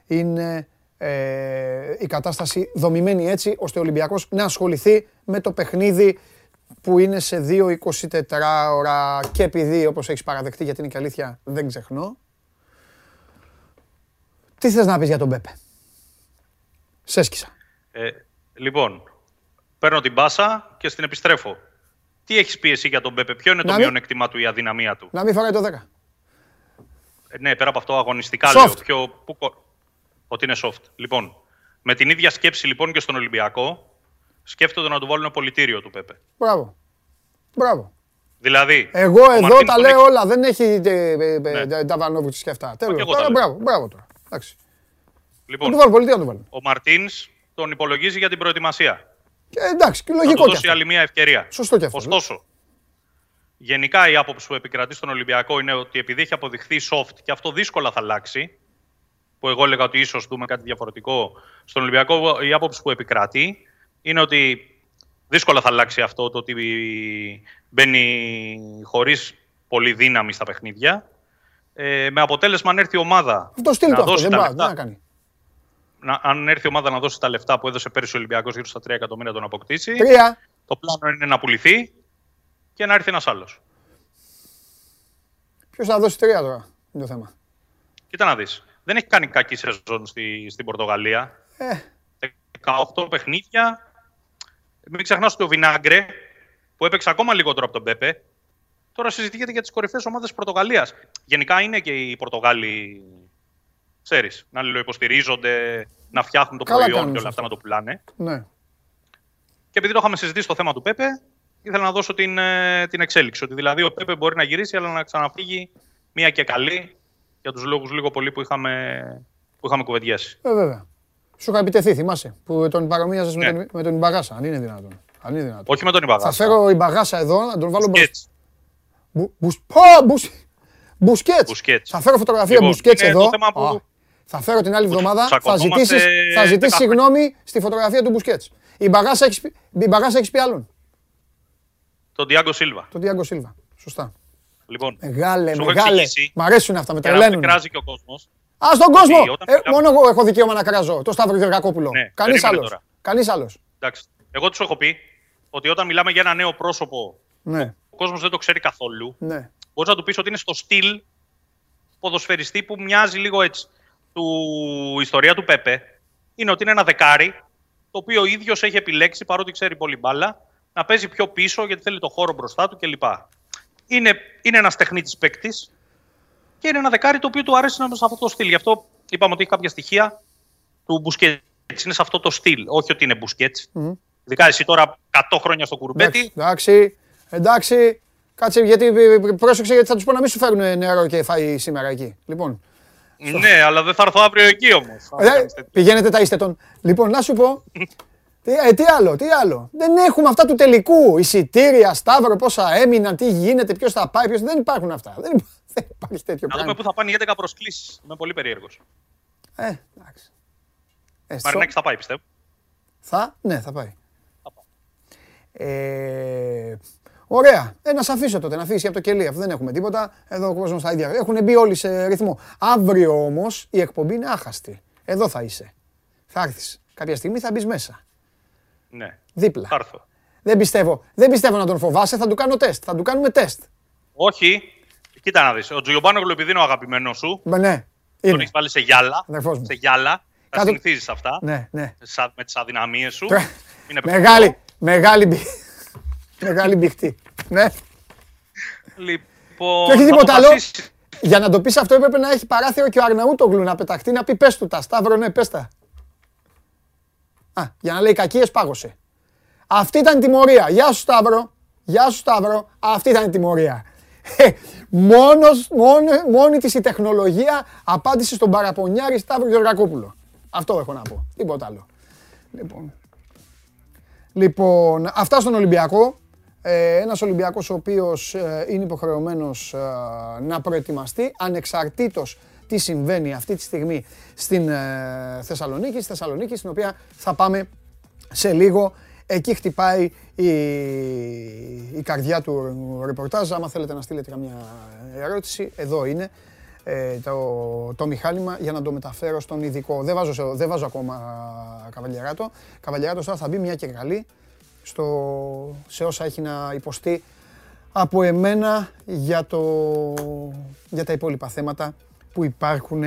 είναι ε, η κατάσταση δομημένη έτσι, ώστε ο Ολυμπιακός να ασχοληθεί με το παιχνίδι που είναι σε 2-24 ώρα και επειδή όπως έχεις παραδεχτεί γιατί είναι και αλήθεια δεν ξεχνώ τι θες να πεις για τον Πέπε; Σε έσκησα. Ε, λοιπόν, παίρνω την μπάσα και στην επιστρέφω. Τι έχεις πει εσύ για τον Πέπε, Ποιο είναι το Να μην- μειονέκτημά του, η αδυναμία του; Να μην φοράει το 10. Ε, ναι, πέρα από αυτό, αγωνιστικά Soft. λέω. Πιο, που, κο- ότι είναι soft. Λοιπόν, με την ίδια σκέψη λοιπόν και στον Ολυμπιακό, σκέφτονται να του βάλουν πολιτήριο του Πέπε. Μπράβο. Μπράβο. Δηλαδή. Εγώ ο εδώ Μαρτίνς τα τον λέω έχει- όλα. Δεν έχει ε, ε, ε, Ναι. τα Βανόβιτς και αυτά. και Τέλος. εγώ τα Τώρα, λέω. Μπράβο, μπράβο τώρα. Εντάξει. Να Λοιπόν, του βάλω πολιτεία να του βάλω. ο Μαρτίνς τον υπολογίζει για την προετοιμασία. Και εντάξει, και Θα του λογικό κι δώσει αυτό. άλλη μια ευκαιρία. Σωστό κι αυτό. Ωστόσο, γενικά η άποψη που επικρατεί στον Ολυμπιακό είναι ότι επειδή έχει αποδειχθεί soft και αυτό δύσκολα θα αλλάξει, που εγώ έλεγα ότι ίσως δούμε κάτι διαφορετικό στον Ολυμπιακό, η άποψη που επικρατεί είναι ότι δύσκολα θα αλλάξει αυτό το ότι μπαίνει χωρίς πολύ δύναμη στα παιχνίδια. Ε, με αποτέλεσμα αν έρθει η ομάδα Αυτό στείλ να το αυτό. δώσει Δεν τα πάει. λεφτά, Τι να κάνει. Να, αν έρθει η ομάδα να δώσει τα λεφτά που έδωσε πέρυσι ο Ολυμπιακός γύρω στα 3 εκατομμύρια τον αποκτήσει, Τρία. το πλάνο είναι να πουληθεί και να έρθει ένας άλλος. Ποιος θα δώσει τρία τώρα. Είναι το θέμα. Κοίτα να δεις. Δεν έχει κάνει κακή σεζόν στη, στην Πορτογαλία. Ε, 18 παιχνίδια. Μην ξεχνάς ότι ο Βινάγκρε, που έπαιξε ακόμα λιγότερο από τον Πέπε, τώρα συζητιέται για τις κορυφαίες ομάδες της Πορτογαλίας. Γενικά είναι και οι Πορτογάλοι, ξέρεις, να αλληλοϊποστηρίζονται, να φτιάχνουν το Καλά προϊόν κάνουν και σε όλα αυτά να αυτό. το πουλάνε. ναι. Και επειδή το είχαμε συζητήσει το θέμα του Πέπε, ήθελα να δώσω την, ε, την εξέλιξη. Ότι δηλαδή ο Πέπε μπορεί να γυρίσει, αλλά να ξαναφύγει μία και καλή για τους λόγους λίγο πολύ που είχαμε, που είχαμε κουβεντιάσει. Ε, βέβαια. Σου είχα επιτεθεί, θυμάσαι, που τον παρομοίαζες με, Ναι. τον, με τον Ιμπαγάσα, αν είναι δυνατόν. Αν είναι δυνατόν. Όχι με τον Θα Ιμπαγάσα. φέρω Ιμπαγάσα εδώ, να τον βάλω μπροστά. Σκέτς. Μπου- μπους- Πω, μπους- Μπουσκέτς. Μπουσκέτς. Θα φέρω φωτογραφία Λοιπόν, Μπουσκέτς είναι το εδώ. θέμα που- Α, Θα φέρω την άλλη εβδομάδα. Θα τσακωνόμαστε ζητήσεις, θα ζητήσεις δέκα συγγνώμη στη φωτογραφία του Μπουσκέτς. Η Μπαγάσα έχεις πει- η Μπαγάσα έχεις πει άλλον. Τον Διάγκο Σίλβα. Τον Διάγκο Σίλβα. Σωστά. Λοιπόν, Μεγάλε, Σου έχω μεγάλε. εξηγήσει. Μ' αρέσουν αυτά, με για να μην τρελαίνουν. κράζει και ο κόσμος. Α, στον κόσμο! Ότι όταν Ε, μιλάμε- μόνο εγώ έχω δικαίωμα να κράζω. Το Σταύρο Γεωργακόπουλο. Ναι, Κανείς περίμενε άλλος. τώρα. Κανείς άλλος. Εντάξει. Εγώ τους έχω πει ότι όταν μιλάμε για ένα νέο πρόσωπο, Ναι, ο κόσμος δεν το ξέρει καθόλου. ναι. Μπορείς να του πεις ότι είναι στο στυλ ποδοσφαιριστή που μοιάζει λίγο έτσι. Του η ιστορία του Πέπε είναι ότι είναι ένα δεκάρι το οποίο ο ίδιος έχει επιλέξει παρότι ξέρει πολύ μπάλα να παίζει πιο πίσω γιατί θέλει το χώρο μπροστά του κλπ. Είναι, είναι ένας τεχνίτης παίκτης και είναι ένα δεκάρι το οποίο του αρέσει να είναι σε αυτό το στυλ. Γι' αυτό είπαμε ότι έχει κάποια στοιχεία του Μπουσκέτς. Μπουσκέτ, είναι σε αυτό το στυλ. Όχι ότι είναι Μπουσκέτς. Ειδικά εσύ τώρα 100 χρόνια στο κουρμπέτι. Εντάξει, εντάξει. Κάτσε, γιατί ε, πρόσεξε γιατί θα τους πω να μην σου φέρουν νερό και φάει σήμερα εκεί. Λοιπόν, Ναι, αλλά δεν θα έρθω αύριο εκεί όμως. ε, πηγαίνετε τα είστε τον. Λοιπόν, να σου πω. Τι, ε, τι άλλο, τι άλλο. Δεν έχουμε αυτά του τελικού. Εισιτήρια, σταύρο, πόσα έμειναν, τι γίνεται, ποιος θα πάει, ποιο. Δεν υπάρχουν αυτά. Δεν, υπά- δεν υπάρχει τέτοιο Να δούμε πράγμα. πού θα πάνε οι 11 προσκλήσεις. Είμαι πολύ περίεργος. Ε, εντάξει. Ε, στο- Μαρινάκη θα πάει, πιστεύω. Θα, ναι, θα πάει. Θα πάει. Ε, ωραία. Ε, να σε αφήσω τότε, να φύγεις από το κελί, αφού δεν έχουμε τίποτα. Εδώ ο κόσμος στα ίδια. Έχουν μπει όλοι σε ρυθμό. Αύριο όμως η εκπομπή είναι άχαστη. Εδώ θα είσαι. Θα έρθεις. Κάποια στιγμή θα μπεις μέσα. Ναι, Δίπλα. θα έρθω. Δεν πιστεύω, δεν πιστεύω να τον φοβάσαι, θα του κάνω τεστ. Θα του κάνουμε τεστ. Όχι, κοίτα να δεις. Ο Τζιομπάνογλου, επειδή είναι ο αγαπημένος σου, Μπα, ναι, τον είναι. έχεις βάλει σε γυάλα. Αδερφός μου. Σε γυάλα. Τα Κάτω- συνηθίζεις αυτά. Ναι, ναι. Σα- Με τις αδυναμίες σου. Τώρα- Είναι Μεγάλη, μεγάλη, μπι- μεγάλη μπιχτή. Ναι. Λοιπόν, Και όχι θα τίποτα άλλο. αποφασίσει. Για να το πεις αυτό έπρεπε να έχει παράθυρο και ο Αρναούτογλου να πεταχτεί να πει πες του τα. Σταύρο, ναι, πες τα. Α, για να λέει κακίες πάγωσε. Αυτή ήταν η τιμωρία. Γεια σου Σταύρο. Γεια σου Σταύρο. Αυτή ήταν η τιμωρία. Ε, Μόνος, μόνο, μόνη της η τεχνολογία απάντησε στον παραπονιάρη Σταύρο Γεωργακόπουλο. Αυτό έχω να πω. Τίποτα άλλο. Λοιπόν, Λοιπόν, αυτά στον Ολυμπιακό. Ε, ένας Ολυμπιακός ο οποίος ε, είναι υποχρεωμένος ε, να προετοιμαστεί ανεξαρτήτως τι συμβαίνει αυτή τη στιγμή στην ε, Θεσσαλονίκη, στη Θεσσαλονίκη στην οποία θα πάμε σε λίγο. Εκεί χτυπάει η, η καρδιά του ρεπορτάζ. Άμα θέλετε να στείλετε καμιά ερώτηση, εδώ είναι ε, το, το μηχάνημα για να το μεταφέρω στον ειδικό. Δεν βάζω, σε- δεν βάζω ακόμα καβαλιαράτο. Καβαλιαράτο τώρα θα μπει μια και καλή στο, σε όσα έχει να υποστεί από εμένα για, το, για τα υπόλοιπα θέματα που υπάρχουν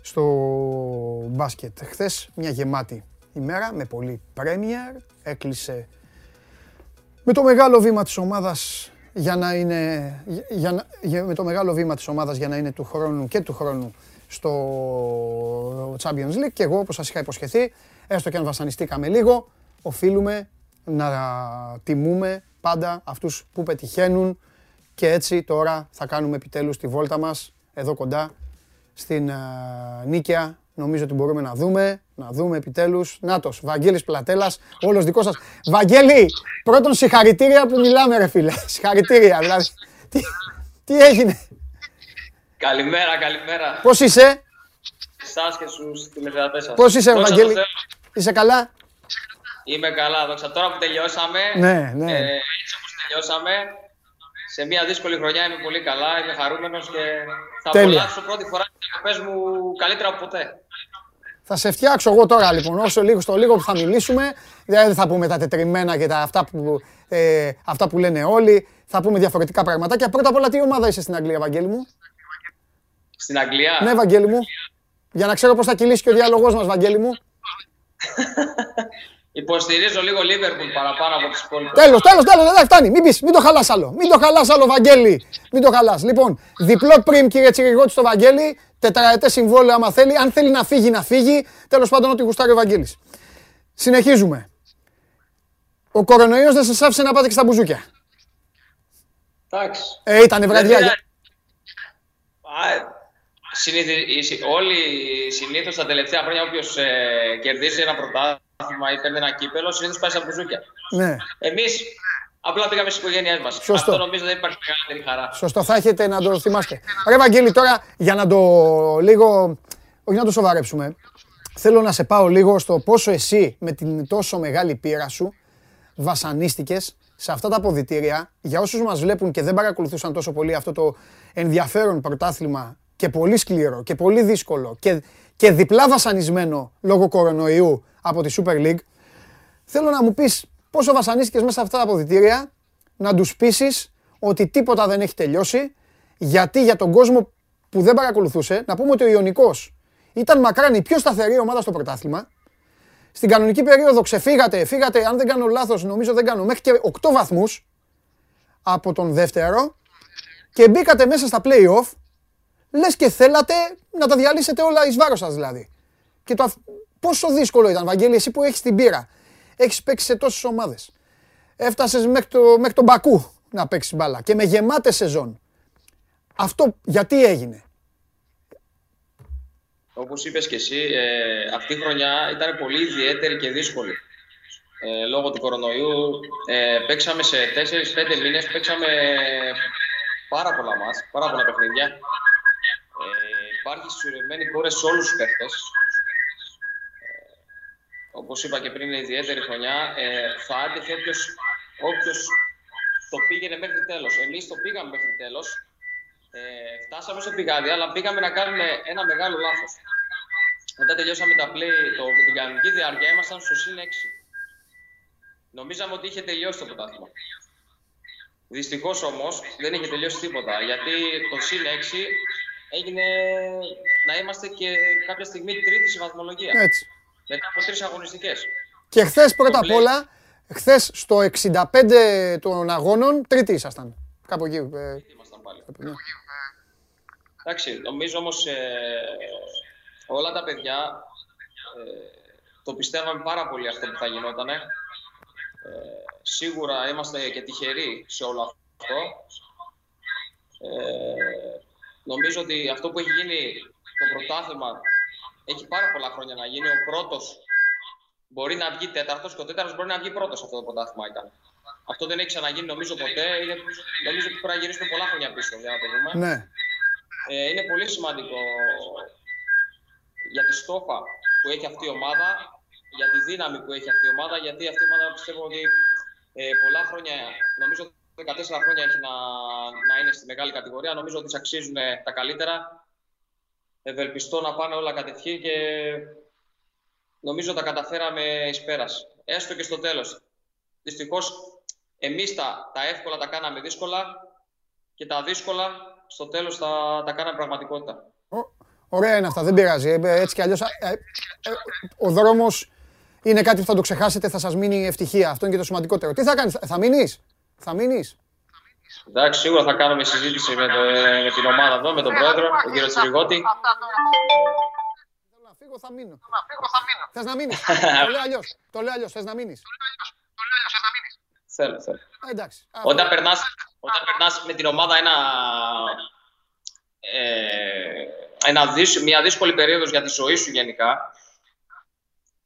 στο μπάσκετ. Χθες μια γεμάτη ημέρα με πολύ πρέμιερ. Έκλεισε με το μεγάλο βήμα της ομάδας για να είναι, για- για να- για- με το μεγάλο βήμα της ομάδας για να είναι του χρόνου και του χρόνου στο Champions League και εγώ όπως σας είχα υποσχεθεί, έστω και αν βασανιστήκαμε λίγο, οφείλουμε να τιμούμε πάντα αυτούς που πετυχαίνουν και έτσι τώρα θα κάνουμε επιτέλους τη βόλτα μας εδώ κοντά στην α, Νίκαια. Νομίζω ότι μπορούμε να δούμε, να δούμε επιτέλους. Νάτος, Βαγγέλης Πλατέλας, όλος δικός σας. Βαγγέλη, πρώτον συγχαρητήρια που μιλάμε ρε φίλε. Συγχαρητήρια, δηλαδή. Τι, τι έγινε, Καλημέρα, καλημέρα. πώς είσαι, Εσά και στους τηλεθεατές σας. πώς είσαι Βαγγέλη, είσαι καλά; Είμαι καλά, δόξα. Τώρα που τελειώσαμε. Ναι, ναι. Ε, έτσι όπως τελειώσαμε. Σε μια δύσκολη χρονιά είμαι πολύ καλά, είμαι χαρούμενος και θα Τέλεια. απολαύσω πρώτη φορά τις διακοπέ μου καλύτερα από ποτέ. Θα σε φτιάξω εγώ τώρα λοιπόν, όσο λίγο στο λίγο που θα μιλήσουμε. Δηλαδή δεν θα πούμε τα τετριμένα και τα, αυτά, που, ε, αυτά που λένε όλοι. Θα πούμε διαφορετικά πραγματάκια. Πρώτα απ' όλα, τι ομάδα είσαι στην Αγγλία, Βαγγέλη μου; Στην Αγγλία; Ναι, Βαγγέλη μου. Για να ξέρω πώς θα κυλήσει και ο διάλογός μας, Βαγγέλη μου. Υποστηρίζω λίγο Λίβερπουλ παραπάνω από τι υπόλοιπε. Τέλος, τέλος, τέλος, δεν φτάνει. Μην πεις, μην το χαλάς άλλο. Μην το χαλάς άλλο, Βαγγέλη. Μην το χαλάς. Λοιπόν, διπλό πριμ, κύριε Τσιριγότη, στο Βαγγέλη. Τετραετέ συμβόλαιο, άμα θέλει. Αν θέλει να φύγει, να φύγει. Τέλος πάντων, ό,τι γουστάρει ο Βαγγέλης. Συνεχίζουμε. Ο κορονοϊός δεν σας άφησε να πάτε και στα μπουζούκια. Εντάξει. Ε, ήτανε βραδιά. Δεν για- πειράζει. Α, συνήθι- η συ- Όλοι συνήθως τα τελευταία χρόνια, όποιος ε, κερδίζει ένα πρωτάθλημα ή παίρνει ένα κύπελο, συνήθως πάει στα μπουζούκια. Ναι. Εμείς απλά πήγαμε στις οικογένειές μας. Σωστό. Αυτό νομίζω δεν υπάρχει μεγαλύτερη χαρά. Σωστό, θα έχετε να το θυμάστε. Ρε Βαγγέλη, τώρα για να το λίγο, όχι να το σοβαρέψουμε, θέλω να σε πάω λίγο στο πόσο εσύ με την τόσο μεγάλη πείρα σου βασανίστηκες σε αυτά τα αποδητήρια. Για όσους μας βλέπουν και δεν παρακολουθούσαν τόσο πολύ αυτό το ενδιαφέρον πρωτάθλημα και πολύ σκληρό και πολύ δύσκολο και, και διπλά βασανισμένο λόγω κορονοϊού από τη Super League, θέλω να μου πεις πόσο βασανίστηκες μέσα σε αυτά τα αποδητήρια, να τους πείσεις ότι τίποτα δεν έχει τελειώσει, γιατί για τον κόσμο που δεν παρακολουθούσε, να πούμε ότι ο Ιωνικός ήταν μακράν η πιο σταθερή ομάδα στο πρωτάθλημα. Στην κανονική περίοδο ξεφύγατε, φύγατε, αν δεν κάνω λάθος, νομίζω δεν κάνω, μέχρι και 8 βαθμούς από τον δεύτερο και μπήκατε μέσα στα play-off, λες και θέλατε να τα διαλύσετε όλα εις βάρος σας δηλαδή. Και το, αφ- Πόσο δύσκολο ήταν, Βαγγέλη, εσύ που έχεις την πείρα. Έχεις παίξει σε τόσες ομάδες. Έφτασες μέχρι, το, μέχρι τον Μπακού να παίξεις μπάλα και με γεμάτες σεζόν. Αυτό γιατί έγινε; Όπως είπες και εσύ, ε, αυτή η χρονιά ήταν πολύ ιδιαίτερη και δύσκολη. Ε, λόγω του κορονοϊού ε, παίξαμε σε 4-5 μήνες, παίξαμε πάρα πολλά μας, πάρα πολλά παιχνίδια. Ε, υπάρχει συσσωρευμένη κόρες σε όλους τους παίχτες. Ε, όπως είπα και πριν, είναι ιδιαίτερη χρονιά. Ε, θα άτυχε όποιος, όποιος το πήγαινε μέχρι τέλος. Εμείς το πήγαμε μέχρι τέλος. Ε, φτάσαμε στο πηγάδι, αλλά πήγαμε να κάνουμε ένα μεγάλο λάθος. Όταν τελειώσαμε τα play, το, την κανονική διάρκεια, ήμασταν στο συν 6. Νομίζαμε ότι είχε τελειώσει το πρωτάθλημα. Δυστυχώς όμως δεν είχε τελειώσει τίποτα. Γιατί το συν 6 έγινε να είμαστε και κάποια στιγμή τρίτη στη βαθμολογία. Έτσι. Μετά από τρεις αγωνιστικές. Και χθες πρώτα απ' Το όλα, χθες στο 65 των αγώνων, τρίτη ήσασταν. Κάπου εκεί. ε, Ήμασταν πάλι. ναι. Εντάξει, νομίζω όμως όλα τα παιδιά ε, το πιστεύαμε πάρα πολύ αυτό που θα γινότανε. Ε, σίγουρα είμαστε και τυχεροί σε όλο αυτό. Ε, νομίζω ότι αυτό που έχει γίνει το πρωτάθλημα έχει πάρα πολλά χρόνια να γίνει. Ο πρώτος μπορεί να βγει τέταρτος και ο τέταρτος μπορεί να βγει πρώτος αυτό το πρωτάθλημα ήταν. Αυτό δεν έχει ξαναγίνει νομίζω ποτέ. Είναι, νομίζω ότι πρέπει να γυρίσουμε πολλά χρόνια πίσω για να το δούμε. Ναι. Ε, είναι πολύ σημαντικό για τη στόφα που έχει αυτή η ομάδα, για τη δύναμη που έχει αυτή η ομάδα, γιατί αυτή η ομάδα πιστεύω ότι ε, πολλά χρόνια, νομίζω 14 χρόνια έχει να, να είναι στη μεγάλη κατηγορία, νομίζω ότι της αξίζουν τα καλύτερα. Ευελπιστώ να πάνε όλα κατευθείαν και νομίζω τα καταφέραμε εις πέρας. Έστω και στο τέλος. Δυστυχώς εμείς τα, τα εύκολα τα κάναμε δύσκολα και τα δύσκολα στο τέλος τα, τα κάναμε πραγματικότητα. Ω, Ωραία είναι αυτά, δεν πειράζει. Ε, Έτσι κι αλλιώς, ε, ε, ο δρόμος είναι κάτι που θα το ξεχάσετε, θα σας μείνει ευτυχία. Αυτό είναι και το σημαντικότερο. Τι θα κάνεις, θα μείνεις, θα μείνεις; Εντάξει, σίγουρα θα κάνουμε συζήτηση με, το, με την ομάδα εδώ, με τον πρόεδρο, τον κύριο Τσιριγότη. Θέλω να φύγω, θα μείνω. Θες να μείνεις; το λέω αλλιώς. Το λέω αλλιώς. Θες να μείνεις; Θέλω, θέλω. Ε, εντάξει. Α, Όταν περνάς, όταν περνάς με την ομάδα ένα, ε, ένα δυσ- μια δύσκολη περίοδος για τη ζωή σου γενικά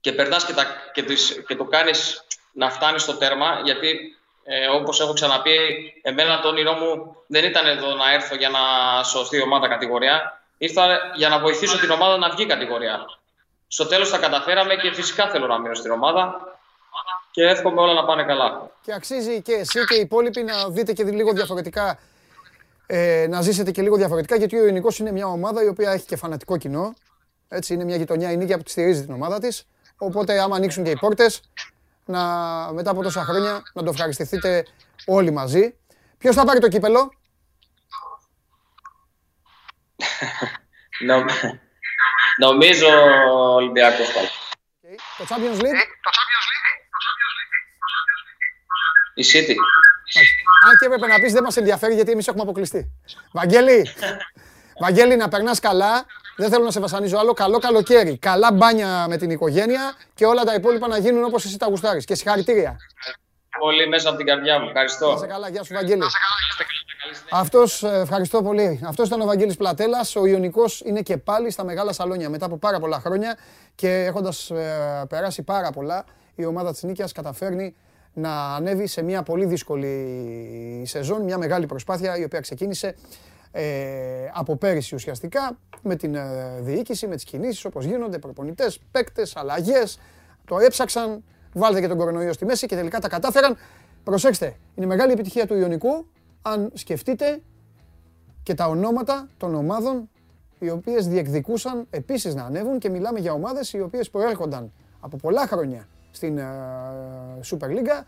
και περνάς και, τα, και, τις, και το κάνεις να φτάνεις στο τέρμα, γιατί ε, όπως έχω ξαναπεί, εμένα το όνειρό μου δεν ήταν εδώ να έρθω για να σωθεί η ομάδα κατηγορία. Ήρθα για να βοηθήσω την ομάδα να βγει κατηγορία. Στο τέλος τα καταφέραμε και φυσικά θέλω να μείνω στην ομάδα και εύχομαι όλα να πάνε καλά. Και αξίζει και εσύ και οι υπόλοιποι να δείτε και λίγο διαφορετικά, ε, να ζήσετε και λίγο διαφορετικά, γιατί ο Ιωνικός είναι μια ομάδα η οποία έχει και φανατικό κοινό. Έτσι, είναι μια γειτονιά η Νίκαια που τη στηρίζει την ομάδα της. Οπότε, άμα ανοίξουν και οι πόρτες, να, μετά από τόσα χρόνια, να το ευχαριστηθείτε όλοι μαζί. Ποιος θα πάρει το κύπελο, Νο... Νομίζω ο Ολυμπιακός πάλι. Οκ. το Champions League. Η City. Εντάξει. Αν και έπρεπε να πεις δεν μας ενδιαφέρει γιατί εμείς έχουμε αποκλειστεί. Βαγγέλη, Βαγγέλη να περνάς καλά. Δεν θέλω να σε βασανίζω άλλο. Καλό καλοκαίρι. Καλά μπάνια με την οικογένεια και όλα τα υπόλοιπα να γίνουν όπως εσύ τα γουστάρεις. Και συγχαρητήρια. Πολύ μέσα από την καρδιά μου. Να Ευχαριστώ. σε καλά. Γεια σου Βαγγέλη. Αυτός, ε, ευχαριστώ πολύ. Αυτός ήταν ο Βαγγέλης Πλατέλας. Ο Ιωνικός είναι και πάλι στα μεγάλα σαλόνια μετά από πάρα πολλά χρόνια και έχοντας ε, περάσει πάρα πολλά, η ομάδα της Νίκιας καταφέρνει να ανέβει σε μια πολύ δύσκολη σεζόν, μια μεγάλη προσπάθεια η οποία ξεκίνησε ε, από πέρυσι ουσιαστικά με την ε, διοίκηση, με τις κινήσεις όπως γίνονται, προπονητές, παίκτες, αλλαγές. Το έψαξαν, βάλτε και τον κορονοϊό στη μέση και τελικά τα κατάφεραν. Προσέξτε, είναι μεγάλη επιτυχία του Ιωνικού αν σκεφτείτε και τα ονόματα των ομάδων οι οποίες διεκδικούσαν επίσης να ανέβουν και μιλάμε για ομάδες οι οποίες προέρχονταν από πολλά χρόνια στην ε, Super League.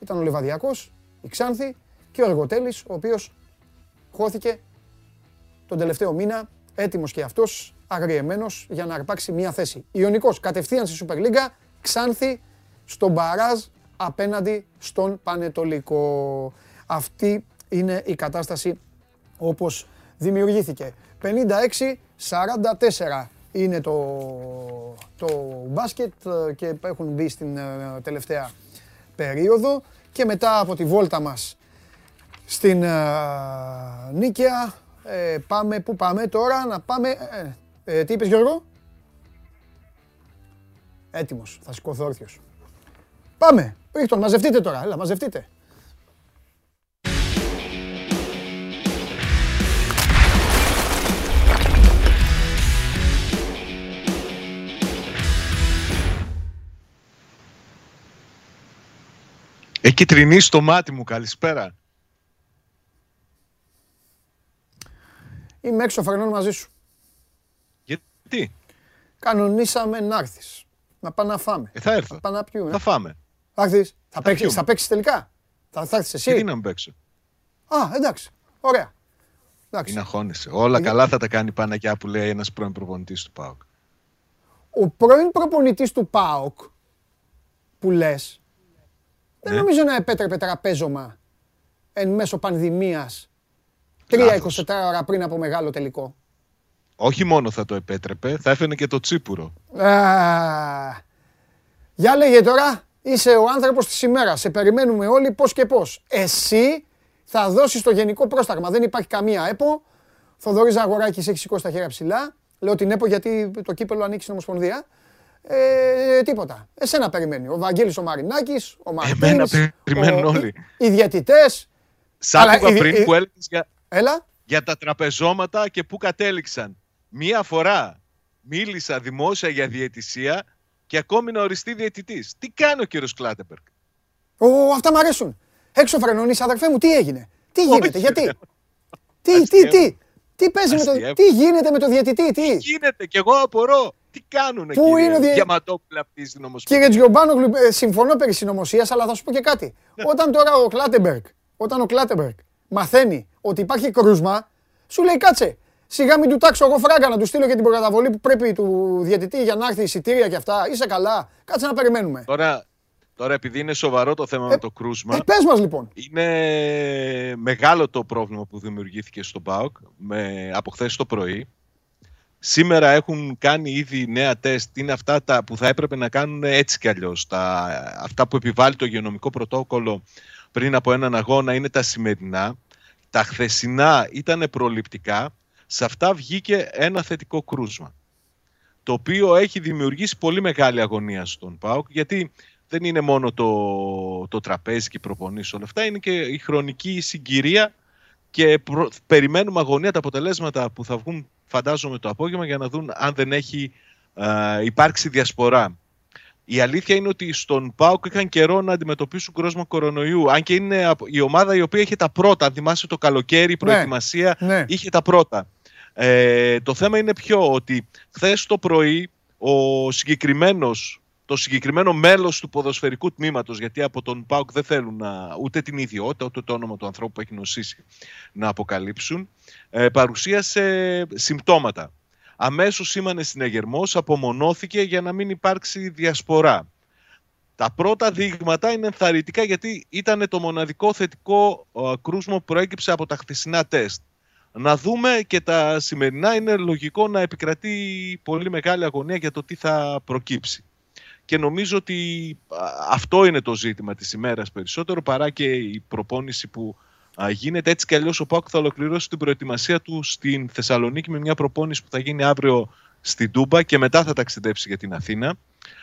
Ήταν ο Λεβαδιακός, η Ξάνθη και ο Εργοτέλης, ο οποίος χώθηκε τον τελευταίο μήνα, έτοιμος και αυτός, αγριεμένος για να αρπάξει μία θέση. Ιωνικός κατευθείαν στη Super League, Ξάνθη στον μπαράζ απέναντι στον Πανετολικό. Αυτή είναι η κατάσταση όπως δημιουργήθηκε. 56-44. είναι το, το μπάσκετ ε, και έχουν μπει στην ε, τελευταία περίοδο και μετά από τη βόλτα μας στην ε, Νίκαια ε, πάμε, πού πάμε τώρα, να πάμε, ε, ε, τι είπες Γιώργο; Έτοιμος, θα σηκωθώ όρθιος. Πάμε, ρίχτον, μαζευτείτε τώρα, έλα, μαζευτείτε. Έχει τρινήσει το μάτι μου, καλησπέρα. Είμαι έξω φρενών μαζί σου. Γιατί, Κανονίσαμε να έρθεις. Να πάμε να φάμε. ε, θα έρθω. Να πάμε να πιούμε. Θα φάμε. Θα έρθεις. Θα παίξεις, πιούμε. θα παίξεις τελικά; Θα, θα έρθεις εσύ; Γιατί να μην παίξω; Α, εντάξει. Ωραία. Εντάξει. Μην αγχώνεσαι. Όλα καλά θα τα κάνει η Παναγιά που λέει ένας πρώην προπονητής του ΠΑΟΚ. Ο πρώην προπονητής του ΠΑΟΚ που λες δεν Ναι. νομίζω να επέτρεπε τραπέζωμα εν μέσω πανδημίας τρία Λάθος. 24 ώρα πριν από μεγάλο τελικό. Όχι μόνο θα το επέτρεπε, θα έφερε και το τσίπουρο. Α, Για λέγε τώρα, είσαι ο άνθρωπος της ημέρας. Σε περιμένουμε όλοι πώς και πώς. Εσύ θα δώσεις το γενικό πρόσταγμα. Δεν υπάρχει καμία ΕΠΟ. Θοδωρής Ζαγοράκης έχει σηκώσει τα χέρια ψηλά. Λέω την ΕΠΟ γιατί το κύπελο ανήκει στην Ομοσπονδία. Ε, τίποτα. Εσένα περιμένει. Ο Βαγγέλης ο Μαρινάκης, ο Εμένα Μαρτίνς, περιμένουν ο- όλοι. οι διαιτητές. Σ' Αλλά άκουγα η- πριν η- που έλεγες για, Έλα. για τα τραπεζώματα και πού κατέληξαν. Μία φορά μίλησα δημόσια για διαιτησία και ακόμη να οριστεί διαιτητής. Τι κάνει ο κύριος Κλάτεμπεργκ. Ω, αυτά μ' αρέσουν. Έξω φρενώνεις, αδερφέ μου, τι έγινε; Τι γίνεται, Όχι, γιατί; ρε. Τι, τι, Αστείευα. τι. Τι παίζει με το... Αστείευα. Τι γίνεται με το διαιτητή, τι; Γίνεται και εγώ απορώ. Τι κάνουνε Πού κύριε είναι ο διε- Διαματόπουλα αυτοί στην Ομοσπονδία. Κύριε Τζιομπάνογλου, ε, συμφωνώ περί συνωμοσίας, αλλά θα σου πω και κάτι. Ναι. Όταν τώρα ο Κλάτεμπεργκ, όταν ο Κλάτεμπεργκ μαθαίνει ότι υπάρχει κρούσμα, σου λέει κάτσε. Σιγά μην του τάξω εγώ φράγκα να του στείλω και την προκαταβολή που πρέπει του διαιτητή για να έρθει εισιτήρια και αυτά. Είσαι καλά. Κάτσε να περιμένουμε. Τώρα, τώρα επειδή είναι σοβαρό το θέμα με το κρούσμα, Ε, πες μας λοιπόν. είναι μεγάλο το πρόβλημα που δημιουργήθηκε στον ΠΑΟΚ με, από χθες το πρωί. Σήμερα έχουν κάνει ήδη νέα τεστ. Είναι αυτά τα που θα έπρεπε να κάνουν έτσι κι αλλιώς. Τα, αυτά που επιβάλλει το υγειονομικό πρωτόκολλο πριν από έναν αγώνα είναι τα σημερινά. Τα χθεσινά ήταν προληπτικά. Σε αυτά βγήκε ένα θετικό κρούσμα. Το οποίο έχει δημιουργήσει πολύ μεγάλη αγωνία στον ΠΑΟΚ γιατί δεν είναι μόνο το, το τραπέζι και οι προπονήσεις όλα αυτά, είναι και η χρονική συγκυρία και προ- περιμένουμε αγωνία τα αποτελέσματα που θα βγουν φαντάζομαι το απόγευμα για να δουν αν δεν έχει α, υπάρξει διασπορά. Η αλήθεια είναι ότι στον ΠΑΟΚ είχαν καιρό να αντιμετωπίσουν κρόσμα κορονοϊού. Αν και είναι από- η ομάδα η οποία είχε τα πρώτα. Αν θυμάσαι το καλοκαίρι, η προετοιμασία ναι. είχε τα πρώτα. Ε, το θέμα είναι ποιο, ότι χθες το πρωί ο συγκεκριμένος, το συγκεκριμένο μέλος του ποδοσφαιρικού τμήματος, γιατί από τον ΠΑΟΚ δεν θέλουν να, ούτε την ιδιότητα, ούτε το όνομα του ανθρώπου που έχει νοσήσει να αποκαλύψουν, ε, παρουσίασε συμπτώματα. Αμέσως σήμανε συνεγερμός, απομονώθηκε για να μην υπάρξει διασπορά. Τα πρώτα δείγματα είναι ενθαρρυντικά γιατί ήταν το μοναδικό θετικό ε, κρούσμα που προέκυψε από τα χθεσινά τεστ. Να δούμε και τα σημερινά είναι λογικό να επικρατεί πολύ μεγάλη αγωνία για το τι θα προκύψει. Και νομίζω ότι α, αυτό είναι το ζήτημα της ημέρας περισσότερο παρά και η προπόνηση που α, γίνεται. Έτσι κι αλλιώς ο Πάκου θα ολοκληρώσει την προετοιμασία του στην Θεσσαλονίκη με μια προπόνηση που θα γίνει αύριο στην Τούμπα και μετά θα ταξιδέψει για την Αθήνα.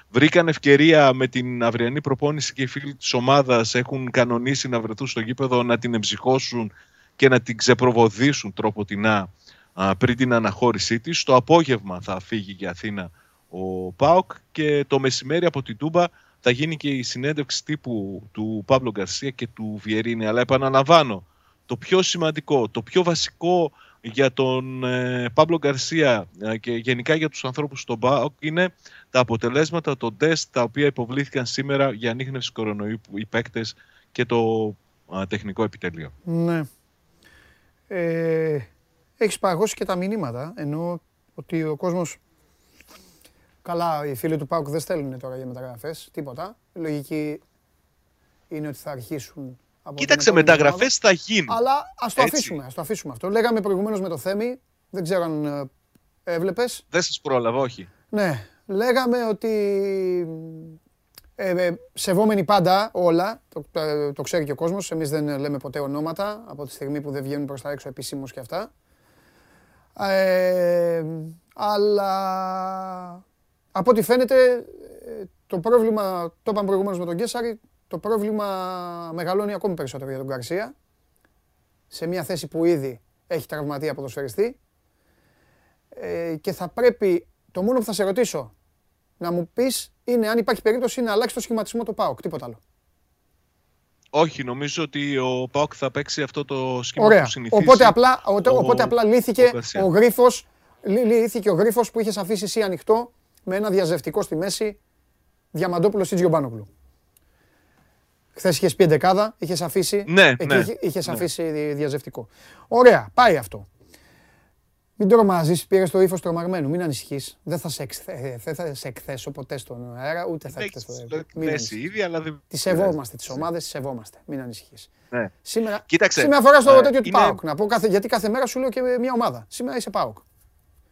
Βρήκαν ευκαιρία με την αυριανή προπόνηση και οι φίλοι της ομάδας έχουν κανονίσει να βρεθούν στο γήπεδο να την εμψυχώσουν και να την ξεπροβοδίσουν τρόποτινά α, πριν την αναχώρησή της. Το απόγευμα θα φύγει για Αθήνα ο ΠΑΟΚ και το μεσημέρι από την Τούμπα θα γίνει και η συνέντευξη τύπου του Παύλο Γκαρσία και του Βιερίνη. Αλλά επαναλαμβάνω, το πιο σημαντικό, το πιο βασικό για τον ε, Παύλο Γκαρσία ε, και γενικά για τους ανθρώπους στον ΠΑΟΚ είναι τα αποτελέσματα των τεστ τα οποία υποβλήθηκαν σήμερα για ανείχνευση κορονοϊού οι παίκτες και το α, τεχνικό επιτελείο. Ναι. Ε, έχεις παγώσει και τα μηνύματα, ενώ ότι ο κόσμος... Καλά, οι φίλοι του Πάουκ δεν στέλνουν τώρα για μεταγραφές, τίποτα. Η λογική είναι ότι θα αρχίσουν από την Κοίταξε, επόμενη μεταγραφές θα γίνουν. εβδομάδα. Αλλά ας το Έτσι. αφήσουμε, ας το αφήσουμε αυτό. Λέγαμε προηγουμένως με το Θέμη, δεν ξέρω αν ε, Έβλεπες. Δεν σας πρόλαβα, όχι. Ναι, λέγαμε ότι ε, ε, σεβόμενοι πάντα όλα, το, το, το ξέρει και ο κόσμος, εμείς δεν λέμε ποτέ ονόματα από τη στιγμή που δεν βγαίνουν προς τα έξω επισήμως και αυτά. Ε, αλλά από ό,τι φαίνεται ε, το πρόβλημα, το είπαμε προηγουμένως με τον Κέσσαρη, το πρόβλημα μεγαλώνει ακόμη περισσότερο για τον Καρσία σε μια θέση που ήδη έχει τραυματία ποδοσφαιριστή ε, και θα πρέπει, το μόνο που θα σε ρωτήσω, να μου πεις είναι αν υπάρχει περίπτωση να αλλάξει το σχηματισμό του ΠΑΟΚ, τίποτα άλλο. Όχι, νομίζω ότι ο ΠΑΟΚ θα παίξει αυτό το σχήμα Ωραία. που συνηθίζει. Οπότε απλά, ο, ο- οπότε απλά λύθηκε ο Γκαρσία. ο γρίφος, λύ- λύθηκε ο γρίφος που είχες αφήσει εσύ ανοιχτό με ένα διαζευτικό στη μέση Διαμαντόπουλος ή Τζιομπάνογλου. Χθες είχες πει εντεκάδα, είχες αφήσει. Ναι, εκεί ναι, είχε- είχες ναι. αφήσει δι- διαζευτικό. Ωραία, πάει αυτό. Μην τρομάζεις, πήρες το ύφος τρομαγμένου. Μην ανησυχείς. Δεν θα σε, εξθε- δεν θα σε εκθέσω ποτέ στον αέρα, ούτε θα Έχεις εκθέσω. το Μην εκθέσει ανησυχείς. ήδη, αλλά δεν... Τις σεβόμαστε, τις ομάδες τις σεβόμαστε. Μην ανησυχείς. Ναι. Σήμερα, Κοίταξε, σήμερα φοράς το ε, τέτοιο του είναι- ΠΑΟΚ. Να πω κάθε, γιατί κάθε μέρα σου λέω και μια ομάδα. Σήμερα είσαι ΠΑΟΚ.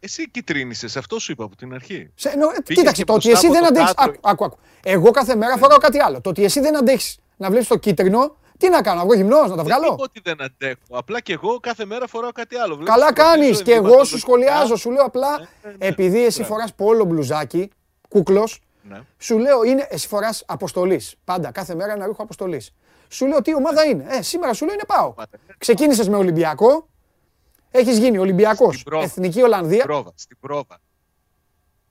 Εσύ κυτρίνησες, αυτό σου είπα από την αρχή. Σε, εννοώ, ε, Πήγες κοίταξε, και το ότι μπροστά εσύ από δεν το αντέχει. κάτω. Άκου, άκου, άκου. Εγώ κάθε μέρα φοράω κάτι άλλο. Το ότι εσύ δεν αντέχεις να βλέπεις το κίτρινο, τι να κάνω, να βγω γυμνός, να τα Δεν βγάλω; είπα ότι δεν αντέχω. Απλά και εγώ κάθε μέρα φοράω κάτι άλλο. Βλέπεις, Καλά προτίζω κάνεις και εγώ σου ενδυματολογικά. σχολιάζω. Σου λέω απλά, ναι, ναι. επειδή εσύ Μπράβο. φοράς πόλο μπλουζάκι, κούκλος, Ναι. σου λέω είναι, εσύ φοράς αποστολής. Πάντα, κάθε μέρα ένα ρούχο αποστολής. Σου λέω τι ομάδα είναι. Ε, σήμερα σου λέω είναι πάω. Ομάδα, ναι. Ξεκίνησες με Ολυμπιακό. Έχεις γίνει Ολυμπιακός. Στην πρόβα. Εθνική Ολλανδία. Πρόβα, στην πρόβα.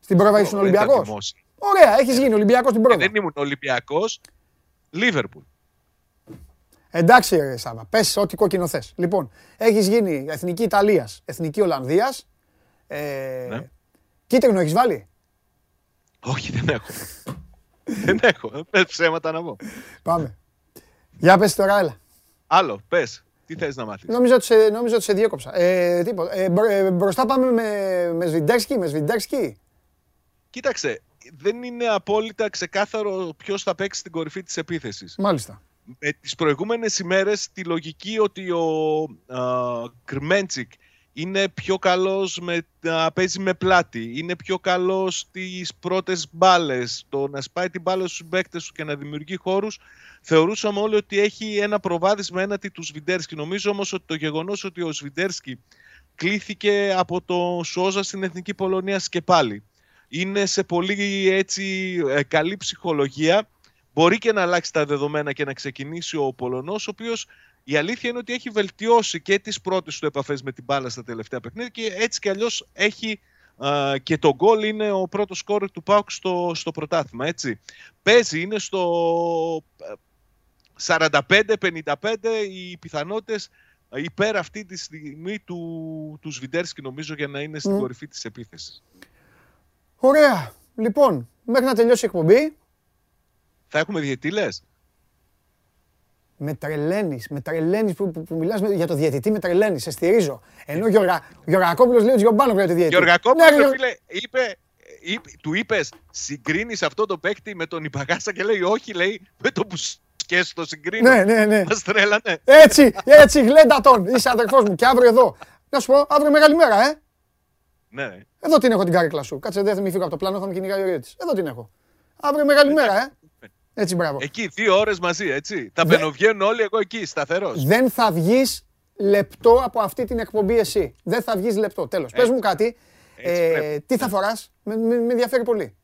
Στην πρόβα ήσουν Δεν ήταν Ολυμπιακός. δημόσια. Ωραία, έχεις γίνει Ολυμπιακός στην Και πρόβα. δεν ήμουν Ολυμπιακός, Λίβερπουλ. Εντάξει, ρε Σάβα, πες ό,τι κόκκινο θες. Λοιπόν, έχεις γίνει Εθνική Ιταλίας, Εθνική Ολλανδίας. Ε, Ναι. Κίτρινο έχεις βάλει; Όχι, δεν έχω. δεν έχω. Με ψέματα να πω. Πάμε. Για πες τώρα, έλα. Άλλο, πες. Τι θες να μάθεις; Νόμιζα ότι σε, νόμιζα ότι σε διέκοψα. Ε, τίποτα. Ε, μπρο- ε, μπροστά πάμε με, με Σβιντέρσκι, με Σβιντέρσκι. Κοίταξε, δεν είναι απόλυτα ξεκάθαρο ποιος θα παίξει στην κορυφή της επίθεσης. Μάλιστα. με τις προηγούμενες ημέρες τη λογική ότι ο α, Κρμέντσικ είναι πιο καλός με, να παίζει με πλάτη, είναι πιο καλός στις πρώτες μπάλες, το να σπάει την μπάλα στους παίκτες του και να δημιουργεί χώρους, θεωρούσαμε όλοι ότι έχει ένα προβάδισμα έναντι του Σβιντέρσκι. Νομίζω όμως ότι το γεγονός ότι ο Σβιντέρσκι κλήθηκε από το Σόζα στην Εθνική Πολωνία και πάλι. Είναι σε πολύ έτσι ε, καλή ψυχολογία μπορεί και να αλλάξει τα δεδομένα και να ξεκινήσει ο Πολωνός, ο οποίος η αλήθεια είναι ότι έχει βελτιώσει και τις πρώτες του επαφές με την μπάλα στα τελευταία παιχνίδια και έτσι κι αλλιώς έχει α, και το γκολ είναι ο πρώτος σκόρ του ΠΑΟΚ στο, στο πρωτάθλημα, έτσι. Παίζει, είναι στο ε, 45-55 οι πιθανότητες ε, υπέρ αυτή τη στιγμή του, του Σβιντέρσκι νομίζω για να είναι στην Μμ. κορυφή της επίθεσης. Ωραία. Λοιπόν, μέχρι να τελειώσει η εκπομπή, Θα έχουμε διαιτή λες; Με τρελαίνεις, με τρελαίνεις που, που, που μιλάς με- για το διαιτητή, με τρελαίνεις, σε στηρίζω. Ενώ ο Γιωργα, Γιωργακόπουλος λέει ότι Γιωμπάνο για το διαιτητή. Γεωργακόπουλο, Ναι, ρε, ρε Γιωργα- φίλε, είπε, είπε, του είπες, συγκρίνεις αυτό το παίκτη με τον Ιπαγάσα και λέει, Όχι, λέει, με το που σκέσει το συγκρίνω. Ναι, ναι, ναι. Μας τρέλανε. Έτσι, έτσι, γλέντα τον. Είσαι αδερφός μου και αύριο εδώ. Να σου πω, αύριο μεγάλη μέρα, ε. Ναι. Εδώ την έχω την κάρεκλα σου. Κάτσε, δεν θα μην φύγω από το πλάνο, θα με κυνηγάει ο Ριέτης. Εδώ την έχω. Αύριο μεγάλη μέρα, ε. Έτσι, μπράβο. Εκεί δύο ώρες μαζί, έτσι. Τα Δε- μπαινοβγαίνουν όλοι, εγώ εκεί, σταθερός. Δεν θα βγεις λεπτό από αυτή την εκπομπή εσύ. Δεν θα βγεις λεπτό. Τέλος. Πες μου κάτι. Έτσι Ε, πρέπει. τι θα φοράς; Με, με, με ενδιαφέρει πολύ.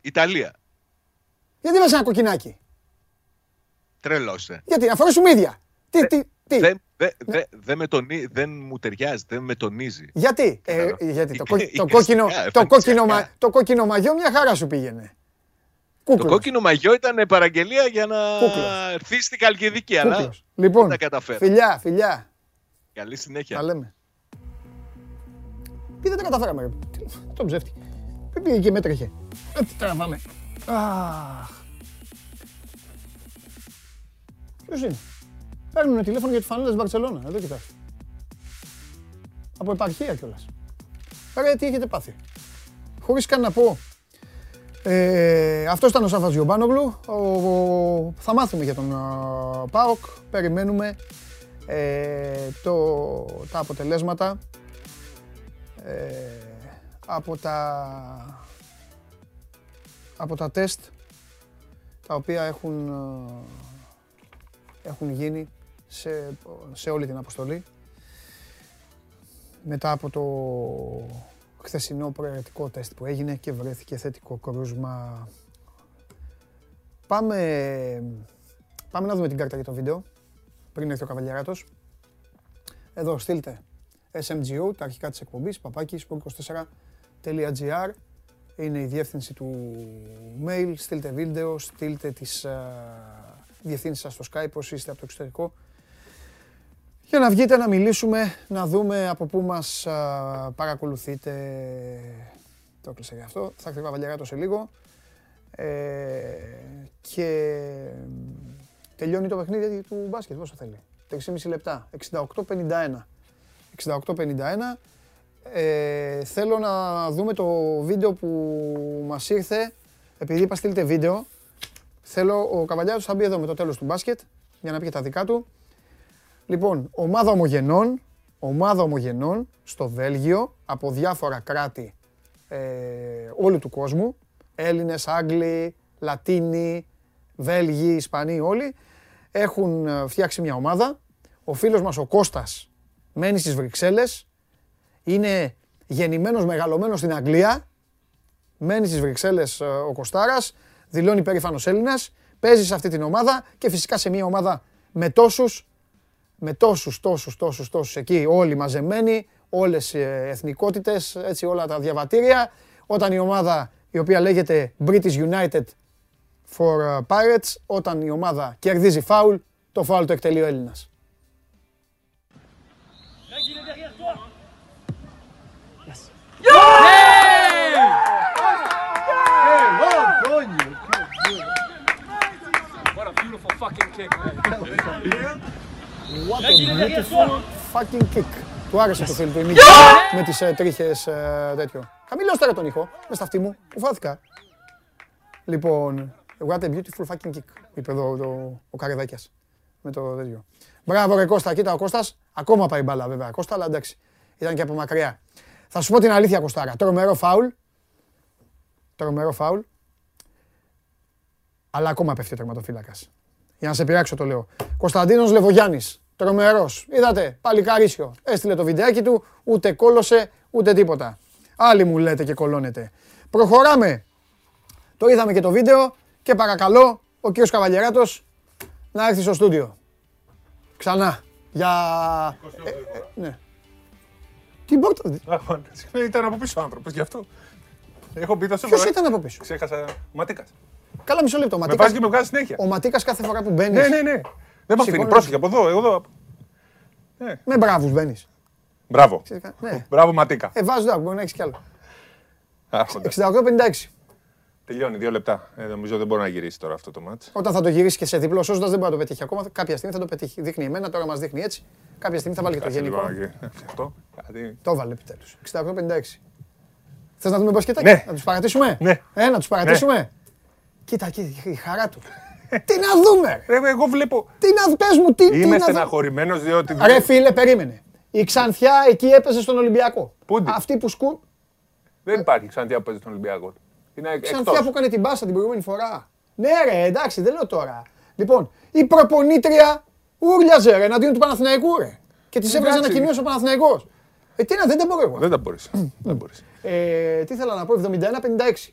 Ιταλία. Γιατί βάζεις ένα κοκκινάκι; Τρελό είσαι. Γιατί, να φορέσουμε ίδια. Τι, τι, τι; Δεν δε, δε, δε με τονί- δεν μου ταιριάζει, δεν με τονίζει. Γιατί, ε, Κατάλαβα. γιατί το, Είχε- κο- το, είχε κόκκινο, σιγά, το, κόκκινο, σιγά. μα- το κόκκινο μαγιό μια χαρά σου πήγαινε. Το Κούκλος. κόκκινο μαγιό ήταν παραγγελία για να Κούκλος. έρθει στην Καλκιδική, αλλά Κούκλος. Λοιπόν, δεν τα καταφέρω. φιλιά, φιλιά. Καλή Τα συνέχεια. λέμε. Τι δεν τα καταφέραμε, ρε. Τι- Το ψεύτη. Δεν πήγε και μέτρεχε. Έτσι τραβάμε. Αχ. Ποιος είναι; Παίρνουν τηλέφωνο για τη φανέλα της Μπαρτσελώνα. Εδώ κοιτάξτε. Από επαρχία κιόλας. Ρε, τι έχετε πάθει. Χωρίς καν να πω. Ε, αυτός ήταν ο Σάφας Γιωμπάνογλου. Ο, ο- θα μάθουμε για τον α, ΠΑΟΚ. Περιμένουμε ε, το, τα αποτελέσματα. Ε, από τα, από τα τεστ τα οποία έχουν, ε, έχουν γίνει σε, σε όλη την αποστολή. Μετά από το χθεσινό προαιρετικό τεστ που έγινε και βρέθηκε θετικό κρούσμα. Πάμε, πάμε να δούμε την κάρτα για το βίντεο πριν έρθει ο Καβαλιαράτος. Εδώ στείλτε SMGO, τα αρχικά της εκπομπής, παπάκι, sport24.gr είναι η διεύθυνση του mail, στείλτε βίντεο, στείλτε τις uh, διευθύνσεις σας στο Skype όσοι είστε από το εξωτερικό για να βγείτε να μιλήσουμε, να δούμε από πού μας α, παρακολουθείτε. Το έκλεισα για αυτό. Θα έρθει ο Καβαλιαράτος σε λίγο. Ε, και τελειώνει το παιχνίδι του μπάσκετ, πόσο θέλει. 3,5 λεπτά. 68-51. 68-51. Ε, θέλω να δούμε το βίντεο που μας ήρθε. Επειδή είπα στείλτε βίντεο, θέλω ο Καβαλιάρος θα μπει εδώ με το τέλος του μπάσκετ για να πει τα δικά του. Λοιπόν, ομάδα ομογενών, ομάδα ομογενών στο Βέλγιο από διάφορα κράτη ε, όλου του κόσμου. Έλληνες, Άγγλοι, Λατίνοι, Βέλγοι, Ισπανοί όλοι έχουν ε, φτιάξει μια ομάδα. Ο φίλος μας ο Κώστας μένει στις Βρυξέλλες. Είναι γεννημένος, μεγαλωμένος στην Αγγλία. Μένει στις Βρυξέλλες ε, ο Κωστάρας. Δηλώνει περήφανος Έλληνας. Παίζει σε αυτή την ομάδα και φυσικά σε μια ομάδα με τόσους με τόσους, τόσους, τόσους, τόσους εκεί όλοι μαζεμένοι, όλες οι εθνικότητες, έτσι όλα τα διαβατήρια. Όταν η ομάδα η οποία λέγεται British United for Pirates, όταν η ομάδα κερδίζει φάουλ, το φάουλ το εκτελεί ο Έλληνας. What a beautiful fucking kick, man. What a beautiful fucking kick. Του άρεσε το φίλο του Εμίλιο με τις ε, τρίχες ε, τέτοιο. Χαμηλώς τώρα τον ήχο, μες στα αυτή μου, που φάθηκα. Λοιπόν, what a beautiful fucking kick, είπε εδώ το, ο Καρεδάκιας. Με το τέτοιο. Μπράβο ρε Κώστα, κοίτα ο Κώστας, ακόμα πάει μπάλα βέβαια. Κώστα, αλλά εντάξει, ήταν και από μακριά. Θα σου πω την αλήθεια Κωστάρα, τρομερό φάουλ. Τρομερό φάουλ. Αλλά ακόμα πέφτει ο τερματοφύλακας. Για να σε πειράξω το λέω. Κωνσταντίνος Λεβογιάννης. Τρομερός. Είδατε, παλικαρίσιο. Έστειλε το βιντεάκι του, ούτε κόλωσε, ούτε τίποτα. Άλλοι μου λέτε και κολώνετε. Προχωράμε. Το είδαμε και το βίντεο και παρακαλώ ο κύριος Καβαλιεράτος να έρθει στο στούντιο. Ξανά. Για... Ε, ε, ναι. Τι πόρτα... Ήταν από πίσω ο άνθρωπος, γι' αυτό. Έχω πει τόσο Ποιος ήταν από πίσω; Ξέχασα. Ματίκας. Καλά, μισό λεπτό. Ο Με Ματίκας, βάζει και με βγάζει συνέχεια. ο Ματίκας κάθε φορά που μπαίνεις, Ναι, ναι, ναι. Δεν με αφήνει. Σηκώνει. Πρόσεχε από εδώ, εγώ εδώ. με μπράβους μπαίνεις. Μπράβο. Ναι. Μπράβο, Ματίκα. Ε, βάζω μπορεί να έχεις κι άλλο. Άρχοντα. 68-56. Τελειώνει, δύο λεπτά. Ε, νομίζω δεν μπορεί να γυρίσει τώρα αυτό το μάτς. Όταν θα το γυρίσεις και σε διπλό σώζοντας δεν μπορεί να το πετύχει ακόμα. Κάποια στιγμή θα το πετύχει. Δείχνει εμένα, τώρα μας δείχνει έτσι. Κάποια στιγμή θα βάλει και το Κάτσε γενικό. λίγο να γυρίσει. Αυτό. Κάτι. Το έβαλε επιτέλους. 68-56. Θες να δούμε μπασκετάκι, Ναι. να τους παρατήσουμε; Ναι. Ε, να τους παρατήσουμε; Κοίτα εκεί, η χαρά του. τι να δούμε, ρε. Ρε, εγώ βλέπω. Τι να πες μου, τι, τι Είμαι να δούμε. στεναχωρημένος διότι. Ρε φίλε, περίμενε. Η Ξανθιά εκεί έπαιζε στον Ολυμπιακό. Πούντι. Αυτή που σκου... Δεν υπάρχει ξανθιά που παίζει στον Ολυμπιακό. Είναι Ξανθιά εκτός. που έκανε την μπάσα την προηγούμενη φορά. Ναι ρε, εντάξει, δεν λέω τώρα. Λοιπόν, η προπονήτρια ούρλιαζε ρε εναντίον του Παναθηναϊκού ρε. Και της έβγαζε Εντάξει. ανακοινώσεις ο Παναθηναϊκός. Ε, τι να, δεν τα μπορώ εγώ. Δεν τα μπορείς. Δεν μπορείς. Ε, τι ήθελα να πω, 71-56.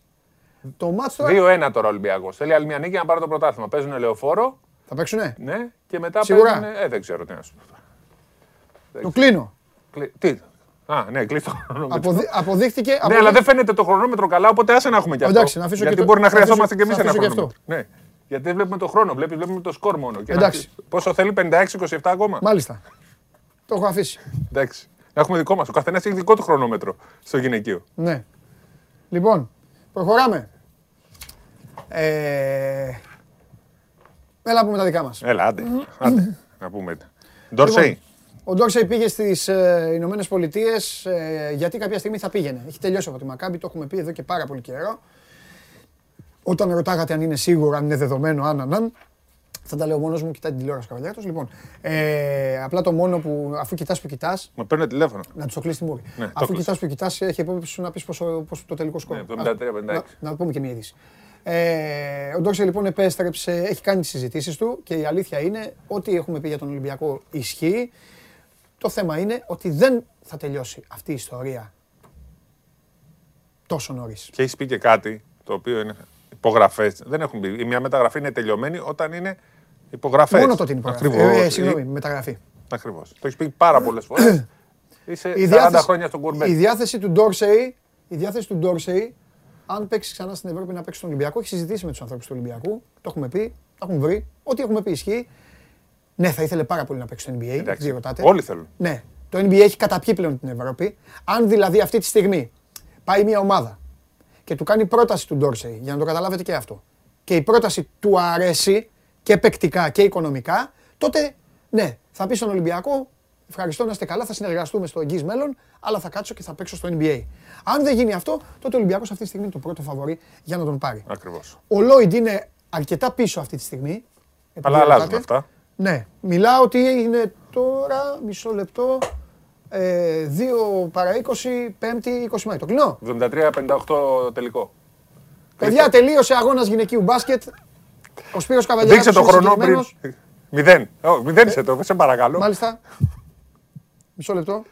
Το μάτς τώρα 2-1 τώρα ο Ολυμπιακός. Θέλει άλλη μια νίκη να πάρει το πρωτάθλημα. Παίζουν λεωφόρο. θα παίξουνε; Ναι, και μετά Σίγουρα. παίζουν. Ε, δεν ξέρω τι να σου πω. Το κλείνω. Κλει- Τι; Α, ναι, κλείστο το χρονόμετρο. Αποδει- αποδείχτηκε... Ναι, αποδει- αλλά δεν φαίνεται το χρονόμετρο καλά, οπότε άσε να έχουμε κι αυτό. Εντάξει, να αφήσω και Γιατί το- μπορεί να θα αφήσω- χρειαζόμαστε κι εμείς θα ένα αφήσω και χρονόμετρο. Ναι. Γιατί δεν βλέπουμε το χρόνο, βλέπεις, βλέπουμε το σκορ μόνο. Και να- Εντάξει. Πόσο θέλει, 56-27 ακόμα; Μάλιστα. Το έχω αφήσει. Εντάξει. Να έχουμε δικό μας. Ο καθένας έχει δικό του χρονόμετρο στο γυναικείο. Ναι. Λοιπόν, προχωράμε. Ε... Έλα να πούμε τα δικά μας. Έλα, άντε. άντε. να πούμε. Ντόρσεϊ. Ο Ντόρσεϊ πήγε στις ε, Ηνωμένες Πολιτείες ε, γιατί κάποια στιγμή θα πήγαινε. Έχει τελειώσει από τη Μακάμπη, το έχουμε πει εδώ και πάρα πολύ καιρό. Όταν ρωτάγατε αν είναι σίγουρο, αν είναι δεδομένο, αν, αν, αν, Θα τα λέω μόνος μου, κοιτάει την τηλεόραση ο καβαλιάτος. Λοιπόν, ε, απλά το μόνο που αφού κοιτάς που κοιτάς, Με παίρνει τηλέφωνο. να τους το κλείσει τη μούρη. Ναι, το αφού κλείσε. κοιτάς που κοιτάς, έχει υπόψη σου να πεις πόσο, πόσο το τελικό σκορ. Ναι, Α, 73-56. Να, να πούμε και μια είδηση. Ε, ο Ντόρσε λοιπόν επέστρεψε, έχει κάνει τις συζητήσεις του και η αλήθεια είναι ότι έχουμε πει για τον Ολυμπιακό ισχύει. Το θέμα είναι ότι δεν θα τελειώσει αυτή η ιστορία τόσο νωρίς. Και έχεις πει και κάτι το οποίο είναι υπογραφές. Δεν έχουν πει. Η μια μεταγραφή είναι τελειωμένη όταν είναι υπογραφές. Μόνο τότε είναι υπογραφή. Ακριβώς. Ε, ε, συγγνώμη, μεταγραφή. Ακριβώς. Το έχεις πει πάρα πολλές φορές. Είσαι 40 χρόνια στον η κουρμπέτ. διάθεση του Ντόρσεϊ, η διάθεση του Ντόρσεϊ, αν παίξει ξανά στην Ευρώπη να παίξει στον Ολυμπιακό, έχει συζητήσει με τους ανθρώπους του Ολυμπιακού. Το έχουμε πει, το έχουν βρει. Ό,τι έχουμε πει ισχύει. Ναι, θα ήθελε πάρα πολύ να παίξει στο NBA. Εντάξει. Δεν ρωτάτε. Όλοι θέλουν. Ναι. Το NBA έχει καταπιεί πλέον την Ευρώπη. Αν δηλαδή αυτή τη στιγμή πάει μια ομάδα και του κάνει πρόταση του Ντόρσεϊ, για να το καταλάβετε και αυτό, και η πρόταση του αρέσει και παικτικά και οικονομικά, τότε ναι, θα πει στον Ολυμπιακό, ευχαριστώ να είστε καλά, θα συνεργαστούμε στο εγγύς μέλλον, αλλά θα κάτσω και θα παίξω στο NBA. Αν δεν γίνει αυτό, τότε ο Ολυμπιακός αυτή τη στιγμή είναι το πρώτο φαβορή για να τον πάρει. Ακριβώς. Ο Λόιντ είναι αρκετά πίσω αυτή τη στιγμή. Αλλά Επειδή αλλάζουν ρωτάτε. αυτά. Ναι, μιλάω ότι είναι τώρα, μισό λεπτό, ε, 2 παρά 20, 5η 20 Μάη. Το κλείνω. 73-58 τελικό. Παιδιά, τελείωσε αγώνας γυναικείου μπάσκετ. Ο Σπύρος Καβαλιάρης Δείξε το είναι χρόνο πριν. συγκεκριμένος. Μηδέν. Ω, Μηδένισε το, σε παρακαλώ. Μάλιστα. Μισό λεπτό.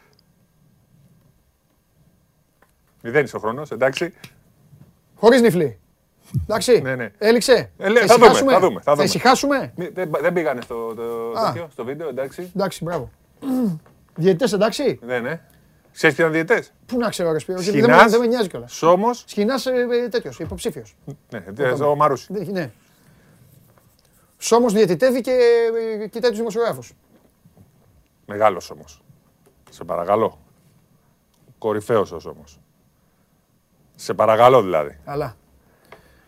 Μηδένισε ο χρόνος, εντάξει. Χωρίς νυφλή. Εντάξει. Ναι, ναι. Έληξε. Ε, λέ, Θα θα δούμε, ησυχάσουμε; θα δούμε, θα δούμε. ησυχάσουμε. Μη- Δεν, δεν πήγανε στο, το, Α. τέτοιο, στο βίντεο, εντάξει. Εντάξει, μπράβο. Διαιτητές εντάξει. Ναι, ναι. Ξέρεις ποιοι ήταν διαιτέ. Πού να ξέρω ρε Σπύρο, γιατί δεν, Σχοινάς. με- δεν με νοιάζει κιόλας. Σόμος. Σχοινάς ε, ε, τέτοιος, υποψήφιος. Ναι, ο Μαρούση. Δεν έχει- Ναι. Σόμος διαιτητεύει και ε, κοιτάει τους δημοσιογράφους. Μεγάλος όμω. Σε παρακαλώ. Κορυφαίος όμω. Σε παρακαλώ δηλαδή. Αλλά.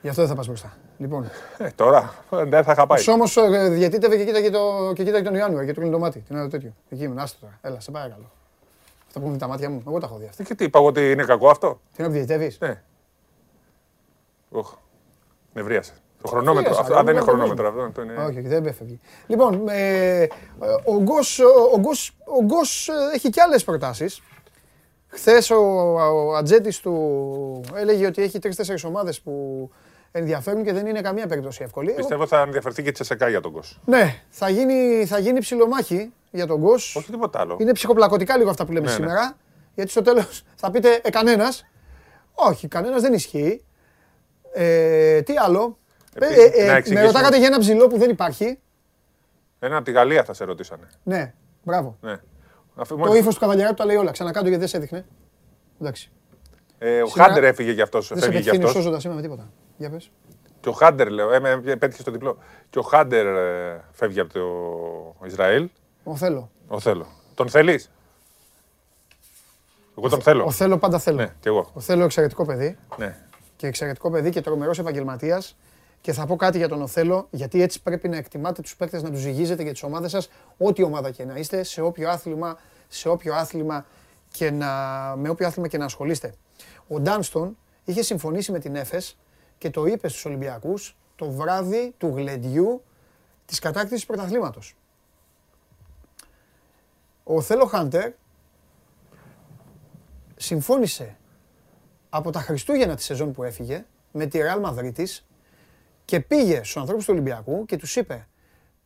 Γι' αυτό δεν θα πας μπροστά. Λοιπόν, Ε, τώρα δεν θα είχα ο πάει. Σόμος ε, διαιτήτευε και κοίταγε, το, και κοίταγε τον Ιάννουαρ και του κλείνει το μάτι. Τι είναι το τέτοιο. Εκεί ήμουν, άστο τώρα. Έλα, σε παρακαλώ. Αυτά που έχουν τα μάτια μου, εγώ τα έχω δει αυτά. Ε, Και τι είπα εγώ ότι είναι κακό αυτό; Τι να διαιτητεύεις. Ναι. Οχ. Νευρίασες. Το χρονόμετρο. Νευρίασα, Αυτό, αλλά α, δεν είναι δεν χρονόμετρο αυτό. αυτό είναι... Όχι, όχι, δεν έφευγε. Λοιπόν, ε, ο Γκος, ο Γκος, ο Γκος ε, έχει και άλλες προτάσεις. Χθες ο, ο ατζέντης του έλεγε ότι έχει τρεις-τέσσερις ομάδες που ενδιαφέρουν και δεν είναι καμία περίπτωση εύκολη. Εγώ- Πιστεύω θα ενδιαφερθεί και η Τσεσεκά για τον Κος. Ναι, θα γίνει, θα γίνει ψιλομάχη για τον Γκος. Όχι τίποτα άλλο. Είναι ψυχοπλακωτικά λίγο αυτά που λέμε Ναι, ναι. σήμερα. Γιατί στο τέλος θα πείτε ε, κανένας. Όχι, κανένας δεν ισχύει. Ε, τι άλλο; Επίσης, Ε, ε, να ε, με εξηγήσουμε. ρωτάγατε για ένα ψηλό που δεν υπάρχει. Ένα από τη Γαλλία θα σε ρωτήσανε. Ναι, μπράβο. Ναι. Αφού Το μόλις- ύφος του καβαλιαράτου τα λέει όλα. Ξανακάτω γιατί δεν σε έδειχνε. Εντάξει. Ε, ο Σήμερα Χάντερ έφυγε γι' αυτός. Δεν σε Φεύγει γι' πετυχαίνει αυτός. σώζοντα σήμερα με τίποτα. Για πες. Και ο Χάντερ, λέω, ε, με πέτυχε στο διπλό. Και ο Χάντερ ε, φεύγει από το Ισραήλ. Ο θέλω. Ο θέλω. Τον θέλεις; Εγώ τον θέλω. Ο θέλω πάντα θέλω. Ναι, κι εγώ. Ο θέλω εξαιρετικό παιδί. Ναι. Και εξαιρετικό παιδί και τρομερός επαγγελματίας. Και θα πω κάτι για τον Οθέλο, γιατί έτσι πρέπει να εκτιμάτε τους παίκτες, να τους ζυγίζετε για τις ομάδες σας, ό,τι ομάδα και να είστε, σε όποιο άθλημα, σε όποιο άθλημα και να, με όποιο άθλημα και να ασχολείστε. Ο Ντάνστον είχε συμφωνήσει με την Έφες και το είπε στους Ολυμπιακούς το βράδυ του γλεντιού της κατάκτησης πρωταθλήματος. Ο Θέλο Χάντερ συμφώνησε από τα Χριστούγεννα τη σεζόν που έφυγε με τη Real Μαδρίτης και πήγε στους ανθρώπους του Ολυμπιακού και τους είπε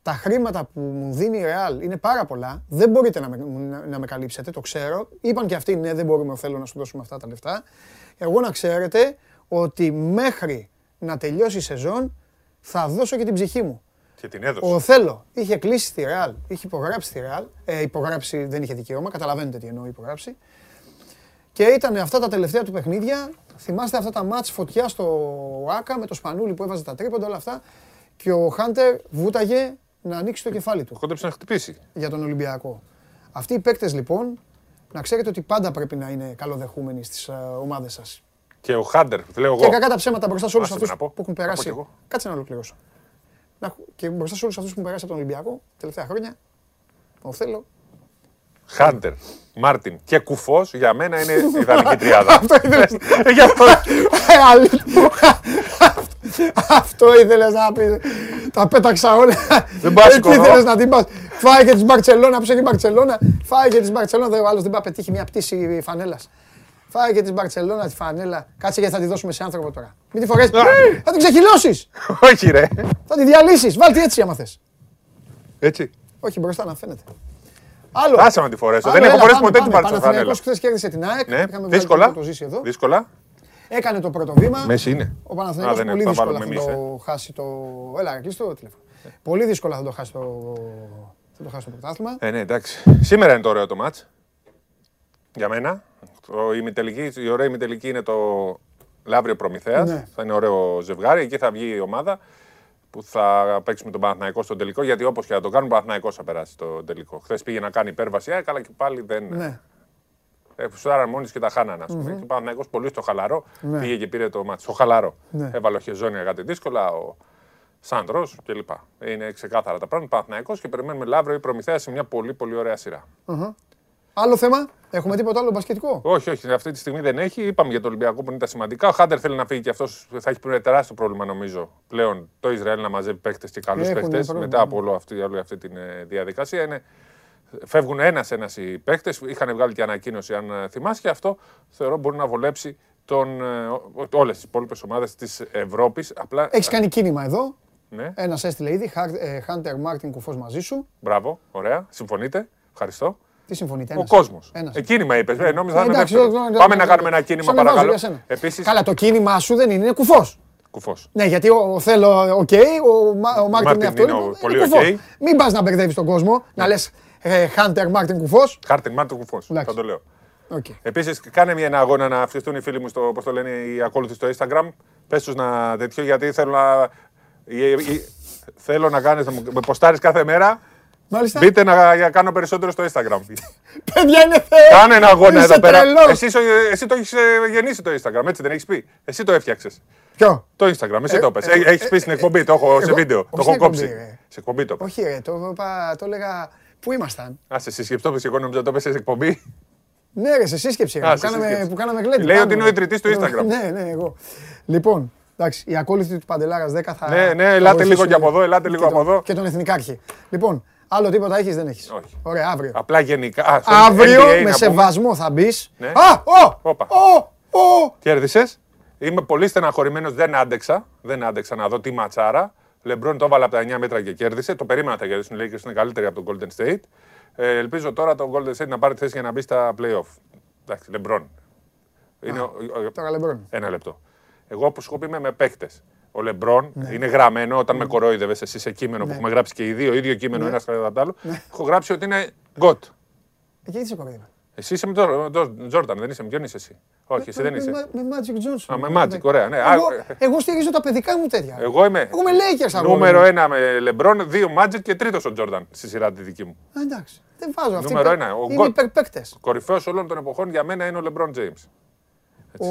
τα χρήματα που μου δίνει η Real είναι πάρα πολλά, δεν μπορείτε να με, να, να με καλύψετε, το ξέρω. Είπαν και αυτοί, ναι, δεν μπορούμε, θέλω να σου δώσουμε αυτά τα λεφτά. Εγώ να ξέρετε ότι μέχρι να τελειώσει η σεζόν θα δώσω και την ψυχή μου. Και την έδωσε. Ο Θέλο είχε κλείσει στη Real, είχε υπογράψει στη Real. Ε, υπογράψει δεν είχε δικαίωμα, καταλαβαίνετε τι εννοώ υπογράψει. Και ήταν αυτά τα τελευταία του παιχνίδια. Θυμάστε αυτά τα μάτς φωτιά στο Άκα με το Σπανούλι που έβαζε τα τρίποντα, όλα αυτά. Και ο Χάντερ βούταγε να ανοίξει το κεφάλι του Κόντεψε να χτυπήσει. για τον Ολυμπιακό. Αυτοί οι παίκτες λοιπόν, να ξέρετε ότι πάντα πρέπει να είναι καλοδεχούμενοι στις ε, ομάδες σας. Και ο Χάντερ, λέω Και εγώ. κακά τα ψέματα μπροστά σε όλους Άσε με αυτούς να πω. που έχουν Να πω περάσει. κι εγώ. Κάτσε να ολοκληρώσω. Να έχω- Και μπροστά σε όλους αυτούς που έχουν περάσει από τον Ολυμπιακό τελευταία χρόνια, ο Θέλω. Χάντερ, Μάρτιν και Κουφός για μένα είναι η ιδανική τριάδα. Αυτό ήθελες. Ε, Γι' αυτό. Ε, αλήθεια. Αυτό ήθελες να πεις. Τα πέταξα όλα. Δεν πάω να Εκεί σηκωθώ. ήθελες να την πας. Φάει και της Μπαρτσελώνα, που η Μπαρτσελώνα. Φάει και της Μπαρτσελώνα, δεν- ο άλλος δεν πάει να πετύχει μια πτήση φανέλας. Φάει και της Μπαρτσελώνα τη φανέλα. Κάτσε γιατί θα τη δώσουμε σε άνθρωπο τώρα. Μην τη φορέσεις. Θα την ξεχυλώσεις. Όχι, ρε. Θα τη διαλύσεις. Βάλτε έτσι άμα θες. Έτσι. Όχι μπροστά να φαίνεται. Άλλο. Άσε να τη φορέσω. Άλλο, Δεν έχω έλα, φορέσει πάμε, ποτέ την πάμε. Μπαρτσελώνα. Παναθηναϊκός χθες κέρδισε την ΑΕΚ. Ναι, Είχαμε βγάλει δύσκολα. το ζήσει εδώ. Δύσκολα. Έκανε το πρώτο βήμα. Μέση είναι. Ο Α, Παναθηναϊκός δεν είναι, πολύ θα δύσκολα βάλουμε θα εμείς, το χάσει το. Έλα, κλείσει το τηλέφωνο. Πολύ δύσκολα θα το χάσει το. Θα το χάσει το πρωτάθλημα. Ε, ναι, εντάξει. Σήμερα είναι το ωραίο το μάτς. Για μένα. Το, η, ημιτελική, η ωραία ημιτελική είναι το Λαύριο Προμηθέας. Ναι. Θα είναι ωραίο ζευγάρι. Εκεί θα βγει η ομάδα που θα παίξει με τον Παναθηναϊκό στον τελικό. Γιατί όπως και να το κάνουν, ο Παναθηναϊκός θα περάσει στο τελικό. Χθες πήγε να κάνει υπέρβαση, ε, αλλά και πάλι δεν. Ναι. Ε, Φουσάραν μόνοι και τα χάναν, ας πούμε. Και ο Παναθηναϊκός πολύ στο χαλαρό Ναι. πήγε και πήρε το μάτι. Στο χαλαρό. Ναι. Έβαλε ο Χεζόνια κάτι δύσκολα, ο Σάντρος κλπ. Είναι ξεκάθαρα τα πράγματα. Παναθηναϊκός και περιμένουμε Λαύριο ή Προμηθέας σε μια πολύ πολύ ωραία σειρά. Άλλο θέμα. Έχουμε τίποτα άλλο μπασκετικό; Όχι, όχι, αυτή τη στιγμή δεν έχει. Είπαμε για το Ολυμπιακό που είναι τα σημαντικά. Ο Χάντερ θέλει να φύγει και αυτός θα έχει ένα τεράστιο πρόβλημα νομίζω πλέον το Ισραήλ να μαζεύει παίχτε και καλούς Έχουν παίχτε πρόβλημα, μετά από όλο αυτή, όλη αυτή τη ε, διαδικασία. Είναι, φεύγουν ένα-ένα οι παίχτε. Είχαν βγάλει και ανακοίνωση, αν ε, θυμάσαι, και αυτό θεωρώ μπορεί να βολέψει όλες τις υπόλοιπες ομάδες της Ευρώπης. Απλά. Έχεις κάνει κίνημα εδώ. Ναι, Ένας έστειλε ήδη. Χάντερ Μάρτιν κουφός μαζί σου. μπράβο, ωραία. Συμφωνείτε. Ευχαριστώ. Τι συμφωνείτε, Ο ένας. κόσμος. Ένας. Ε, κίνημα είπες. Ε, νόμιζα θα Ε, είναι εντάξει, δεύτερος. όχι, όχι, Πάμε όχι, να όχι. κάνουμε ένα κίνημα, Σαν να βάζω παρακαλώ. για σένα. Επίση. Καλά, το κίνημά σου δεν είναι, είναι κουφός. Κουφός. Ναι, γιατί ο, θέλω, οκ, ο, Μα- ο Μάρτιν Μάρτιν είναι αυτό. είναι Είναι, ο- είναι πολύ κουφός. οκ. Μην πας να μπερδεύεις τον κόσμο, να λες Χάντερ Μάρτιν κουφός. Χάρτιν Μάρτιν κουφός. Εντάξει. Θα το λέω. Okay. Επίσης, κάνε μια ένα αγώνα να αυξηθούν οι φίλοι μου στο, πώς το λένε, οι ακόλουθοι στο Instagram. Πες τους να τέτοιο, γιατί θέλω να. η- η- θέλω να κάνεις, να μου με ποστάρεις κάθε μέρα. Μάλιστα. Μπείτε να για κάνω περισσότερο στο Instagram. Παιδιά είναι θεέ. Κάνε ένα αγώνα Είσαι εδώ πέρα. τρελός. Εσύ, σο- εσύ το έχεις γεννήσει το Instagram, έτσι δεν έχεις πει; Εσύ το έφτιαξες. Ποιο; Το Instagram, εσύ Ε, το πες. ε, Έχεις πει στην εκπομπή, το έχω σε εγώ- βίντεο. όχι Το στην έχω κόψει. εκπομπή, ρε. Σε εκπομπή το πες. Όχι, ρε, το, είπα- το έλεγα. Πού ήμασταν. Α, σε σύσκεψη το πες, εγώ νόμιζα το πες σε εκπομπή. Ναι, ρε, σε σύσκεψη. ρε, Α, που, σε κάναμε, σύσκεψη. που κάναμε γλέντι. Λέει πάνω, ότι είναι ο ρε. ιδρυτής του Instagram. ναι, ναι, εγώ. Λοιπόν, εντάξει, οι ακόλουθοι του Παντελάρας 10 θα. Ναι, ναι, θα ελάτε βοηθήσουν λίγο και από εδώ, ελάτε λίγο και από τον- εδώ. Και τον Εθνικάρχη. Λοιπόν, άλλο τίποτα έχεις, δεν έχεις. Όχι. Ωραία, αύριο. Απλά γενικά. α, στο Αύριο NBA με να πούμε. σεβασμό θα μπεις. Ναι. Α, ο! Όπα. Ο! Ο! Κέρδισες. Είμαι πολύ στεναχωρημένος, δεν άντεξα. Δεν άντεξα να δω τι ματσάρα. Λεμπρόν το έβαλε από τα 9 μέτρα και κέρδισε. Το περίμενα να τα κερδίσουν. Οι Lakers είναι καλύτεροι από τον Golden State. Ε, ελπίζω τώρα το Golden State να πάρει τη θέση για να μπει στα playoff. Εντάξει, Λεμπρόν. Είναι ο- ο- Τώρα Λεμπρόν. Ένα λεπτό. Εγώ που σου έχω πει είμαι με παίκτες. Ο Λεμπρόν είναι γραμμένο όταν με κορόιδευε εσύ σε κείμενο που έχουμε γράψει και οι δύο, ίδιο κείμενο, ένας κατά το άλλο. Έχω γράψει ότι είναι GOAT. Ε, Γιατί είσαι κοροϊδεύει. Εσύ είσαι με τον Τζόρνταν, δεν είσαι με ποιον είσαι εσύ; Όχι, εσύ δεν Με- είσαι. Με, με Magic Johnson. Α, με Magic, ωραία, ναι. Α, Εγώ, ε, εγώ στηρίζω τα παιδικά μου τέτοια. Εγώ είμαι. Εγώ είμαι Lakers αγόρι Νούμερο μου. ένα με Λεμπρόν, δύο Μάτζικ και τρίτος ο Τζόρνταν στη σειρά τη δική μου. Α, εντάξει. Δεν βάζω αυτή. Νούμερο ένα, ο Είναι γκολ. υπερπαίκτες. Κορυφαίος όλων των εποχών για μένα είναι ο Λεμπρόν Τζέιμς. Ο,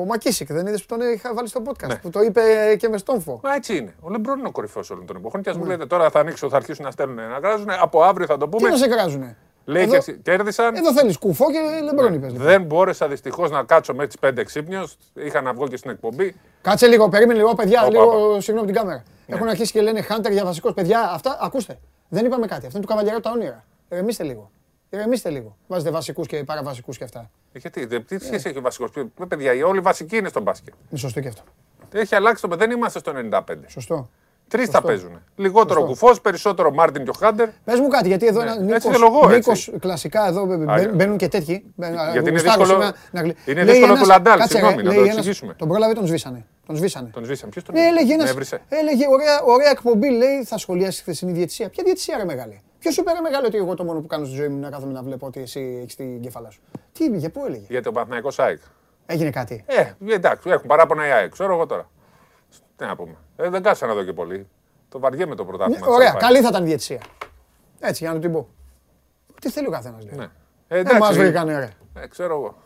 ο Μακίσικ δεν είδες που τον είχα βάλει στο podcast. Ναι. Που το είπε και με στόμφο. Μα έτσι είναι. Ο Λεμπρόν είναι ο κορυφαίος όλων των εποχών. Και ας μου λέτε τώρα θα ανοίξω, θα αρχίσουν να στέλνουν να γράζουν. Από αύριο θα το Τι πούμε. να σε κράζουνε; Lakers Εδώ, κέρδισαν. εδώ θέλεις κουφό και λεμπρόν είπες. Δεν μπόρεσα δυστυχώς να κάτσω μέχρι τις 5 ξύπνιο. Είχα να βγω και στην εκπομπή. Κάτσε λίγο, περίμενε λίγο, παιδιά. Όπα, λίγο συγγνώμη την κάμερα. Έχουν αρχίσει και λένε Hunter για βασικός. Παιδιά, αυτά ακούστε. Δεν είπαμε κάτι. Αυτό είναι του καβαλιέρα τα όνειρα. Ηρεμήστε λίγο. Ηρεμήστε λίγο. Βάζετε βασικούς και παραβασικούς και αυτά. Ε, Γιατί, δε- τι σχέση έχει ο βασικός; Παιδιά, οι όλοι βασικοί είναι στο μπάσκετ. Είναι σωστό και αυτό. Έχει αλλάξει το παιδί. Δεν είμαστε στο 95. Σωστό. Τρεις θα παίζουν. Λιγότερο κουφός, περισσότερο Μάρτιν και ο Χάντερ. Πες μου κάτι, γιατί εδώ Ναι, ένα έτσι Νίκος, θέλω εγώ, έτσι. Νίκος, κλασικά εδώ μπαι- μπαι- Άγια. μπαίνουν και τέτοιοι. Μπαι- Γιατί είναι γουστάρω δύσκολο- σήμερα να γλυ- είναι Λέει δύσκολο ένας- του Λαντάλ, κάτσε, συγγνώμη, ρε, να λέει το ένας- εξηγήσουμε. Τον πρόλαβε, τον σβήσανε. Τον σβήσανε. Τον σβήσαμε. Ποιος τον Ναι, έλεγε με ένας, έβρισε; έλεγε ωραία, ωραία εκπομπή, λέει, θα σχολιάσει τη χθεσινή διαιτησία. Ποια διαιτησία ρε μεγάλη; Ποιος σου πέρα μεγάλο ότι εγώ το μόνο που κάνω στη ζωή μου είναι να κάθομαι να βλέπω ότι εσύ έχεις την κεφαλά σου. Τι είπε, για πού έλεγε; Γιατί ο Παθηναϊκός ΑΕΚ. Έγινε κάτι. Ε, εντάξει, έχουν παράπονα οι ΑΕΚ. Ξέρω εγώ τώρα. Τι να πούμε. Ε, δεν κάτσα να δω και πολύ. Το βαριέμαι το Ναι, πρωτάθλημα. της ωραία, ΑΠΑ. καλή θα ήταν η διαιτησία. Έτσι, για να την πω. Τι θέλει ο καθένας λέει. Ναι. Ε, Δεν εντάξει, μας βρήκανε, ρε. Ε, ξέρω εγώ.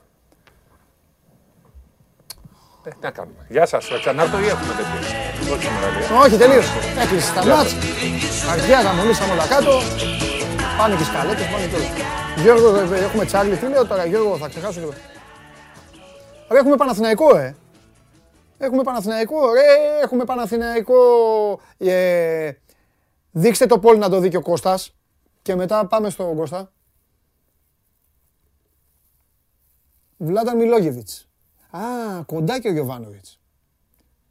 Ε, τι να κάνουμε. Γεια σας. Θα ξανάρθω ή έχουμε τέτοιο; Όχι σήμερα, λέει. Όχι, τελείωσε. Έκλεισε τα μάτς. Αρχιά τα μολύσαμε όλα κάτω. Πάνε και οι σκαλέτες, πάνε και όλα. Γιώργο, ε, ε, έχουμε τσάρλι. Τι λέω τώρα, Γιώργο, θα ξεχάσω και το. Ρε, έχουμε Παναθηναϊκό, ε. Έχουμε Παναθηναϊκό, ρε, έχουμε Παναθηναϊκό. Ε, δείξτε το πόλ να το δει και ο Κώστας και μετά πάμε στον Κώστα. Βλάταν Μιλόγεβιτς. Α, κοντά και ο Γιωβάνοβιτς.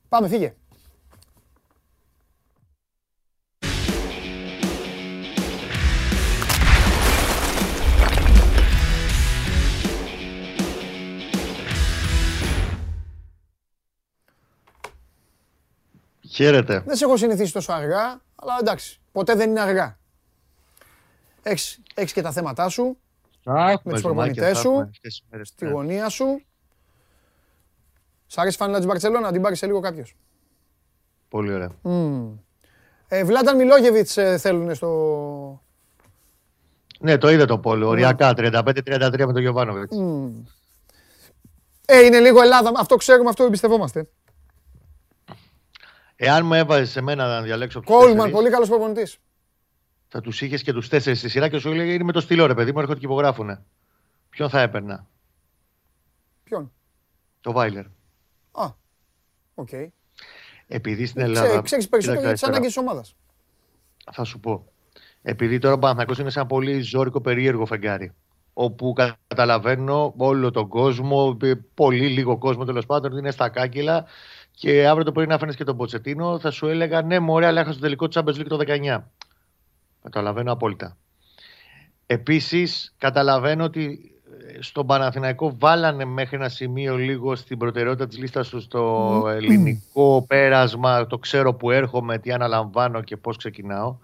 Πάμε, φύγε. Χαίρετε. Δεν σε έχω συνηθίσει τόσο αργά, αλλά εντάξει, ποτέ δεν είναι αργά. Έχεις, έχεις και τα θέματά σου, με τους προπονητές σου, στη γωνία σου. Σ' άρεσε η φανέλα της Μπαρτσελώνα, την πάρει σε λίγο κάποιος. Πολύ ωραία. Ε, Βλάταν Μιλόγεβιτς ε, θέλουν στο... Ναι, το είδε το πόλο. Οριακά 35-33 με τον Γιωβάνοβιτς. Ε, είναι λίγο Ελλάδα, αυτό ξέρουμε, αυτό εμπιστευόμαστε. Εάν μου έβαζες σε μένα να διαλέξω του Κόλμαν, πολύ καλός προπονητής. θα τους είχες και τους τέσσερις στη σειρά και σου έλεγε είναι με το στυλό ρε παιδί μου, έρχονται και υπογράφουνε. Ποιον θα έπαιρνα, Ποιον; το Βάιλερ. Α, οκ. Επειδή στην Ξέρεις Ελλάδα. ξέρεις περισσότερο για τις Κοίταξε, ανάγκες της ομάδας. Θα σου πω. Επειδή τώρα ο Παναθηναϊκός είναι σε ένα πολύ ζώρικο περίεργο φεγγάρι. Όπου κα- καταλαβαίνω όλο τον κόσμο, ε, πολύ λίγο κόσμο τέλος πάντων, ότι είναι στα κάγκελα. Και αύριο το πρωί να φέρνει και τον Ποτσετίνο, θα σου έλεγα ναι, μωρέ, αλλά έχασε το τελικό της Champions League το 19. Καταλαβαίνω απόλυτα. Επίσης, καταλαβαίνω ότι ε, στον Παναθηναϊκό βάλανε μέχρι ένα σημείο λίγο στην προτεραιότητα της λίστας τους στο ελληνικό πέρασμα, το ξέρω που έρχομαι, τι αναλαμβάνω και πώς ξεκινάω.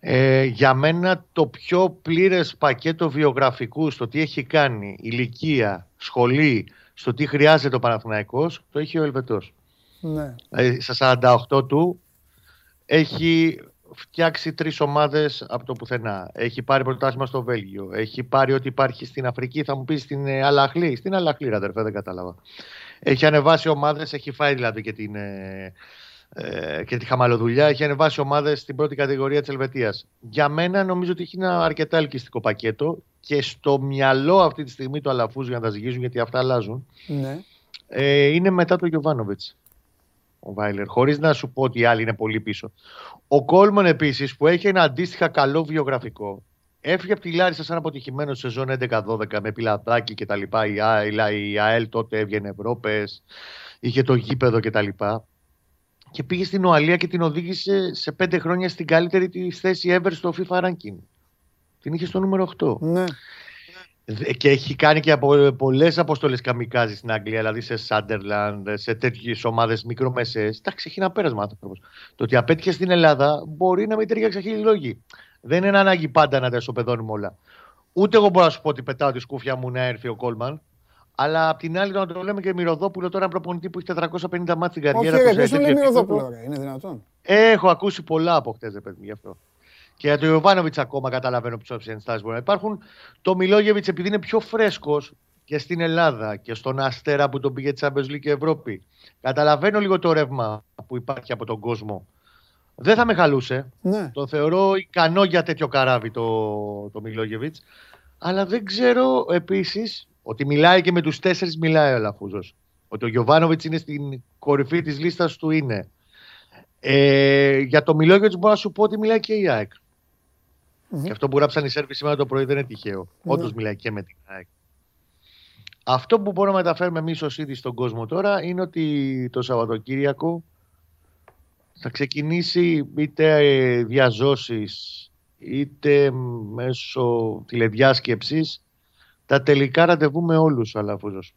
Ε, για μένα το πιο πλήρες πακέτο βιογραφικού στο τι έχει κάνει, ηλικία, σχολή, στο τι χρειάζεται ο Παναθηναϊκός, το έχει ο Ελβετός. Ναι. Δηλαδή, στα 48 του έχει φτιάξει τρεις ομάδες από το πουθενά. Έχει πάρει πρωτάθλημα στο Βέλγιο. Έχει πάρει ό,τι υπάρχει στην Αφρική. Θα μου πεις στην ε, Αλαχλή. Στην Αλαχλή, ρε αδερφέ, δεν κατάλαβα. Έχει ανεβάσει ομάδες, έχει φάει δηλαδή και την, ε, ε, και τη χαμαλοδουλειά. Έχει ανεβάσει ομάδες στην πρώτη κατηγορία της Ελβετίας. Για μένα νομίζω ότι έχει ένα αρκετά ελκυστικό πακέτο και στο μυαλό αυτή τη στιγμή του Αλαφούζου για να τα ζυγίζουν γιατί αυτά αλλάζουν Ναι. ε, είναι μετά το Γιωβάνοβιτς ο Βάιλερ, χωρίς να σου πω ότι οι άλλοι είναι πολύ πίσω. Ο Κόλμαν επίσης που έχει ένα αντίστοιχα καλό βιογραφικό έφυγε από τη Λάρισα σαν αποτυχημένο σε σεζόν 11-12 με πιλατάκι και τα λοιπά. Η, Α- η ΑΕΛ τότε έβγαινε Ευρώπες, είχε το γήπεδο και τα λοιπά. Και πήγε στην Οαλία και την οδήγησε σε πέντε χρόνια στην καλύτερη της θέση ever στο FIFA ranking. Την είχε στο νούμερο 8. Ναι. Δε- Και έχει κάνει και από πολλές αποστολές καμικάζι στην Αγγλία, δηλαδή σε Σάντερλαντ, σε τέτοιες ομάδες μικρομεσαίες. Εντάξει, έχει ένα πέρασμα άνθρωπος. Το ότι απέτυχε στην Ελλάδα μπορεί να μην ταιριάξει χίλιοι λόγοι. Δεν είναι ανάγκη πάντα να τα ισοπεδώνουμε όλα. Ούτε εγώ μπορώ να σου πω ότι πετάω τη σκούφια μου να έρθει ο Κόλμαν. Αλλά απ' την άλλη, να το λέμε και Μυρωδόπουλο, τώρα ένα προπονητή που έχει 450 μάτια στην Όχι, καριέρα ρε, του. σε ποιος τον λέει τέτοιο Μυρωδόπουλο, επίπεδο. ρε, είναι δυνατόν. Έχω ακούσει πολλά από χτες, παιδί μου, γι' αυτό. Και για τον Ιωβάνοβιτς ακόμα καταλαβαίνω ποιες ενστάσεις μπορεί να υπάρχουν. Το Μιλόγεβιτς, επειδή είναι πιο φρέσκος και στην Ελλάδα και στον Αστέρα που τον πήγε τη Champions League και Ευρώπη, καταλαβαίνω λίγο το ρεύμα που υπάρχει από τον κόσμο. Δεν θα με χαλούσε. Ναι. Το θεωρώ ικανό για τέτοιο καράβι το, το Μιλόγεβιτς. Αλλά δεν ξέρω επίσης ότι μιλάει και με τους τέσσερις μιλάει ο Λαφούζο. Ότι ο Γιωβάνοβιτς είναι στην κορυφή της λίστας του είναι. Ε, για το Μιλόγεβιτς μπορώ να σου πω ότι μιλάει και η ΑΕΚ. Και αυτό που γράψαν οι Σέρβοι σήμερα το πρωί δεν είναι τυχαίο. Ναι. Όντως μιλάει και με την ΑΕΚ. Αυτό που μπορούμε να μεταφέρουμε εμείς ως είδη στον κόσμο τώρα είναι ότι το Σαββατοκύριακο θα ξεκινήσει είτε ε, διαζώσεις είτε μέσω τηλεδιάσκεψης τα τελικά ραντεβού με όλους ο Αλαφούζος.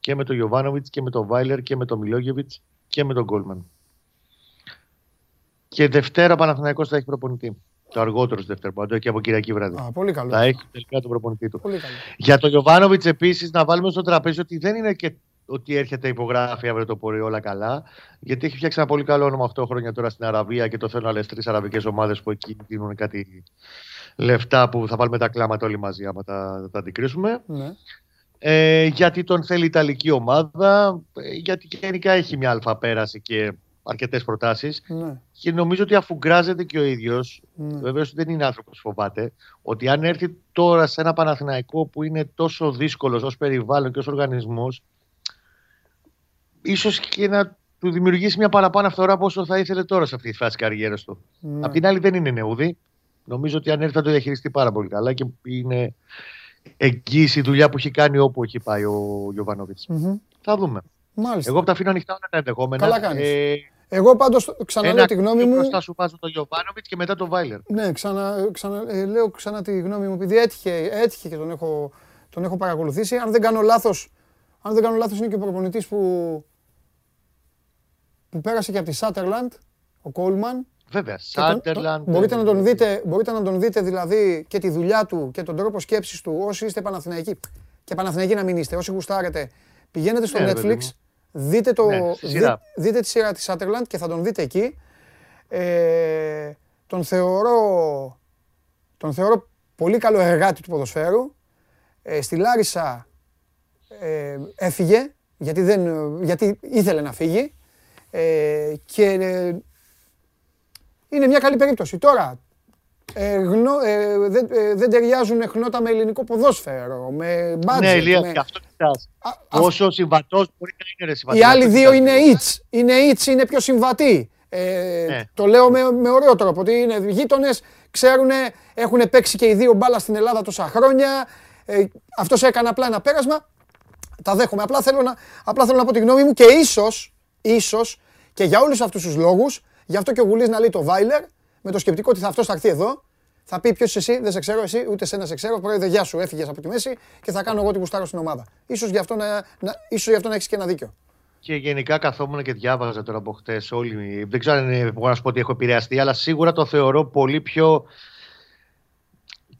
Και με τον Γιωβάνοβιτς και με τον Βάιλερ και με τον Μιλόγεβιτς και με τον Γκόλμαν. Και Δευτέρα ο Παναθηναϊκός θα έχει προπονητή. Το αργότερο στη Δευτέρα, πάντω και από Κυριακή βράδυ. Α, πολύ καλός. Θα έχει τελικά τον προπονητή του. Πολύ καλός. Για τον Γιωβάνοβιτς επίσης να βάλουμε στο τραπέζι ότι δεν είναι και ότι έρχεται υπογράφει αύριο το πορείο όλα καλά. Γιατί έχει φτιάξει ένα πολύ καλό όνομα 8 χρόνια τώρα στην Αραβία και το θέλουν άλλες τρεις αραβικές ομάδες που εκεί δίνουν κάτι λεφτά που θα βάλουμε τα κλάματα όλοι μαζί άμα τα, τα αντικρίσουμε. Ναι. Ε, γιατί τον θέλει η Ιταλική ομάδα, ε, γιατί γενικά έχει μια αλφα πέραση και αρκετές προτάσεις. Ναι. Και νομίζω ότι αφού γκράζεται και ο ίδιος, Ναι. βεβαίως δεν είναι άνθρωπος που φοβάται, ότι αν έρθει τώρα σε ένα Παναθηναϊκό που είναι τόσο δύσκολος ως περιβάλλον και ως οργανισμός, ίσως και να του δημιουργήσει μια παραπάνω αυθορά από όσο θα ήθελε τώρα σε αυτή τη φάση καριέρας του. Ναι. Απ' την άλλη δεν είναι νεούδη. Νομίζω ότι αν έρθει θα το διαχειριστεί πάρα πολύ καλά και είναι εγγύηση η δουλειά που έχει κάνει όπου έχει πάει ο Γιωβάνοβιτς. Μμμ. Θα δούμε. Μάλιστα. Εγώ από τα αφήνω ανοιχτά όλα τα ενδεχόμενα. Καλά κάνεις. Ε, Εγώ πάντως ξαναλέω ένα τη γνώμη πιο μου. Μπροστά σου βάζω τον Γιωβάνοβιτς και μετά τον Βάιλερ. Ναι, ξανα, ξανα, ε, λέω ξανά τη γνώμη μου, επειδή έτυχε, έτυχε και τον έχω, τον έχω παρακολουθήσει. Αν δεν κάνω λάθος, αν δεν κάνω λάθος είναι και ο προπονητής που, που πέρασε και από τη Σάτερλαντ, ο Κόλμαν. Βέβαια. Και τον- Σάντερλαντ. τον- μπορείτε, να τον ε, δείτε, μπορείτε να τον δείτε δηλαδή και τη δουλειά του και τον τρόπο σκέψης του όσοι είστε Παναθηναϊκοί. Και Παναθηναϊκοί να μην είστε, όσοι γουστάρετε. Πηγαίνετε στο Ναι, παιδί Netflix, μου. Δείτε, το, Ναι, στη δι- σειρά. δείτε τη σειρά της Sutherland και θα τον δείτε εκεί. Ε, τον, θεωρώ, τον θεωρώ πολύ καλό εργάτη του ποδοσφαίρου. Ε, στη Λάρισα ε, έφυγε γιατί, δεν, γιατί ήθελε να φύγει ε, και ε, είναι μια καλή περίπτωση. Τώρα, ε, γνω, ε, δεν, ε, δεν ταιριάζουν χνότα με ελληνικό ποδόσφαιρο, με budget. Ναι, Ηλίας, με... και αυτό κοιτάς. Α, Όσο συμβατός μπορεί να είναι ρε συμβατός. Οι άλλοι Αυτό δύο κοιτάς. είναι its. Είναι its, είναι πιο συμβατοί. Ε, Ναι. Το λέω με, με ωραίο τρόπο. Ότι είναι γείτονες, ξέρουν, έχουν παίξει και οι δύο μπάλα στην Ελλάδα τόσα χρόνια. Ε, Αυτός έκανε απλά ένα πέρασμα. Τα δέχομαι. Απλά θέλω να, απλά θέλω να πω τη γνώμη μου και ίσως, ίσως και για όλους αυτούς τους λόγους, γι' αυτό και ο Γουλής να λέει το Βάιλερ, με το σκεπτικό ότι θα αυτός θα έρθει εδώ, θα πει ποιος εσύ, δεν σε ξέρω εσύ, ούτε σένα σε ξέρω. Πρόεδρε, γεια σου, έφυγες από τη μέση και θα κάνω εγώ τι γουστάρω στην ομάδα. σω γι' αυτό να, να, ίσως γι αυτό να έχεις και ένα δίκιο. Και γενικά καθόμουν και διάβαζα τώρα από χτες όλοι. Δεν ξέρω αν είναι, μπορώ να σου πω ότι έχω επηρεαστεί, αλλά σίγουρα το θεωρώ πολύ πιο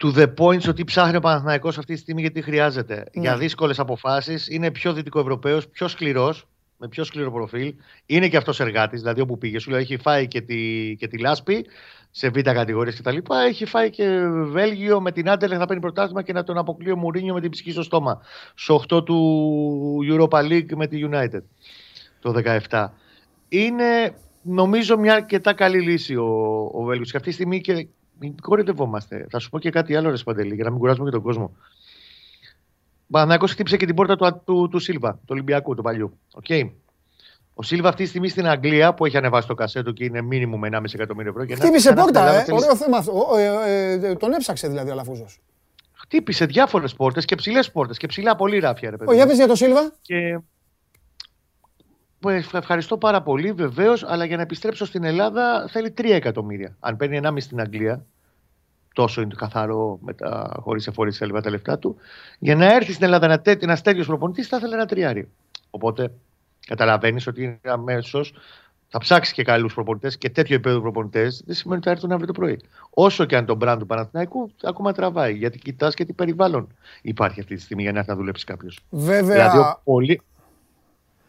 to the point ότι ψάχνει ο Παναθηναϊκός αυτή τη στιγμή γιατί χρειάζεται. Για δύσκολες αποφάσεις. Είναι πιο δυτικοευρωπαίος, πιο σκληρός, με πιο σκληρό προφίλ. Είναι και αυτός εργάτης, δηλαδή όπου πήγε. Σου λέω έχει φάει και τη, και τη λάσπη σε β' κατηγορίες κτλ. Έχει φάει και Βέλγιο με την Άντερλεχ να παίρνει πρωτάθλημα και να τον αποκλεί ο Μουρίνιο με την ψυχή στο στόμα. Στο 8 του Europa League με τη United το 17. Είναι νομίζω μια αρκετά καλή λύση ο, ο Βέλγιος. Και αυτή τη στιγμή και μην κορυδευόμαστε. Θα σου πω και κάτι άλλο, ρε Σπαντελή, για να μην κουράζουμε και τον κόσμο. Ο Παναθηναϊκός χτύπησε και την πόρτα του, του, του Σίλβα, του Ολυμπιακού, του παλιού. Okay. Ο Σίλβα αυτή τη στιγμή στην Αγγλία που έχει ανεβάσει το κασέτο και είναι μήνυμου με 1,5 εκατομμύριο ευρώ. και να- Χτύπησε ξανά στην πόρτα, Ελλάδα ε. θέλει- Ωραίο θέμα αυτό. Ο, ε, ε, τον έψαξε δηλαδή ο Αλαφούζος. Χτύπησε διάφορες πόρτες και ψηλές πόρτες και ψηλά πολύ ράφια, ρε παιδί. Ο, για μου. πες για τον Σίλβα. Και που ευχ- ευχαριστώ πάρα πολύ βεβαίως, αλλά για να επιστρέψω στην Ελλάδα θέλει 3 εκατομμύρια. Αν παίρνει 1,5 στην Αγγλία, τόσο είναι το καθαρό χωρίς εφορήσει τα λοιπά τα λεφτά του. Για να έρθει στην Ελλάδα ένα, ένας τέτοιος προπονητής θα ήθελε ένα τριάρι. Οπότε καταλαβαίνεις ότι είναι αμέσως θα ψάξεις και καλούς προπονητές και τέτοιο επίπεδο προπονητές δεν σημαίνει ότι θα έρθουν αύριο το πρωί. Όσο και αν το brand του Παναθηναϊκού ακόμα τραβάει. Γιατί κοιτάς και τι περιβάλλον υπάρχει αυτή τη στιγμή για να έρθει να δουλέψει κάποιος. Βέβαια, Δηλαδή, ο πολύ,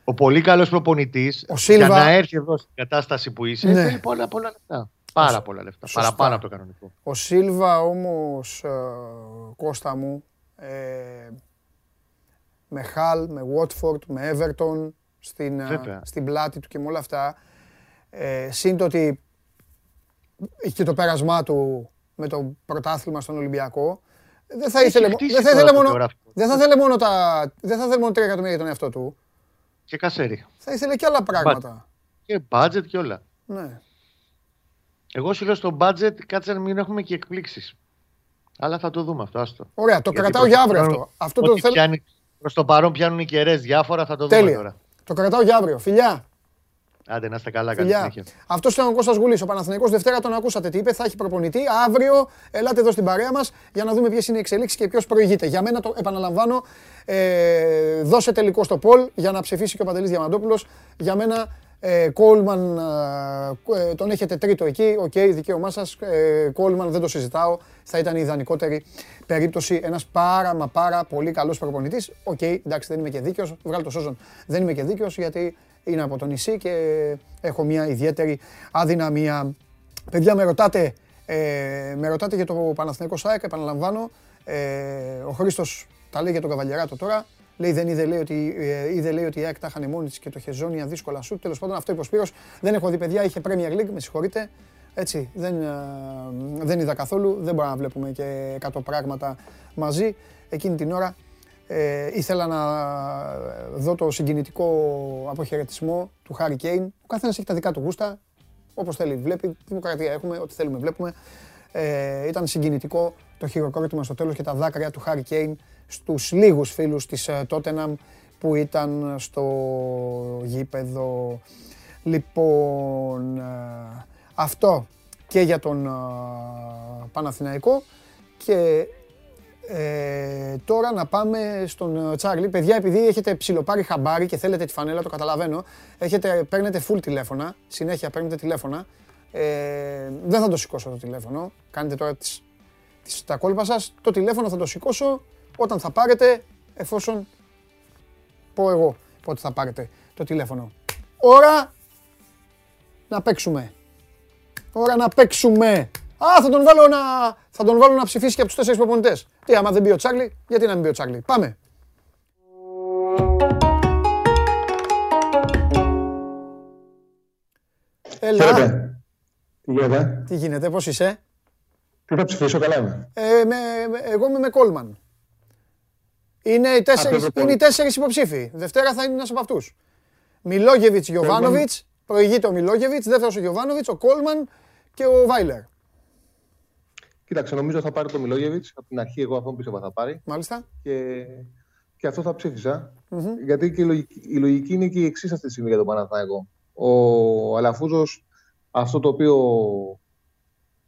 ο πολύ καλός προπονητής Ο Σίλβα- για να έρθει εδώ στην κατάσταση που είσαι Ναι. θέλει πολλά, πολλά λεφτά. Πάρα πολλά λεφτά. Σωστά. Παραπάνω από το κανονικό. Ο Σίλβα όμως, ε, Κώστα μου, ε, με Χαλ, με Watford, με Everton, στην, ε, Βέβαια. στην πλάτη του και με όλα αυτά, ε, σύν το ότι έχει και το πέρασμά του με το πρωτάθλημα στον Ολυμπιακό, δεν θα Έχει ήθελε, μο- χτίσει δεν θα τώρα ήθελε το μόνο, γράφικο. δεν θα ήθελε μόνο τα, δεν θα ήθελε μόνο 3 εκατομμύρια για τον εαυτό του, Και κασέρι. θα ήθελε και άλλα πράγματα. Και budget και όλα. Ναι. Εγώ σου λέω στο budget κάτσε να μην έχουμε και εκπλήξεις. Αλλά θα το δούμε αυτό. Άστο. Ωραία, το Γιατί κρατάω προς για το αύριο παρόν- αυτό. Αυτό το ό,τι θέλω. πιάνει- Προς το παρόν πιάνουν οι κεραίες διάφορα, θα το δούμε Τέλεια. τώρα. Το κρατάω για αύριο. Φιλιά. Άντε να είστε καλά, καλή Φιλιά. συνέχεια. Αυτό ήταν ο Κώστας Γουλής, ο Παναθηναϊκός Δευτέρα τον ακούσατε τι είπε. Θα έχει προπονητή. Αύριο ελάτε εδώ στην παρέα μας για να δούμε ποιες είναι οι εξελίξεις και ποιος προηγείται. Για μένα το επαναλαμβάνω. Ε, δώσε τελικό στο poll για να ψηφίσει και ο Παντελής Διαμαντόπουλος. Για μένα ε, Κόλμαν ε, ε, τον έχετε τρίτο εκεί. Οκ, δικαίωμά σας. Ε, Κόλμαν δεν το συζητάω. Θα ήταν η ιδανικότερη περίπτωση. Ένας πάρα μα πάρα πολύ καλός προπονητής. Οκ, εντάξει δεν είμαι και δίκαιος. Βγάλω το σόζον. Δεν είμαι και δίκαιος γιατί είναι από το νησί και έχω μια ιδιαίτερη αδυναμία. Παιδιά, με ρωτάτε, ε, με ρωτάτε για το Παναθηναϊκό ΣΑΕΚ, επαναλαμβάνω. Ε, ο Χρήστος τα λέει για τον Καβαλιαράτο τώρα. Λέει, δεν είδε, λέει, ότι, ε, είδε λέει, ότι η ΑΕΚ τα είχαν μόνη της και το Χεζόνια δύσκολα σου. Τέλος πάντων, αυτό είπε ο Σπύρος. Δεν έχω δει παιδιά, είχε Premier League, με συγχωρείτε. Έτσι, δεν, ε, δεν είδα καθόλου. Δεν μπορούμε να βλέπουμε και 100 πράγματα μαζί. Εκείνη την ώρα Ε, ήθελα να δω το συγκινητικό αποχαιρετισμό του Χάρη Κέιν. Ο καθένας έχει τα δικά του γούστα, όπως θέλει βλέπει. Δημοκρατία έχουμε, ό,τι θέλουμε βλέπουμε. Ε, ήταν συγκινητικό το χειροκρότημα στο τέλος και τα δάκρυα του Χάρη Κέιν στους λίγους φίλους της Τότεναμ που ήταν στο γήπεδο. Λοιπόν, ε, αυτό και για τον ε, Παναθηναϊκό και ε, τώρα να πάμε στον ε, Τσάρλι. Παιδιά, επειδή έχετε ψιλοπάρει χαμπάρι και θέλετε τη φανέλα, το καταλαβαίνω. Έχετε, παίρνετε full τηλέφωνα, συνέχεια παίρνετε τηλέφωνα. Ε, δεν θα το σηκώσω το τηλέφωνο. Κάνετε τώρα τις, τις, τα κόλπα σας. Το τηλέφωνο θα το σηκώσω όταν θα πάρετε, εφόσον πω εγώ πότε θα πάρετε το τηλέφωνο. Ώρα να παίξουμε. Ώρα να παίξουμε. Α, θα τον βάλω να, θα τον βάλω να ψηφίσει και από τους τέσσερις προπονητές. Τι, άμα δεν μπει ο Τσάρλι, γιατί να μην μπει ο Τσάρλι. Πάμε. Έλα. Χαίρετε. Τι γίνεται; Τι γίνεται, πώς είσαι; Τι θα ψηφίσω, καλά είμαι. Ε, με, με- εγώ είμαι με Κόλμαν. Είναι οι τέσσερις, Απ' το είναι οι τέσσερις υποψήφοι. Δευτέρα θα είναι ένας από αυτούς. Μιλόγεβιτς, Γιωβάνοβιτς, προηγείται ο Μιλόγεβιτς, δεύτερος ο Γιωβάνοβιτς, ο Κόλμαν και ο Βάιλερ. Κοίταξε, νομίζω θα πάρει το Μιλόγεβιτς. Από την αρχή, εγώ αυτόν πίστευα θα πάρει. Μάλιστα. Και, και αυτό θα ψήφισα. Γιατί και η λογική, η λογική είναι και η εξής αυτή τη στιγμή για τον Παναθηναϊκό. Ο Αλαφούζος αυτό το οποίο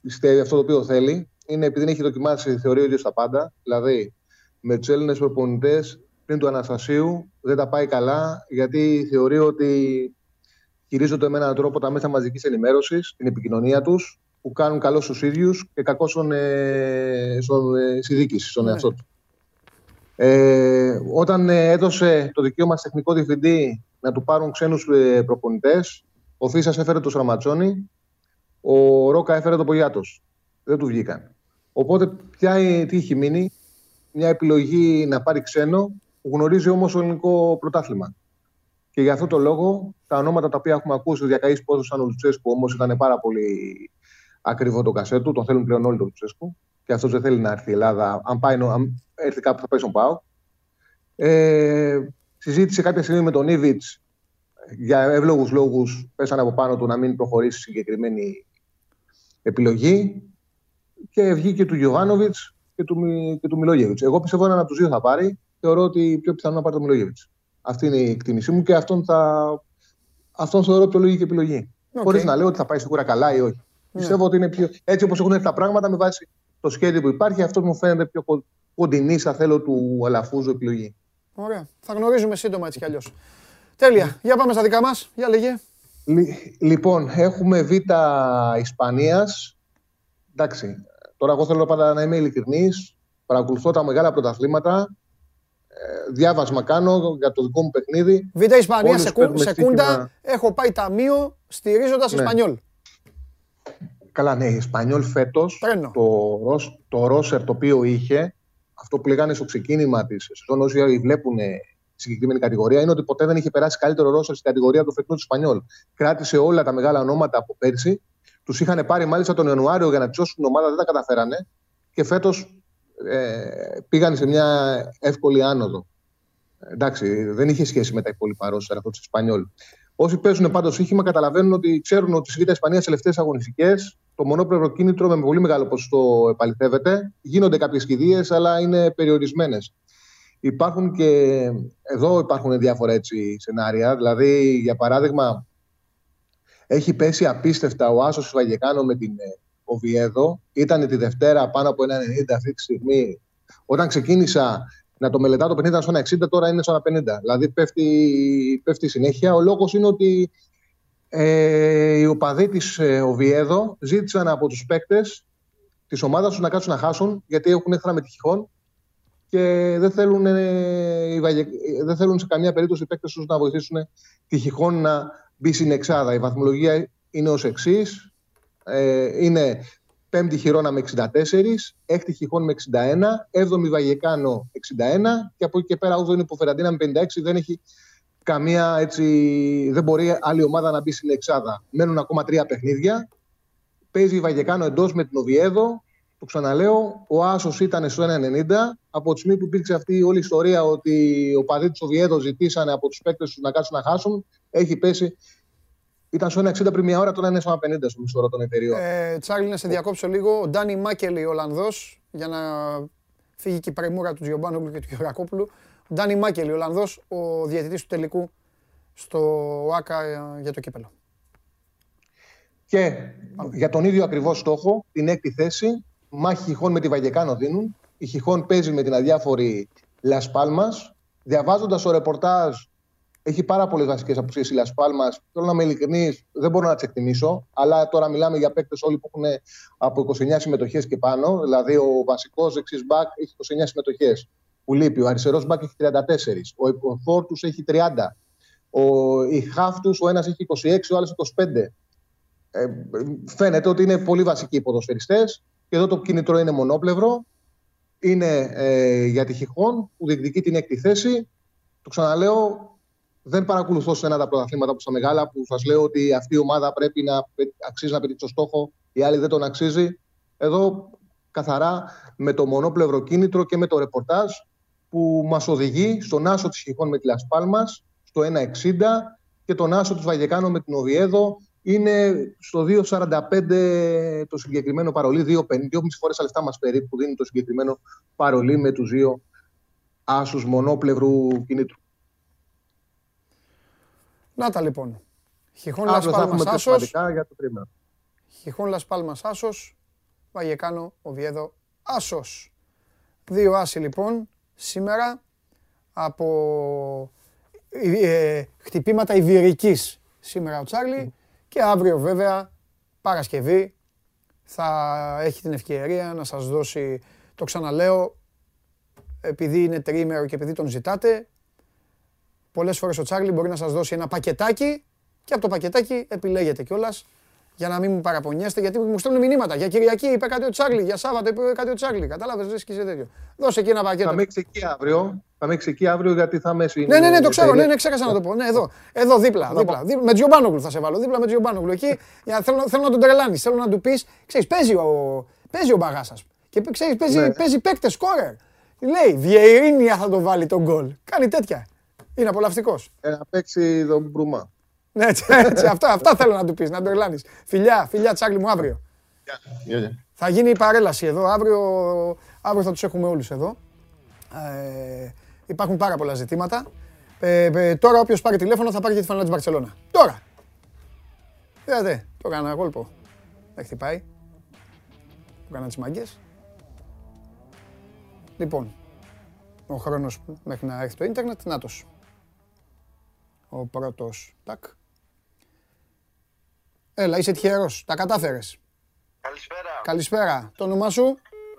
πιστεύει, αυτό το οποίο θέλει, είναι επειδή δεν έχει δοκιμάσει, θεωρεί ο ίδιο τα πάντα. Δηλαδή, με τους Έλληνες προπονητές πριν του Αναστασίου δεν τα πάει καλά, γιατί θεωρεί ότι χειρίζονται με έναν τρόπο τα μέσα μαζικής ενημέρωσης, την επικοινωνία τους, που κάνουν καλό στους ίδιους και κακό στον, ε, στον, ε, στη διοίκηση, στον Ναι. εαυτό του. Ε, όταν ε, έδωσε το δικαίωμα σε τεχνικό διευθυντή να του πάρουν ξένους ε, προπονητές, ο Φίσας έφερε το Στραματσόνη, ο Ρόκα έφερε το Πογιάτος. Δεν του βγήκαν. Οπότε, ποια, ε, τι έχει μείνει, μια επιλογή να πάρει ξένο, που γνωρίζει όμως το ελληνικό πρωτάθλημα. Και για αυτό το λόγο, τα ονόματα τα οποία έχουμε ακούσει, ο Διακαής Πόδος σαν ο Λουτσέσκου, όμως ήταν πάρα πολύ ακριβό το κασέτου, τον θέλουν πλέον όλοι τον Λουτσέσκου. Και αυτός δεν θέλει να έρθει η Ελλάδα. Αν, πάει, νο- αν έρθει κάπου, θα πάει στον ΠΑΟ. Ε, συζήτησε κάποια στιγμή με τον Ίβιτς για εύλογους λόγους. Πέσανε από πάνω του να μην προχωρήσει συγκεκριμένη επιλογή. Και βγήκε του Γιωβάνοβιτς και του, Μι- και του Μιλόγεβιτς. Εγώ πιστεύω έναν από τους δύο θα πάρει. Θεωρώ ότι πιο πιθανό να πάρει τον Μιλόγεβιτς. Αυτή είναι η εκτίμησή μου και αυτόν, θα... αυτόν θεωρώ πιο λογική επιλογή. Οκ. Χωρίς να λέω ότι θα πάει σίγουρα καλά ή όχι. Πιστεύω ότι είναι πιο. Έτσι όπως έχουν έρθει τα πράγματα με βάση το σχέδιο που υπάρχει, αυτό μου φαίνεται πιο κο- κοντινή, αν θέλω, του Αλαφούζου επιλογή. Ωραία. Θα γνωρίζουμε σύντομα έτσι κι αλλιώς. Τέλεια. Για πάμε στα δικά μας. Για λέγε. Λι- λοιπόν, έχουμε Β Ισπανίας. Εντάξει, τώρα εγώ θέλω πάντα να είμαι ειλικρινής. Παρακολουθώ τα μεγάλα πρωταθλήματα. Ε, διάβασμα κάνω για το δικό μου παιχνίδι. Β' Ισπανία, Όλους σεκου, παίρνουμε σεκούντα. στοίχημα. Έχω πάει ταμείο στηρίζοντας Ναι. Ισπανιόλ. Καλά, ναι, η Ισπανιόλ φέτος Τρένο. το, ρος- το ρόσερ το οποίο είχε, αυτό που λέγανε στο ξεκίνημα της σεζόν, όσοι βλέπουν ε, τη συγκεκριμένη κατηγορία, είναι ότι ποτέ δεν είχε περάσει καλύτερο ρόσερ στην κατηγορία του φετινού του Ισπανιόλ. Κράτησε όλα τα μεγάλα ονόματα από πέρσι. Τους είχαν πάρει μάλιστα τον Ιανουάριο για να τσιώσουν την ομάδα, δεν τα καταφέρανε. Και φέτος ε, πήγαν σε μια εύκολη άνοδο. Εντάξει, δεν είχε σχέση με τα υπόλοιπα ρόσερ αυτό της Ισπανιόλ. Όσοι παίζουν πάντως σύγχυμα καταλαβαίνουν ότι ξέρουν ότι στη Β' Ισπανίας σε τελευταίες αγωνιστικές το μονόπλευρο κίνητρο με πολύ μεγάλο ποσοστό επαληθεύεται. Γίνονται κάποιες κηδείες, αλλά είναι περιορισμένες. Υπάρχουν και εδώ υπάρχουν διάφορα έτσι σενάρια. Δηλαδή, για παράδειγμα, έχει πέσει απίστευτα ο Άσος Βαγεκάνο με την ε, Οβιέδο. Ήταν τη Δευτέρα πάνω από ένα 90 αυτή τη στιγμή. Όταν ξεκίνησα να το μελετάω το παιχνίδι ήταν στο 1,60, τώρα είναι στο 1,50. Δηλαδή πέφτει, πέφτει συνέχεια. Ο λόγος είναι ότι ε, οι οπαδοί της ε, Οβιέδο ζήτησαν από τους παίκτες της ομάδας τους να κάτσουν να χάσουν, γιατί έχουν έχθρα με τυχόν και δεν θέλουν, ε, οι Βαγε- δεν θέλουν σε καμία περίπτωση οι παίκτες τους να βοηθήσουν τη Χιχόν να μπει στην εξάδα. Η βαθμολογία είναι ως εξής. Ε, είναι πέμπτη Χιρόνα με 64, έκτη Χιχόν με 61, έβδομη Βαγεκάνο 61 και από εκεί και πέρα όγδοη είναι Ποφεραντίνα με 56. Δεν έχει καμία έτσι. Δεν μπορεί άλλη ομάδα να μπει στην εξάδα. Μένουν ακόμα τρία παιχνίδια. Παίζει η Βαγεκάνο εντός με την Οβιέδο. Το ξαναλέω, ο Άσος ήταν στο 1,90. Από τη στιγμή που υπήρξε αυτή η όλη ιστορία ότι ο παδί του Οβιέδος ζητήσανε από τους παίκτες τους να κάτσουν να χάσουν, έχει πέσει. Ήταν στο 1,60 πριν μια ώρα, τώρα είναι στο 1,50 στο μισθό των εταιριών. Ε, Τσάρλι, να σε διακόψω λίγο. Ο Ντάνι Μάκελη, Ολλανδός, για να φύγει και η πρεμούρα του Τζιομπάνογλου και του Γερακόπουλου. Ο Ντάνι Μάκελη, Ολλανδός, ο διαιτητής του τελικού στο ΆΚΑ ε, για το κύπελο. Και για τον ίδιο ακριβώς στόχο, την έκτη θέση, μάχη Χιχών με τη Βαγεκάνο δίνουν. Η Χιχών παίζει με την αδιάφορη Λασπάλμα. Διαβάζοντας το ρεπορτάζ, έχει πάρα πολλές βασικές απουσίες η Λασπάλμα. Θέλω να είμαι ειλικρινής, δεν μπορώ να τις εκτιμήσω. Αλλά τώρα μιλάμε για παίκτες όλοι που έχουν από 29 συμμετοχές και πάνω. Δηλαδή, ο βασικός δεξί μπακ έχει 29 συμμετοχές που λείπει. Ο αριστερός μπακ έχει 34. Ο υποφόρ τους έχει 30. Ο, οι χάφ τους, ο ένας έχει 26, ο άλλος 25. Ε, φαίνεται ότι είναι πολύ βασικοί οι ποδοσφαιριστές και εδώ το κίνητρο είναι μονόπλευρο. Είναι ε, για τη Χιχόν που διεκδικεί την έκτη θέση. Το ξαναλέω, δεν παρακολουθώ σε ένα τα πρωταθλήματα που στα μεγάλα που σας λέω ότι αυτή η ομάδα πρέπει να αξίζει να πετύχει το στόχο, η άλλη δεν τον αξίζει. Εδώ καθαρά με το μονόπλευρο κίνητρο και με το ρεπορτάζ που μας οδηγεί στον άσο της Χιχόν με τη Λασπάλμα στο 1,60 και τον άσο του Βαγεκάνο με την Οβιέδο είναι στο 2,45 το συγκεκριμένο παρολί, 2,50, 2,5 φορές τα λεφτά μας περίπου που δίνει το συγκεκριμένο παρολί με τους δύο άσους μονόπλευρου κινήτρου. Να τα λοιπόν. Χιχόν Αύριο θα Λασπάλμας έχουμε Άσος, πιο για το τρίμηνο. Χιχόν Λασπάλμας Άσος, Βαγεκάνο, Οβιέδο, Άσος. Δύο άσοι λοιπόν σήμερα από ε, ε, χτυπήματα ιβηρικής σήμερα ο Τσάρλι και αύριο βέβαια Παρασκευή θα έχει την ευκαιρία να σας δώσει, το ξαναλέω, επειδή είναι τριήμερο και επειδή τον ζητάτε, πολλές φορές ο Τσάρλι μπορεί να σας δώσει ένα πακετάκι και από το πακετάκι επιλέγετε κιόλας για να μην μου παραπονιέστε, γιατί μου στέλνουν μηνύματα. Για Κυριακή είπε κάτι ο Τσάρλι, για Σάββατο είπε κάτι ο Τσάρλι. Κατάλαβες, δεν σκίσε τέτοιο. Δώσε εκεί ένα πακέτο. Θα με έχει εκεί αύριο. Θα με έχει εκεί αύριο γιατί θα με Ναι, ναι, ναι, το ξέρω. Ναι, ναι, ξέχασα να το πω. Ναι, εδώ, εδώ δίπλα. δίπλα. δίπλα. Με Τζιομπάνογλου θα σε βάλω. Δίπλα με Τζιομπάνογλου. Εκεί για, θέλω, θέλω να τον τρελάνεις. Θέλω να του πεις, ξέρεις, παίζει ο, παίζει ο μπαγάσα. Και ξέρεις, παίζει, Ναι. παίζει παίκτες σκόρερ. Λέει, Βιερίνια θα το βάλει τον γκολ. Κάνει τέτοια. Είναι απολαυστικός. Ε, να παίξει τον Μπρούμα. Ναι, έτσι, έτσι, αυτά, αυτά θέλω να του πεις, να τον τρελάνει. Φιλιά, φιλιά, Τσάρλι μου αύριο. Θα γίνει η παρέλαση εδώ. Αύριο, αύριο θα τους έχουμε όλους εδώ. Ε, υπάρχουν πάρα πολλά ζητήματα. Ε, ε, τώρα όποιος πάρει τηλέφωνο θα πάρει και τη φανέλα της Μπαρτσελώνα. Τώρα. Είδατε, το έκανα ένα κόλπο. Δεν χτυπάει. Το έκανα τις μάγκες. Λοιπόν, ο χρόνος που μέχρι να έρθει το ίντερνετ, νάτος. Ο πρώτος, τάκ. Έλα, είσαι τυχερός, τα κατάφερες. Καλησπέρα. Καλησπέρα. Το όνομά σου;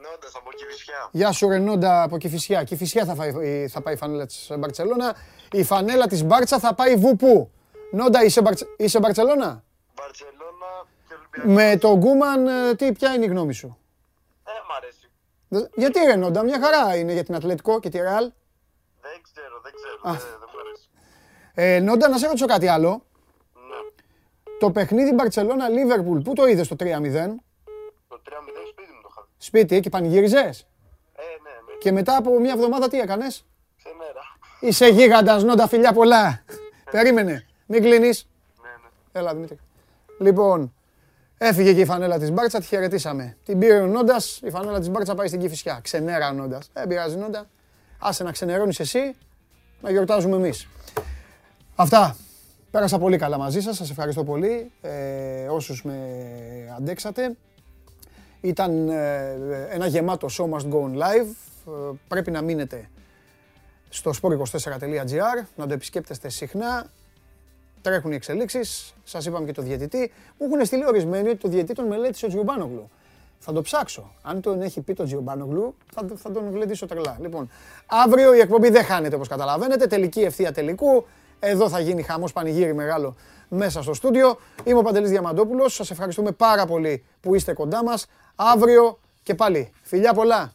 Νόντας από Κηφισιά. Γεια σου Ρενόντα από Κηφισιά. Κηφισιά θα, φάει, θα πάει η φανέλα της Μπαρτσελώνα. Η φανέλα της Μπάρτσα θα πάει βουπού. Νόντα, είσαι, Μπαρτσε... είσαι Μπαρτσελώνα; Μπαρτσελώνα και Ολυμπιακός. Με τον Γκούμαν, ε, τι, ποια είναι η γνώμη σου; Ε, μ' αρέσει. Δε- Γιατί Ρενόντα, μια χαρά είναι για την Ατλετικό και τη Ρεάλ. Δεν ξέρω, δεν ξέρω. Α. Δεν, δεν μου αρέσει. Ε, Νόντα, να σε ρωτήσω κάτι άλλο. Ναι. Το παιχνίδι Μπαρτσελώνα-Λίβερπουλ, πού το είδες το 3-0. Το 3-0 σπίτι μου το είχα δει. Σπίτι και πανηγύριζες; Ε, ναι, με Και μετά από μια εβδομάδα τι έκανες; ξεμέρα. Είσαι γίγαντας, Νόντα, φιλιά πολλά. Περίμενε, μην κλείνεις. Ναι, ναι. Έλα, Δημήτρη. Λοιπόν, έφυγε και η φανέλα της Μπάρτσα, τη χαιρετήσαμε. Την πήρε ο Νόντας, η φανέλα της Μπάρτσα πάει στην Κηφισιά. Ξενέρα ο Νόντας. Δεν πειράζει Νόντα. Άσε να ξενερώνεις εσύ, να γιορτάζουμε εμείς. Αυτά. Πέρασα πολύ καλά μαζί σας, σας ευχαριστώ πολύ ε, όσους με αντέξατε. Ήταν ε, ένα γεμάτο show must go on live. Ε, πρέπει να μείνετε στο sport24.gr, να το επισκέπτεστε συχνά. Τρέχουν οι εξελίξεις. Σας είπαμε και το διαιτητή. Μου έχουν στείλει ορισμένοι ότι το διαιτητή τον μελέτησε ο Τζιομπάνογλου. Θα το ψάξω. Αν τον έχει πει το Τζιομπάνογλου, θα, θα τον γλεντήσω τρελά. Λοιπόν, αύριο η εκπομπή δεν χάνεται όπως καταλαβαίνετε. Τελική ευθεία τελικού. Εδώ θα γίνει χαμός πανηγύρι μεγάλο μέσα στο στούντιο. Είμαι ο Παντελής Διαμαντόπουλος. Σας ευχαριστούμε πάρα πολύ που είστε κοντά μας. Αύριο και πάλι. Φιλιά πολλά.